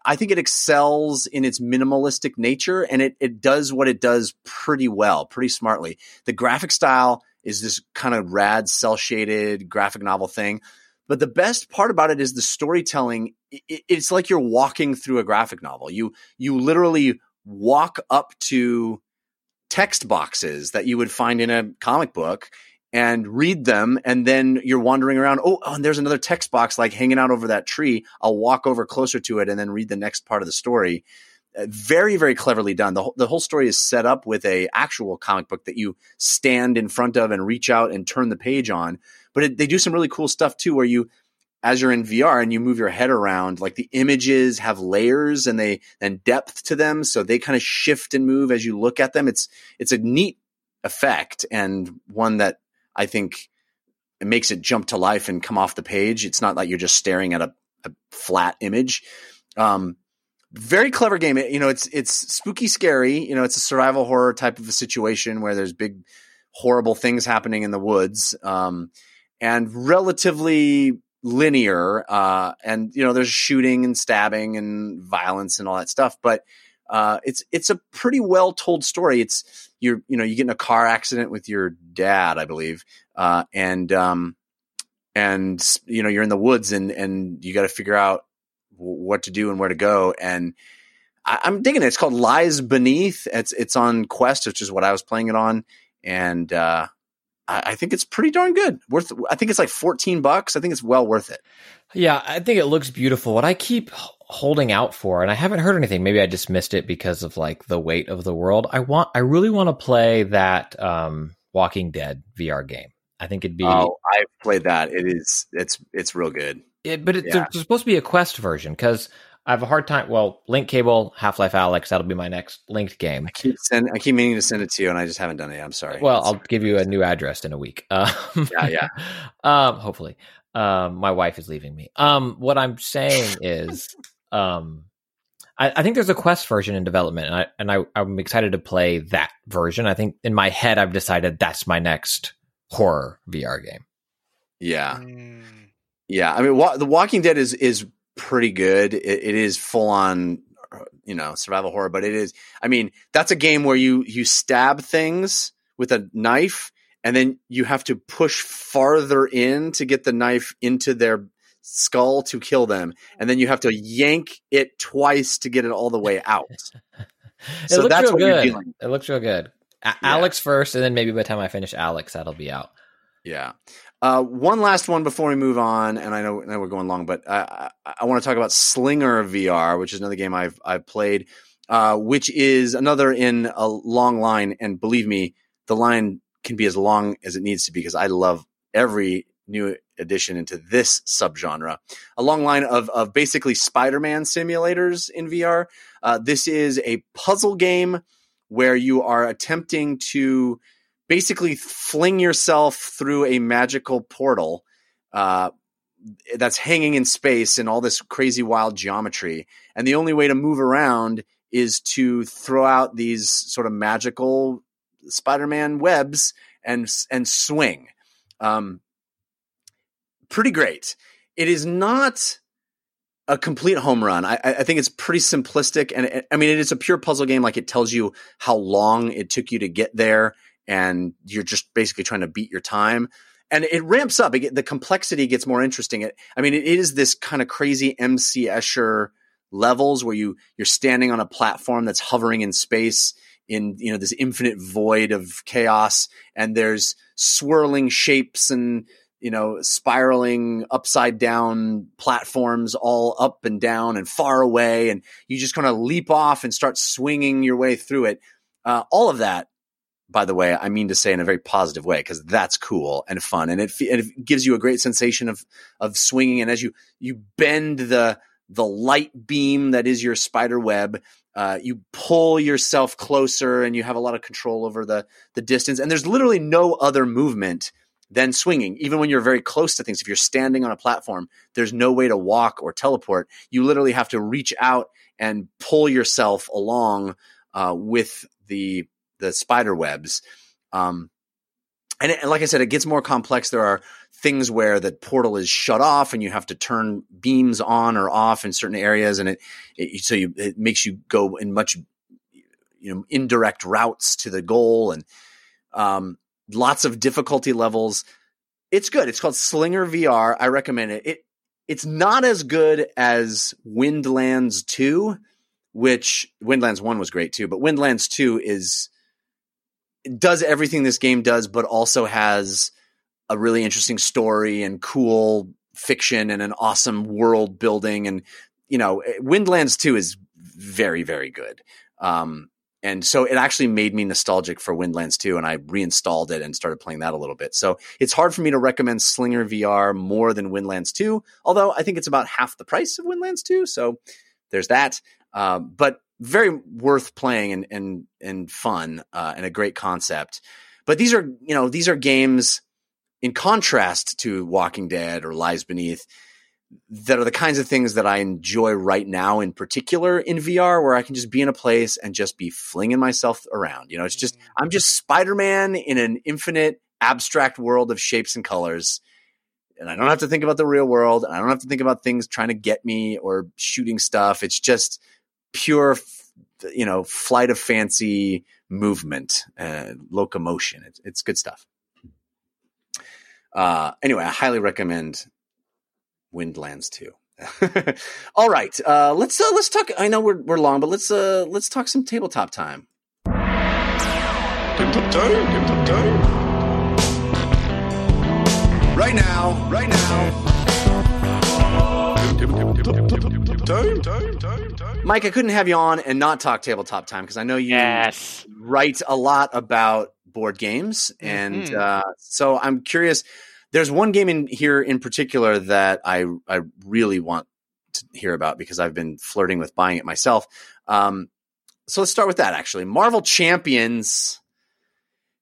I think it excels in its minimalistic nature and it, it does what it does pretty well, pretty smartly. The graphic style is this kind of rad cell shaded graphic novel thing. But the best part about it is the storytelling. It's like you're walking through a graphic novel. You you literally walk up to text boxes that you would find in a comic book and read them and then you're wandering around oh, oh and there's another text box like hanging out over that tree i'll walk over closer to it and then read the next part of the story very very cleverly done the, whole- the whole story is set up with a actual comic book that you stand in front of and reach out and turn the page on but it, they do some really cool stuff too where you as you're in VR and you move your head around, like the images have layers and they and depth to them, so they kind of shift and move as you look at them. It's it's a neat effect and one that I think makes it jump to life and come off the page. It's not like you're just staring at a, a flat image. Um, very clever game. It- you know, it's it's spooky, scary. You know, it's a survival horror type of a situation where there's big, horrible things happening in the woods, um, and relatively linear. Uh, and you know, there's shooting and stabbing and violence and all that stuff. But uh, it's it's a pretty well told story. It's you're you know you get in a car accident with your dad, I believe, uh, and um, and you know you're in the woods and and you got to figure out what to do and where to go and I, I'm digging it. It's called Lies Beneath. It's it's on Quest, which is what I was playing it on, and uh, I, I think it's pretty darn good. Worth. I think it's like 14 bucks. I think it's well worth it. Yeah, I think it looks beautiful. What I keep holding out for, and I haven't heard anything. Maybe I just missed it because of like the weight of the world. I want. I really want to play that um, Walking Dead VR game. I think it'd be. Oh, I've played that. It is. It's it's real good. It, but it, Yeah. there's supposed to be a Quest version because I have a hard time. Well, Link Cable, Half Life Alyx, that'll be my next linked game. I keep send. I keep meaning to send it to you, and I just haven't done it. yet. I'm sorry. Well, It's- I'll give you a new address in a week. [LAUGHS] Um, Yeah, yeah. [LAUGHS] um, hopefully, um, my wife is leaving me. Um, what I'm saying is, [LAUGHS] um, I, I think there's a Quest version in development, and I and I, I'm excited to play that version. I think in my head, I've decided that's my next horror VR game. yeah. Mm. Yeah, I mean, wa- The Walking Dead is is pretty good. It, it is full on, you know, survival horror, but it is. I mean, that's a game where you you stab things with a knife, and then you have to push farther in to get the knife into their skull to kill them, and then you have to yank it twice to get it all the way out. [LAUGHS] It So looks that's real what you're good. dealing. It looks real good. A- Yeah. Alyx first, and then maybe by the time I finish Alyx, that'll be out. Yeah. Uh, one last one before we move on, and I know, I know we're going long, but I, I, I want to talk about Slinger VR, which is another game I've I've played, uh, which is another in a long line. And believe me, the line can be as long as it needs to be because I love every new addition into this subgenre. A long line of of basically Spider-Man simulators in VR. Uh, this is a puzzle game where you are attempting to basically fling yourself through a magical portal uh, that's hanging in space in all this crazy wild geometry. And the only way to move around is to throw out these sort of magical Spider-Man webs and and swing. Um, pretty great. It is not a complete home run. I, I think it's pretty simplistic, and I mean, it is a pure puzzle game. Like it tells you how long it took you to get there, and you're just basically trying to beat your time. And it ramps up. It, the complexity gets more interesting. It, I mean, it is this kind of crazy MC Escher levels where you you're standing on a platform that's hovering in space in you know this infinite void of chaos, and there's swirling shapes and you know, spiraling upside down platforms all up and down and far away. And you just kind of leap off and start swinging your way through it. Uh, all of that, by the way, I mean to say in a very positive way, because that's cool and fun. And it, and it gives you a great sensation of, of swinging. And as you, you bend the, the light beam that is your spider web, uh, you pull yourself closer and you have a lot of control over the, the distance. And there's literally no other movement than swinging. Even when you're very close to things, if you're standing on a platform, there's no way to walk or teleport. You literally have to reach out and pull yourself along uh, with the the spider webs. Um, and, it, and like I said, it gets more complex. There are things where the portal is shut off, and you have to turn beams on or off in certain areas, and it, it so you, it makes you go in much you know indirect routes to the goal and um, lots of difficulty levels. It's good. It's called Slinger VR. I recommend it. It it's not as good as Windlands 2, which Windlands 1 was great too, but Windlands 2 is does everything this game does but also has a really interesting story and cool fiction and an awesome world building and you know, Windlands 2 is very very good. Um and so it actually made me nostalgic for Windlands 2 and I reinstalled it and started playing that a little bit. So it's hard for me to recommend Slinger VR more than Windlands 2, although I think it's about half the price of Windlands 2. So there's that. Um, but very worth playing and and and fun uh, and a great concept. But these are you know these are games in contrast to Walking Dead or Lies Beneath that are the kinds of things that I enjoy right now, in particular in VR, where I can just be in a place and just be flinging myself around. You know, it's just I'm just Spider Man in an infinite abstract world of shapes and colors. And I don't have to think about the real world. And I don't have to think about things trying to get me or shooting stuff. It's just pure, you know, flight of fancy movement, uh, locomotion. It's, it's good stuff. Uh, anyway, I highly recommend Windlands 2. [LAUGHS] All right, uh, let's uh, let's talk. I know we're we're long, but let's uh, let's talk some tabletop time. Tabletop time, tabletop time. Right now, right now. Mike, I couldn't have you on and not talk tabletop time because I know you Yes. write a lot about board games, and Mhm. uh, so I'm curious. There's one game in here in particular that I I really want to hear about because I've been flirting with buying it myself. Um, so let's start with that. Actually, Marvel Champions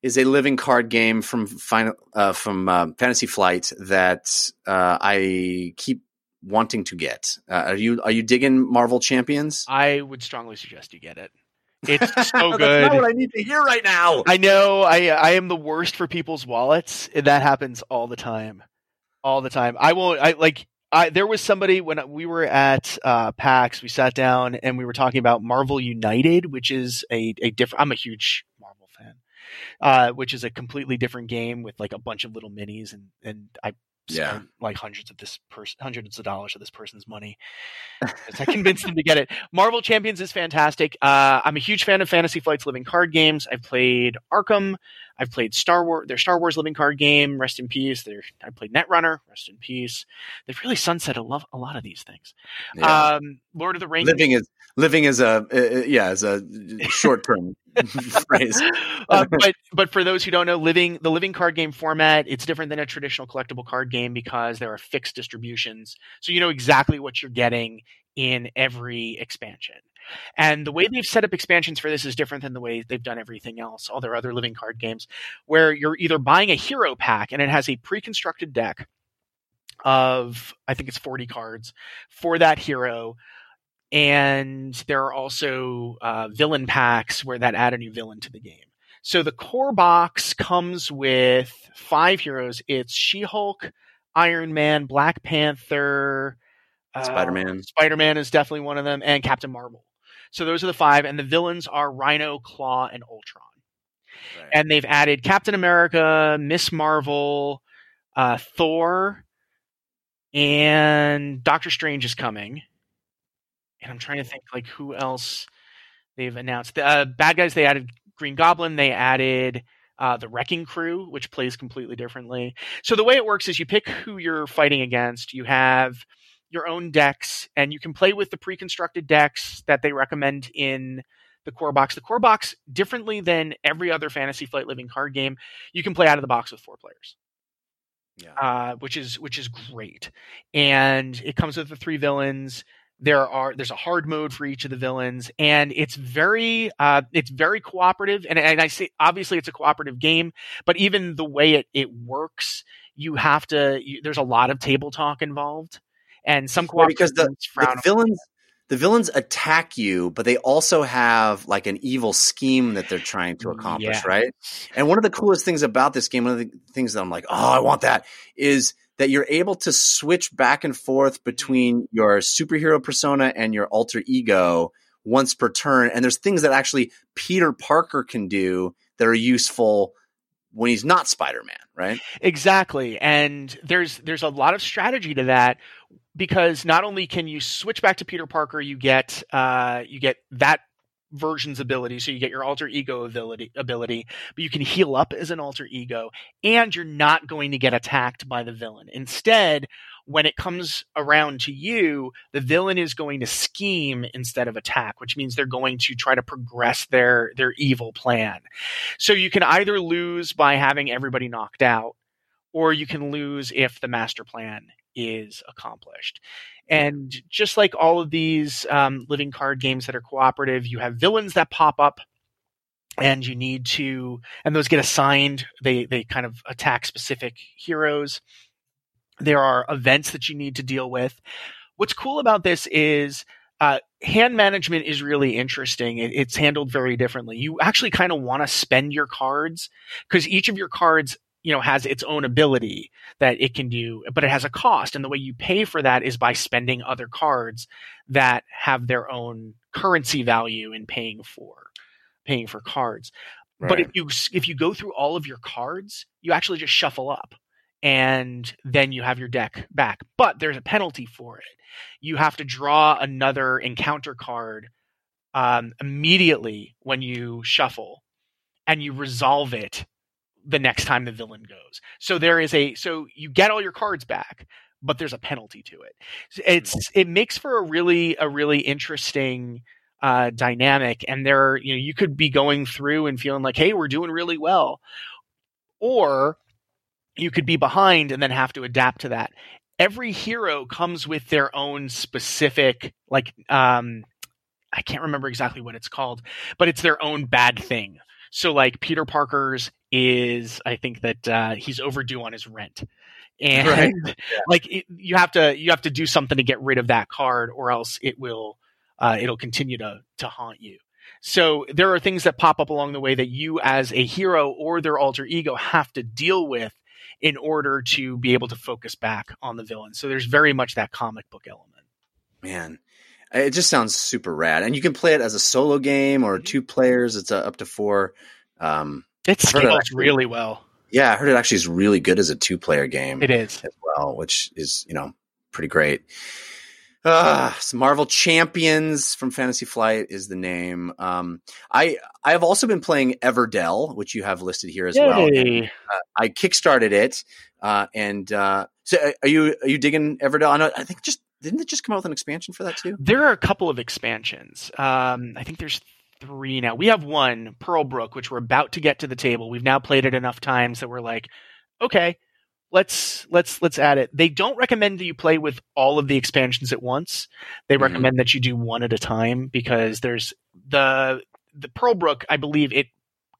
is a living card game from final uh, from uh, Fantasy Flight that uh, I keep wanting to get. Uh, are you are you digging Marvel Champions? I would strongly suggest you get it. It's [LAUGHS] so That's good. not what I need to hear right now. I know I I am the worst for people's wallets. That happens all the time, all the time. I won't. I like. I there was somebody when we were at uh, PAX. We sat down and we were talking about Marvel United, which is a a different. I'm a huge Marvel fan, uh, which is a completely different game with like a bunch of little minis and and I Yeah. spent like hundreds of this person, hundreds of dollars of this person's money. I [LAUGHS] convinced him to get it. Marvel Champions is fantastic. Uh, I'm a huge fan of Fantasy Flight's living card games. I've played Arkham. I've played Star Wars, their Star Wars living card game. Rest in peace. Their, I played Netrunner. Rest in peace. They've really sunset a, love, a lot of these things. Yeah. Um, Lord of the Rings. living is living is a uh, uh, yeah is a short term [LAUGHS] phrase. uh, but but for those who don't know, living the living card game format, it's different than a traditional collectible card game because there are fixed distributions, so you know exactly what you're getting in every expansion. And the way they've set up expansions for this is different than the way they've done everything else, all their other living card games, where you're either buying a hero pack and it has a pre-constructed deck of I think it's 40 cards for that hero and there are also uh, villain packs where that add a new villain to the game. So the core box comes with five heroes. It's She-Hulk, Iron Man, Black Panther, uh, Spider-Man. Spider-Man is definitely one of them, and Captain Marvel. So those are the five, and the villains are Rhino, Klaw, and Ultron. And they've added Captain America, Miss Marvel, uh, Thor, and Doctor Strange is coming. And I'm trying to think like who else they've announced. The uh, bad guys they added Green Goblin. They added uh, the Wrecking Crew, which plays completely differently. So the way it works is you pick who you're fighting against. You have your own decks, and you can play with the pre-constructed decks that they recommend in the core box. The core box, differently than every other Fantasy Flight Living card game, you can play out of the box with four players Yeah. uh, which is which is great. And it comes with the three villains. There are there's a hard mode for each of the villains, and it's very uh, it's very cooperative. And, and I say obviously it's a cooperative game, but even the way it it works, you have to. You, there's a lot of table talk involved, and some cooperative because the, the villains the villains attack you, but they also have like an evil scheme that they're trying to accomplish, Yeah. right? And one of the coolest things about this game, one of the things that I'm like, oh, I want that, is that you're able to switch back and forth between your superhero persona and your alter ego once per turn. And there's things that actually Peter Parker can do that are useful when he's not Spider-Man, right? Exactly. And there's there's a lot of strategy to that because not only can you switch back to Peter Parker, you get uh, you get that version's ability, so you get your alter ego ability ability, but you can heal up as an alter ego, and you're not going to get attacked by the villain. Instead, when it comes around to you, the villain is going to scheme instead of attack, which means they're going to try to progress their their evil plan. So you can either lose by having everybody knocked out, or you can lose if the master plan is accomplished. And just like all of these um, living card games that are cooperative, you have villains that pop up. And you need to, and those get assigned. They they kind of attack specific heroes. There are events that you need to deal with. What's cool about this is uh, hand management is really interesting. It, it's handled very differently. You actually kind of want to spend your cards because each of your cards, you know, has its own ability that it can do, but it has a cost. And the way you pay for that is by spending other cards that have their own currency value in paying for paying for cards. But if you if you go through all of your cards, you actually just shuffle up and then you have your deck back. But there's a penalty for it. You have to draw another encounter card um, immediately when you shuffle, and you resolve it the next time the villain goes. So there is a so you get all your cards back, but there's a penalty to it. It's it makes for a really a really interesting uh, dynamic, and there you know you could be going through and feeling like, hey, we're doing really well, or you could be behind and then have to adapt to that. Every hero comes with their own specific, like, um, I can't remember exactly what it's called, but it's their own bad thing. So, like, Peter Parker's is, I think that uh, he's overdue on his rent, [LAUGHS] and Right. [LAUGHS] like it, you have to you have to do something to get rid of that card, or else it will uh, it'll continue to to haunt you. So there are things that pop up along the way that you, as a hero or their alter ego, have to deal with in order to be able to focus back on the villain. So there's very much that comic book element. Man, it just sounds super rad. And you can play it as a solo game or two players. It's uh, up to four. Um, It I've scales actually- really well. Yeah, I heard it actually is really good as a two player game It is. as well, which is you know pretty great. Uh, so Marvel Champions from Fantasy Flight is the name. Um, I I have also been playing Everdell, which you have listed here as well. Yay. I kickstarted it, uh, and uh, so uh, are you are you digging Everdell? I know. I think just didn't it just come out with an expansion for that too? There are a couple of expansions. Um, I think there's three now. We have one, Pearlbrook, which we're about to get to the table. We've now played it enough times that we're like, okay, let's let's let's add it. They don't recommend that you play with all of the expansions at once. They Mhm. recommend that you do one at a time because there's the the Pearlbrook, I believe it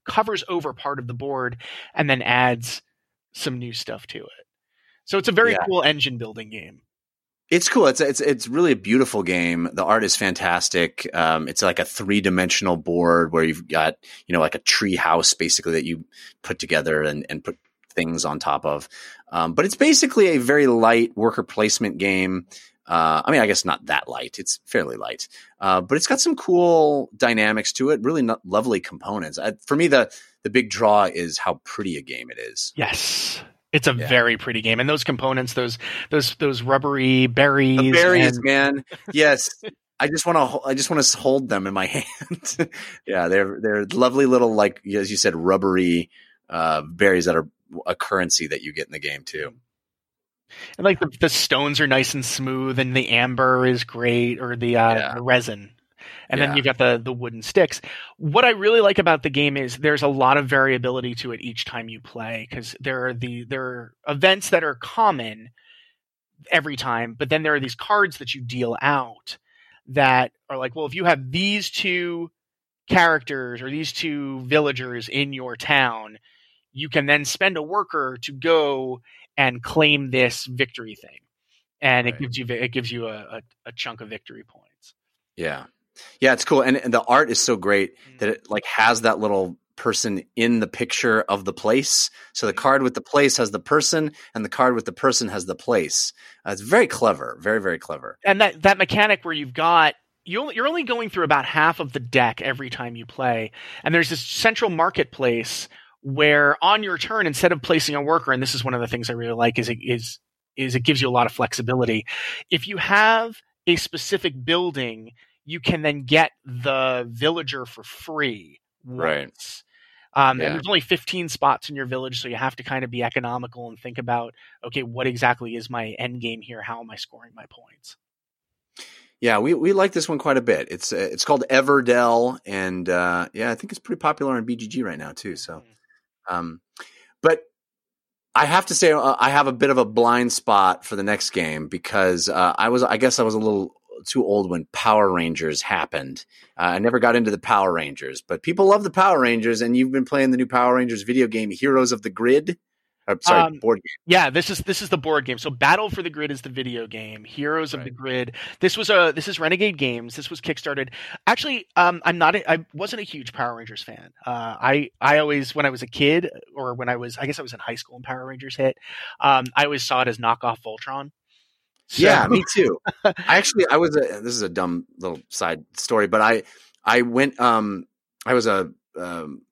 covers over part of the board and then adds some new stuff to it. So it's a very Yeah. cool engine building game. It's cool. It's it's it's really a beautiful game. The art is fantastic. Um, it's like a three dimensional board where you've got you know like a tree house basically that you put together and and put things on top of. Um, but it's basically a very light worker placement game. Uh, I mean, I guess not that light. It's fairly light, uh, but it's got some cool dynamics to it. Really lovely components. I, for me, the the big draw is how pretty a game it is. Yes. It's a Yeah. very pretty game. And those components, those those those rubbery berries. The berries, and- man. Yes. [LAUGHS] I just want to. I just want to hold them in my [LAUGHS] hand. yeah, they're they're lovely little like as you said, rubbery uh, berries that are a currency that you get in the game too. and like the, the stones are nice and smooth and the amber is great or the uh Yeah. the resin. And then you've got the the wooden sticks. What I really like about the game is there's a lot of variability to it each time you play because there are the there are events that are common every time, but then there are these cards that you deal out that are like, well, if you have these two characters or these two villagers in your town, you can then spend a worker to go and claim this victory thing, and it gives you it gives you a, a, a chunk of victory points. Yeah, yeah, it's cool, and, and the art is so great that it like has that little person in the picture of the place. So the card with the place has the person, and the card with the person has the place. Uh, it's very clever, very very clever. and that that mechanic where you've got you only, you're only going through about half of the deck every time you play, and there's this central marketplace where on your turn, instead of placing a worker, and this is one of the things I really like, is it is is it gives you a lot of flexibility. If you have a specific building, you can then get the villager for free. Right. once. Um, Yeah. And there's only 15 spots in your village, so you have to kind of be economical and think about, okay, what exactly is my end game here? How am I scoring my points? Yeah, we, we like this one quite a bit. It's uh, it's called Everdell, and uh, yeah, I think it's pretty popular on BGG right now too. So, um, but I have to say uh, I have a bit of a blind spot for the next game because uh, I was I guess I was a little too old when Power Rangers happened. Uh, I never got into the Power Rangers, but people love the Power Rangers, and you've been playing the new Power Rangers video game, Heroes of the Grid. Or, sorry, Um, board game. Yeah, this is this is the board game. So Battle for the Grid is the video game. Heroes of the Grid. This was a this is Renegade Games. This was kickstarted. Actually, um, I'm not. A, I wasn't a huge Power Rangers fan. Uh, I I always when I was a kid or when I was I guess I was in high school and Power Rangers hit. Um, I always saw it as knockoff Voltron. So- Yeah, me too. [LAUGHS] I actually, I was a. This is a dumb little side story, but I, I went. Um, I was a, um,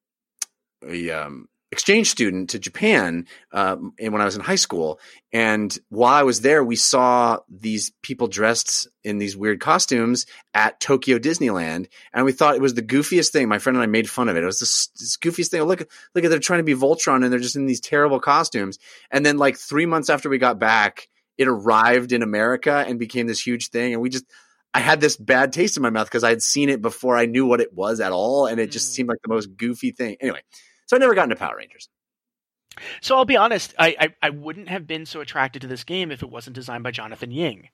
a um, exchange student to Japan, um, and when I was in high school, and while I was there, we saw these people dressed in these weird costumes at Tokyo Disneyland, and we thought it was the goofiest thing. My friend and I made fun of it. It was this, this goofiest thing. Look, look at they're trying to be Voltron, and they're just in these terrible costumes. And then, like three months after we got back it arrived in America and became this huge thing. And we just, I had this bad taste in my mouth because I had seen it before I knew what it was at all. And it just Mm. seemed like the most goofy thing. Anyway, so I never got into Power Rangers. So I'll be honest, I, I, I wouldn't have been so attracted to this game if it wasn't designed by Jonathan Ying,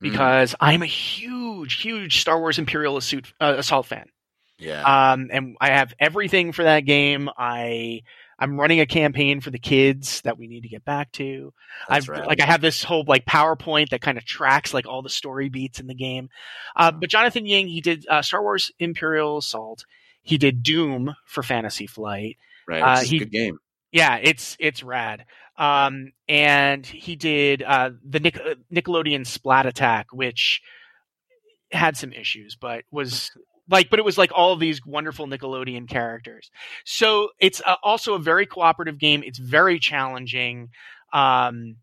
because I'm a huge, huge Star Wars Imperial Assault, uh, Assault fan. Yeah. Um, and I have everything for that game. I I'm running a campaign for the kids that we need to get back to. That's I've rad. like I have this whole like PowerPoint that kind of tracks like all the story beats in the game. Uh, but Jonathan Ying, he did uh, Star Wars Imperial Assault. He did Doom for Fantasy Flight. right. uh, he- a good game. Yeah, it's it's rad. Um, and he did uh, the Nic- uh, Nickelodeon Splat Attack, which had some issues, but was like but it was like all of these wonderful nickelodeon characters. So it's uh, also a very cooperative game. It's very challenging. Um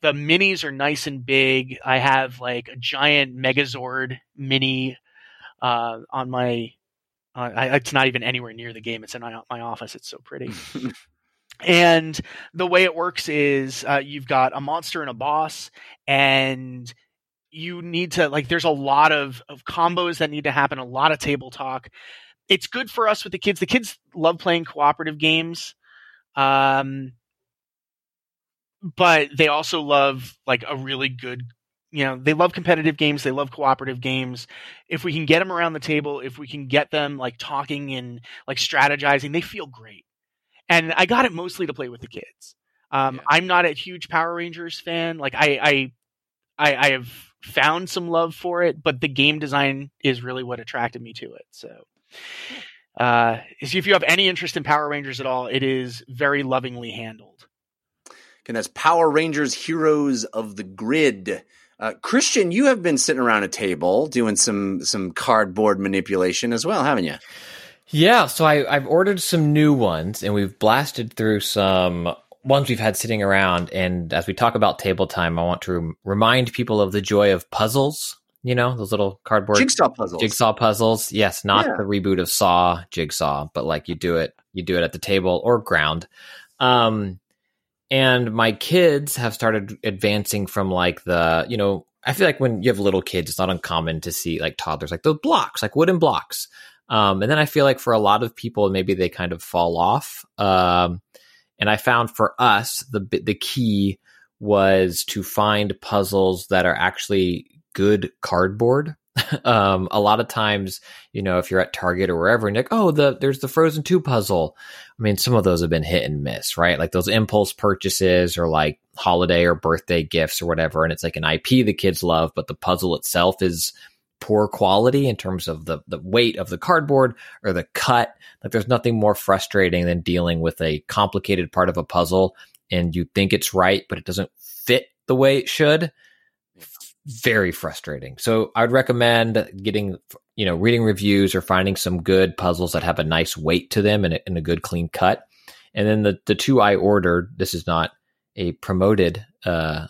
the minis are nice and big. I have like a giant megazord mini uh on my uh, I, it's not even anywhere near the game. It's in my, my office. It's so pretty. [LAUGHS] And the way it works is uh, you've got a monster and a boss and you need to like there's a lot of, of combos that need to happen a lot of table talk. It's good for us with the kids. The kids love playing cooperative games um but they also love like a really good you know they love competitive games they love cooperative games. If we can get them around the table if we can get them like talking and like strategizing they feel great. And i got it mostly to play with the kids. Um, Yeah. i'm not a huge power rangers fan. Like I, I i i have found some love for it but the game design is really what attracted me to it so uh if you have any interest in power rangers at all it is very lovingly handled And that's Power Rangers Heroes of the Grid. Uh, Christian, you have been sitting around a table doing some some cardboard manipulation as well, haven't you? Yeah, so I, I've ordered some new ones, and we've blasted through some ones we've had sitting around. And as we talk about table time, I want to rem- remind people of the joy of puzzles. You know, those little cardboard Jigsaw puzzles. jigsaw puzzles. Yes, not Yeah. the reboot of Saw Jigsaw, but like you do it, you do it at the table or ground. Um, and my kids have started advancing from like the, you know, I feel like when you have little kids, it's not uncommon to see like toddlers like those blocks, like wooden blocks. Um, and then I feel like for a lot of people, maybe they kind of fall off. Um, and I found for us the the key was to find puzzles that are actually good cardboard. [LAUGHS] um, a lot of times, you know, if you're at Target or wherever, and like, oh, the there's the Frozen Two puzzle. I mean, some of those have been hit and miss, right? Like those impulse purchases or like holiday or birthday gifts or whatever, and it's like an IP the kids love, but the puzzle itself is poor quality in terms of the the weight of the cardboard or the cut. Like there's nothing more frustrating than dealing with a complicated part of a puzzle and you think it's right, but it doesn't fit the way it should. Very frustrating. So I'd recommend getting, you know, reading reviews or finding some good puzzles that have a nice weight to them and a, and a good clean cut. And then the the two I ordered, this is not a promoted uh,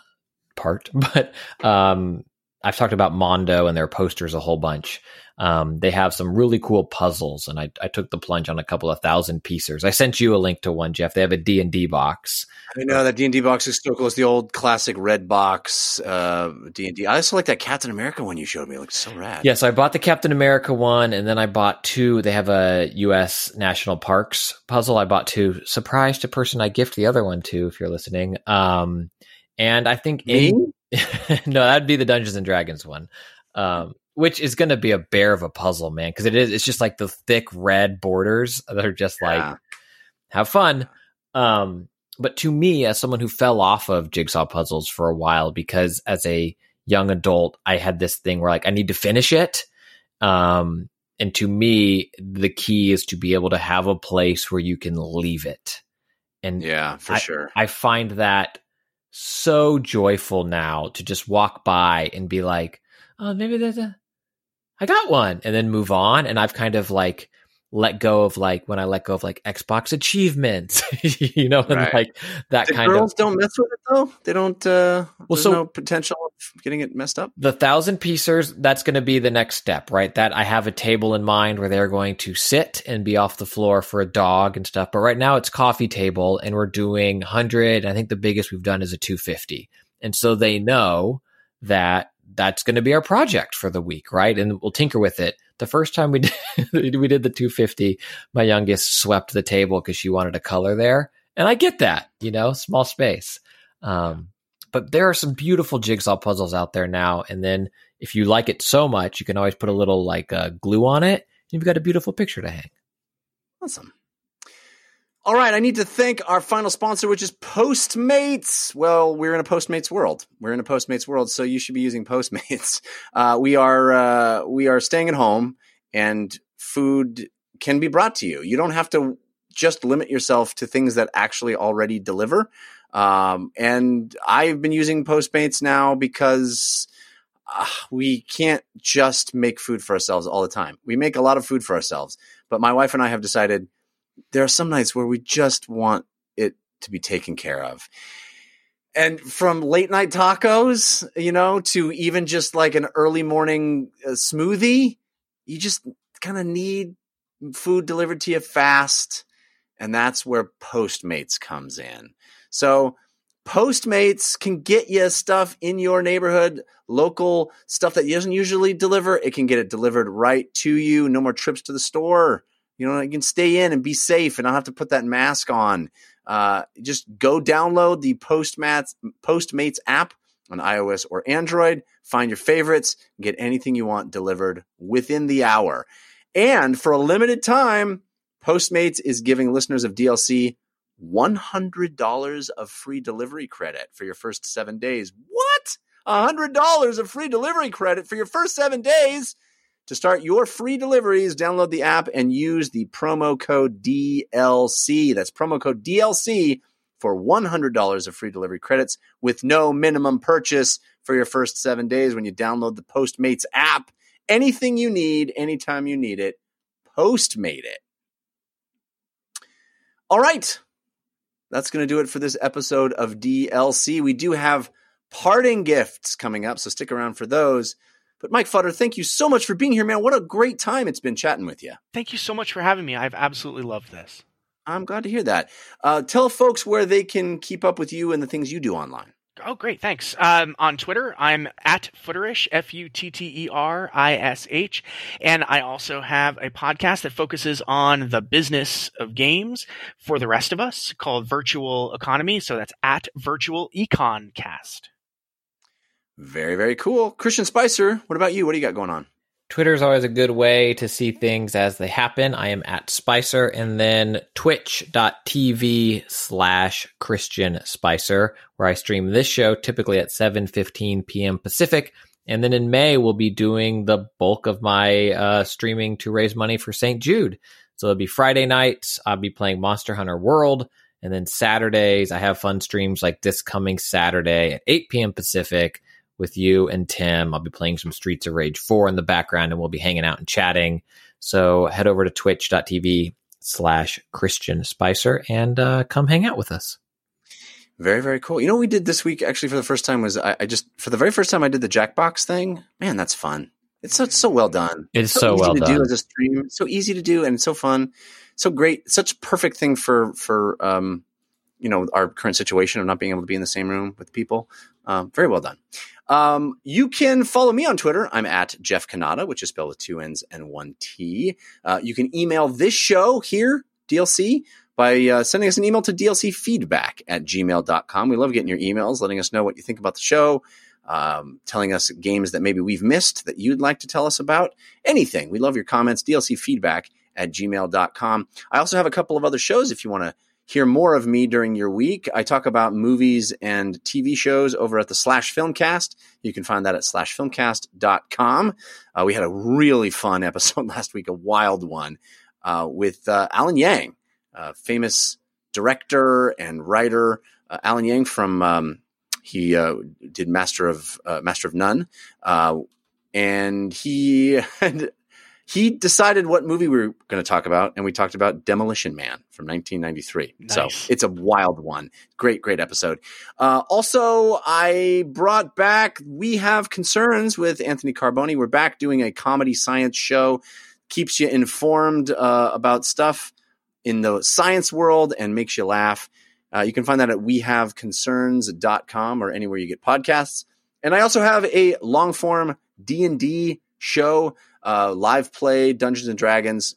part, [LAUGHS] but um, I've talked about Mondo and their posters a whole bunch. Um, they have some really cool puzzles, and I, I took the plunge on a couple of thousand piecers. I sent you a link to one, Jeff. They have a D and D box. I know that D and D box is still cool. It's the old classic red box uh, D and D. I also like that Captain America one you showed me. It looks so rad. Yeah, so I bought the Captain America one, and then I bought two. They have a U.S. National Parks puzzle. I bought two. Surprise to person I gift the other one to, if you're listening. Um, and I think Me? in- [LAUGHS] no, that'd be the Dungeons and Dragons one, um, which is going to be a bear of a puzzle, man, because it is. It's just like the thick red borders that are just like have fun. Um, but to me, as someone who fell off of jigsaw puzzles for a while, because as a young adult, I had this thing where like I need to finish it. Um, and to me, the key is to be able to have a place where you can leave it. And Yeah, for sure. I find that so joyful now to just walk by and be like, oh, maybe there's a, I got one, and then move on. And I've kind of like let go of like when I let go of like Xbox achievements, [LAUGHS] you know, and Right. like that the kind girls of girls don't mess with it though. They don't. Uh, well, so- no potential of getting it messed up. the thousand piecers. That's going to be the next step, right? That I have a table in mind where they're going to sit and be off the floor for a dog and stuff. But right now it's coffee table, and we're doing hundred. I think the biggest we've done is a two fifty, and so they know that that's going to be our project for the week, right? And we'll tinker with it. The first time we did, [LAUGHS] we did the 250, my youngest swept the table because she wanted a color there. And I get that, you know, small space. Um, but there are some beautiful jigsaw puzzles out there now. And then if you like it so much, you can always put a little like uh, glue on it. And you've got a beautiful picture to hang. Awesome. All right, I need to thank our final sponsor, which is Postmates. Well, we're in a Postmates world. We're in a Postmates world, so you should be using Postmates. [LAUGHS] Uh, we are uh, we are staying at home, and food can be brought to you. You don't have to just limit yourself to things that actually already deliver. Um, and I've been using Postmates now because uh, we can't just make food for ourselves all the time. We make a lot of food for ourselves, but my wife and I have decided there are some nights where we just want it to be taken care of. And from late night tacos, you know, to even just like an early morning uh, smoothie, you just kind of need food delivered to you fast. And that's where Postmates comes in. So, Postmates can get you stuff in your neighborhood, local stuff that you doesn't usually deliver. It can get it delivered right to you. No more trips to the store. You know, you can stay in and be safe and not have to put that mask on. Uh, just go download the Postmates Postmates app on iOS or Android. Find your favorites. Get anything you want delivered within the hour. And for a limited time, Postmates is giving listeners of DLC $100 of free delivery credit for your first seven days. What? $100 of free delivery credit for your first seven days? To start your free deliveries, download the app and use the promo code DLC. That's promo code DLC for $100 of free delivery credits with no minimum purchase for your first seven days when you download the Postmates app. Anything you need, anytime you need it, Postmate it. All right. That's going to do it for this episode of DLC. We do have parting gifts coming up, so stick around for those. But Mike Futter, thank you so much for being here, man. What a great time it's been chatting with you. Thank you so much for having me. I've absolutely loved this. I'm glad to hear that. Uh, tell folks where they can keep up with you and the things you do online. Oh, great. Thanks. Um, on Twitter, I'm at Futterish, F U T T E R I S H. And I also have a podcast that focuses on the business of games for the rest of us called Virtual Economy. So that's at Virtual Econcast. Very, very cool. Christian Spicer, what about you? What do you got going on? Twitter is always a good way to see things as they happen. I am at Spicer and then twitch.tv slash Christian Spicer, where I stream this show typically at 7.15 p.m. Pacific. And then in May, we'll be doing the bulk of my uh, streaming to raise money for St. Jude. So it'll be Friday nights. I'll be playing Monster Hunter World. And then Saturdays, I have fun streams like this coming Saturday at 8 p.m. Pacific with you and Tim. I'll be playing some Streets of Rage 4 in the background and we'll be hanging out and chatting. So head over to twitch.tv slash Christian Spicer and uh, come hang out with us. Very, very cool. You know what we did this week actually for the first time was I, I just, for the very first time I did the Jackbox thing. Man, that's fun. It's so, it's so well done. It's so easy well to done. do as a stream. So easy to do and so fun. So great. Such perfect thing for, for, um, you know, our current situation of not being able to be in the same room with people. Um, very well done. Um, you can follow me on Twitter. I'm at Jeff Cannata, which is spelled with two N's and one T. Uh, you can email this show here, DLC, by uh, sending us an email to dlcfeedback at gmail.com. We love getting your emails, letting us know what you think about the show, um, telling us games that maybe we've missed that you'd like to tell us about. Anything. We love your comments. dlcfeedback at gmail.com. I also have a couple of other shows if you want to hear more of me during your week. I talk about movies and TV shows over at the Slash Filmcast. You can find that at slashfilmcast.com. Uh, we had a really fun [LAUGHS] episode last week, a wild one, uh, with uh, Alan Yang, famous director and writer. Uh, Alan Yang from um, he uh, did Master of uh, Master of None, and he [LAUGHS] had he decided what movie we were going to talk about, and we talked about Demolition Man from 1993. So it's a wild one. Great, great episode. Uh, also, I brought back We Have Concerns with Anthony Carboni. We're back doing a comedy science show, keeps you informed uh, about stuff in the science world and makes you laugh. Uh, you can find that at wehaveconcerns.com or anywhere you get podcasts. And I also have a long form D&D show, uh, live play Dungeons and Dragons.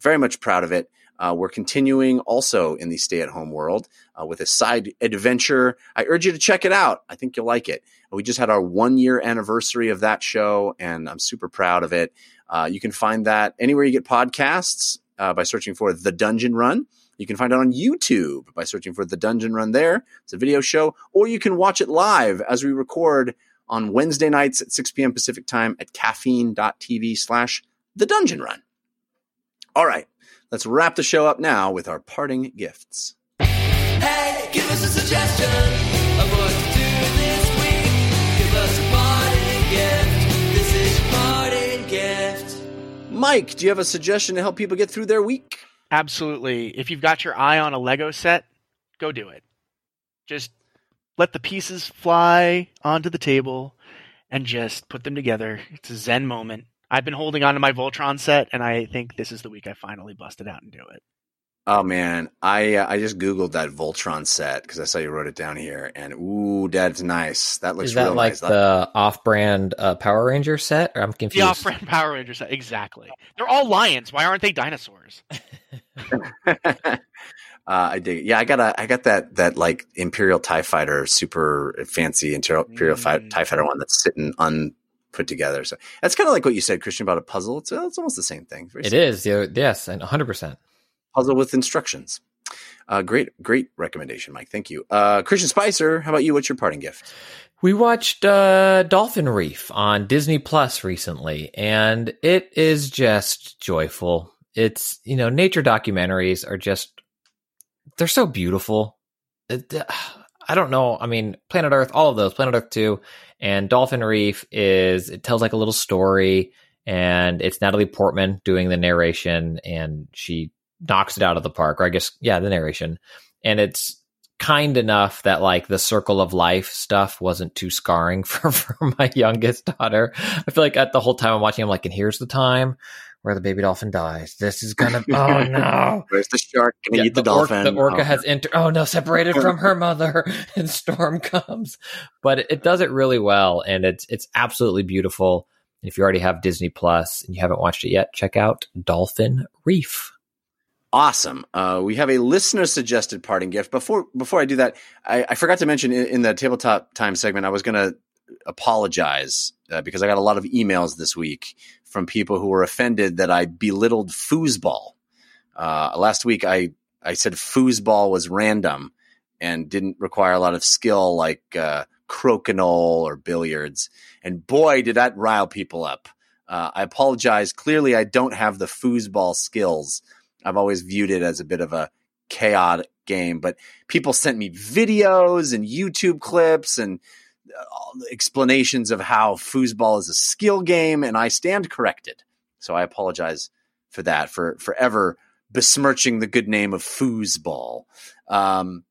Very much proud of it. Uh, we're continuing also in the stay at home world uh, with a side adventure. I urge you to check it out. I think you'll like it. We just had our one year anniversary of that show, and I'm super proud of it. Uh, you can find that anywhere you get podcasts uh, by searching for The Dungeon Run. You can find it on YouTube by searching for The Dungeon Run there. It's a video show, or you can watch it live as we record on Wednesday nights at 6 p.m. Pacific time at caffeine.tv slash the dungeon run. All right, let's wrap the show up now with our parting gifts. Hey, give us a suggestion of what to do this week. Give us a gift. This is gift. Mike, do you have a suggestion to help people get through their week? Absolutely. If you've got your eye on a Lego set, go do it. Just let the pieces fly onto the table and just put them together. It's a zen moment. I've been holding on to my Voltron set, and I think this is the week I finally busted out and do it. Oh man, I uh, I just googled that Voltron set because I saw you wrote it down here, and ooh, that's nice. That looks Is that real like nice. the off-brand uh, Power Ranger set? Or I'm confused. The off-brand [LAUGHS] Power Ranger set, exactly. They're all lions. Why aren't they dinosaurs? [LAUGHS] [LAUGHS] uh, I dig it. Yeah, I got a, I got that that like Imperial Tie Fighter, super fancy Imperial, Imperial Fi- Mm. Tie Fighter one that's sitting unput together. So that's kind of like what you said, Christian, about a puzzle. It's, uh, it's almost the same thing. Very It similar. is. yeah, Yes, and 100%. puzzle with instructions. Uh, great, great recommendation, Mike. Thank you, uh, Christian Spicer. How about you? What's your parting gift? We watched uh, Dolphin Reef on Disney Plus recently, and it is just joyful. It's, you know, nature documentaries are just, they're so beautiful. Uh, it- I don't know. I mean, Planet Earth, all of those, Planet Earth 2, and Dolphin Reef is, it tells like a little story, and it's Natalie Portman doing the narration, and she knocks it out of the park, or I guess, yeah, the narration. And it's kind enough that like the circle of life stuff wasn't too scarring [LAUGHS] for, for my youngest daughter. I feel like at the whole time I'm watching, I'm like, and here's the time where the baby dolphin dies. This is gonna, [LAUGHS] oh no. Where's the shark? Gonna Yeah, eat the, orca- dolphin. the orca Oh. has entered. Oh no, separated from her mother, [LAUGHS] and storm comes. But it, it does it really well, and it's it's absolutely beautiful. If you already have Disney Plus and you haven't watched it yet, check out Dolphin Reef. Awesome. Uh, we have a listener suggested parting gift. Before before I do that, I, I forgot to mention in, in the tabletop time segment, I was going to apologize uh, because I got a lot of emails this week from people who were offended that I belittled foosball. Uh, last week, I I said foosball was random and didn't require a lot of skill like uh, crokinole or billiards. And boy, did that rile people up. Uh, I apologize. Clearly, I don't have the foosball skills. I've always viewed it as a bit of a chaotic game, but people sent me videos and YouTube clips and explanations of how foosball is a skill game, and I stand corrected. So I apologize for that, for forever besmirching the good name of foosball. Um,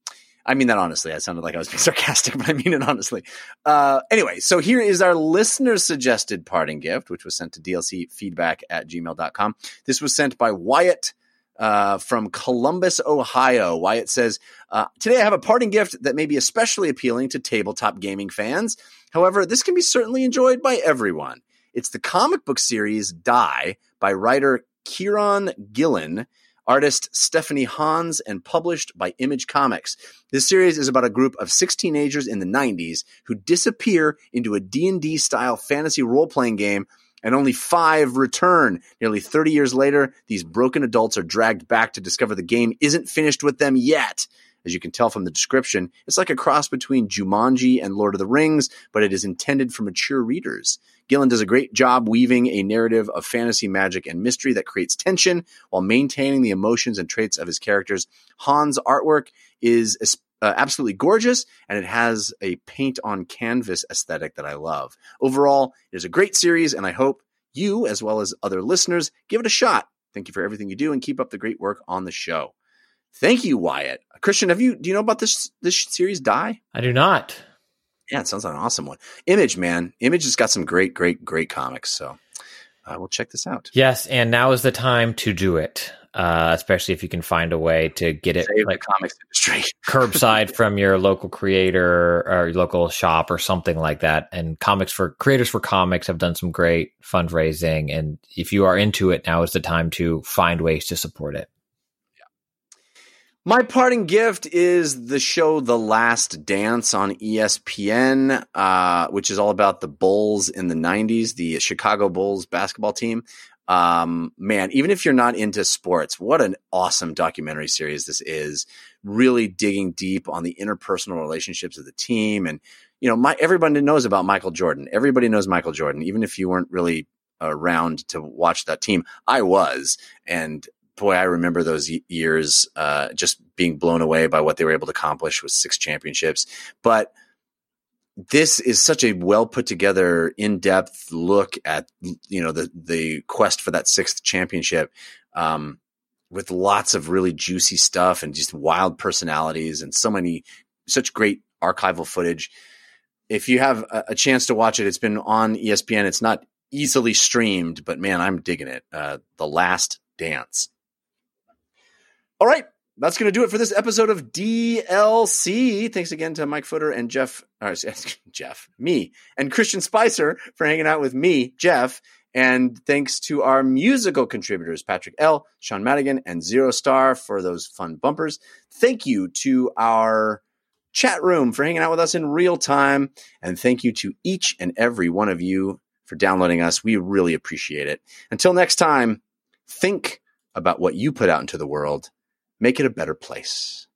I mean that honestly. I sounded like I was being [LAUGHS] sarcastic, but I mean it honestly. Uh, anyway, so here is our listener suggested parting gift, which was sent to dlcfeedback at gmail.com. This was sent by Wyatt uh, from Columbus, Ohio. Wyatt says, uh, Today I have a parting gift that may be especially appealing to tabletop gaming fans. However, this can be certainly enjoyed by everyone. It's the comic book series Die by writer Kieron Gillen, artist Stephanie Hans, and published by Image Comics. This series is about a group of six teenagers in the 90s who disappear into a D&D style fantasy role-playing game and only five return. Nearly 30 years later, these broken adults are dragged back to discover the game isn't finished with them yet. As you can tell from the description, it's like a cross between Jumanji and Lord of the Rings, but it is intended for mature readers. Gillen does a great job weaving a narrative of fantasy, magic, and mystery that creates tension while maintaining the emotions and traits of his characters. Hans' artwork is uh, absolutely gorgeous, and it has a paint on canvas aesthetic that I love. Overall, it is a great series, and I hope you, as well as other listeners, give it a shot. Thank you for everything you do, and keep up the great work on the show. Thank you, Wyatt. Christian, have you do you know about this this series? Die? I do not. Yeah, it sounds like an awesome one. Image, man, Image has got some great, great, great comics. So uh, we'll check this out. Yes, and now is the time to do it. Uh, especially if you can find a way to get it Save like comics industry. [LAUGHS] curbside from your local creator or your local shop or something like that. And comics for creators for comics have done some great fundraising. And if you are into it, now is the time to find ways to support it. My parting gift is the show The Last Dance on ESPN, uh, which is all about the Bulls in the 90s, the Chicago Bulls basketball team. Um, man, even if you're not into sports, what an awesome documentary series this is. Really digging deep on the interpersonal relationships of the team. And, you know, my, everybody knows about Michael Jordan. Everybody knows Michael Jordan, even if you weren't really around to watch that team. I was. And boy, I remember those years uh, just being blown away by what they were able to accomplish with six championships. But this is such a well put together, in depth look at you know the the quest for that sixth championship, um, with lots of really juicy stuff and just wild personalities and so many such great archival footage. If you have a, a chance to watch it, it's been on ESPN. It's not easily streamed, but man, I'm digging it. Uh, the Last Dance. All right, that's going to do it for this episode of DLC. Thanks again to Mike Futter and Jeff, uh, [LAUGHS] or, Jeff, me, and Christian Spicer for hanging out with me, Jeff. And thanks to our musical contributors, Patrick L., Sean Madigan, and Zero Star for those fun bumpers. Thank you to our chat room for hanging out with us in real time. And thank you to each and every one of you for downloading us. We really appreciate it. Until next time, think about what you put out into the world. Make it a better place.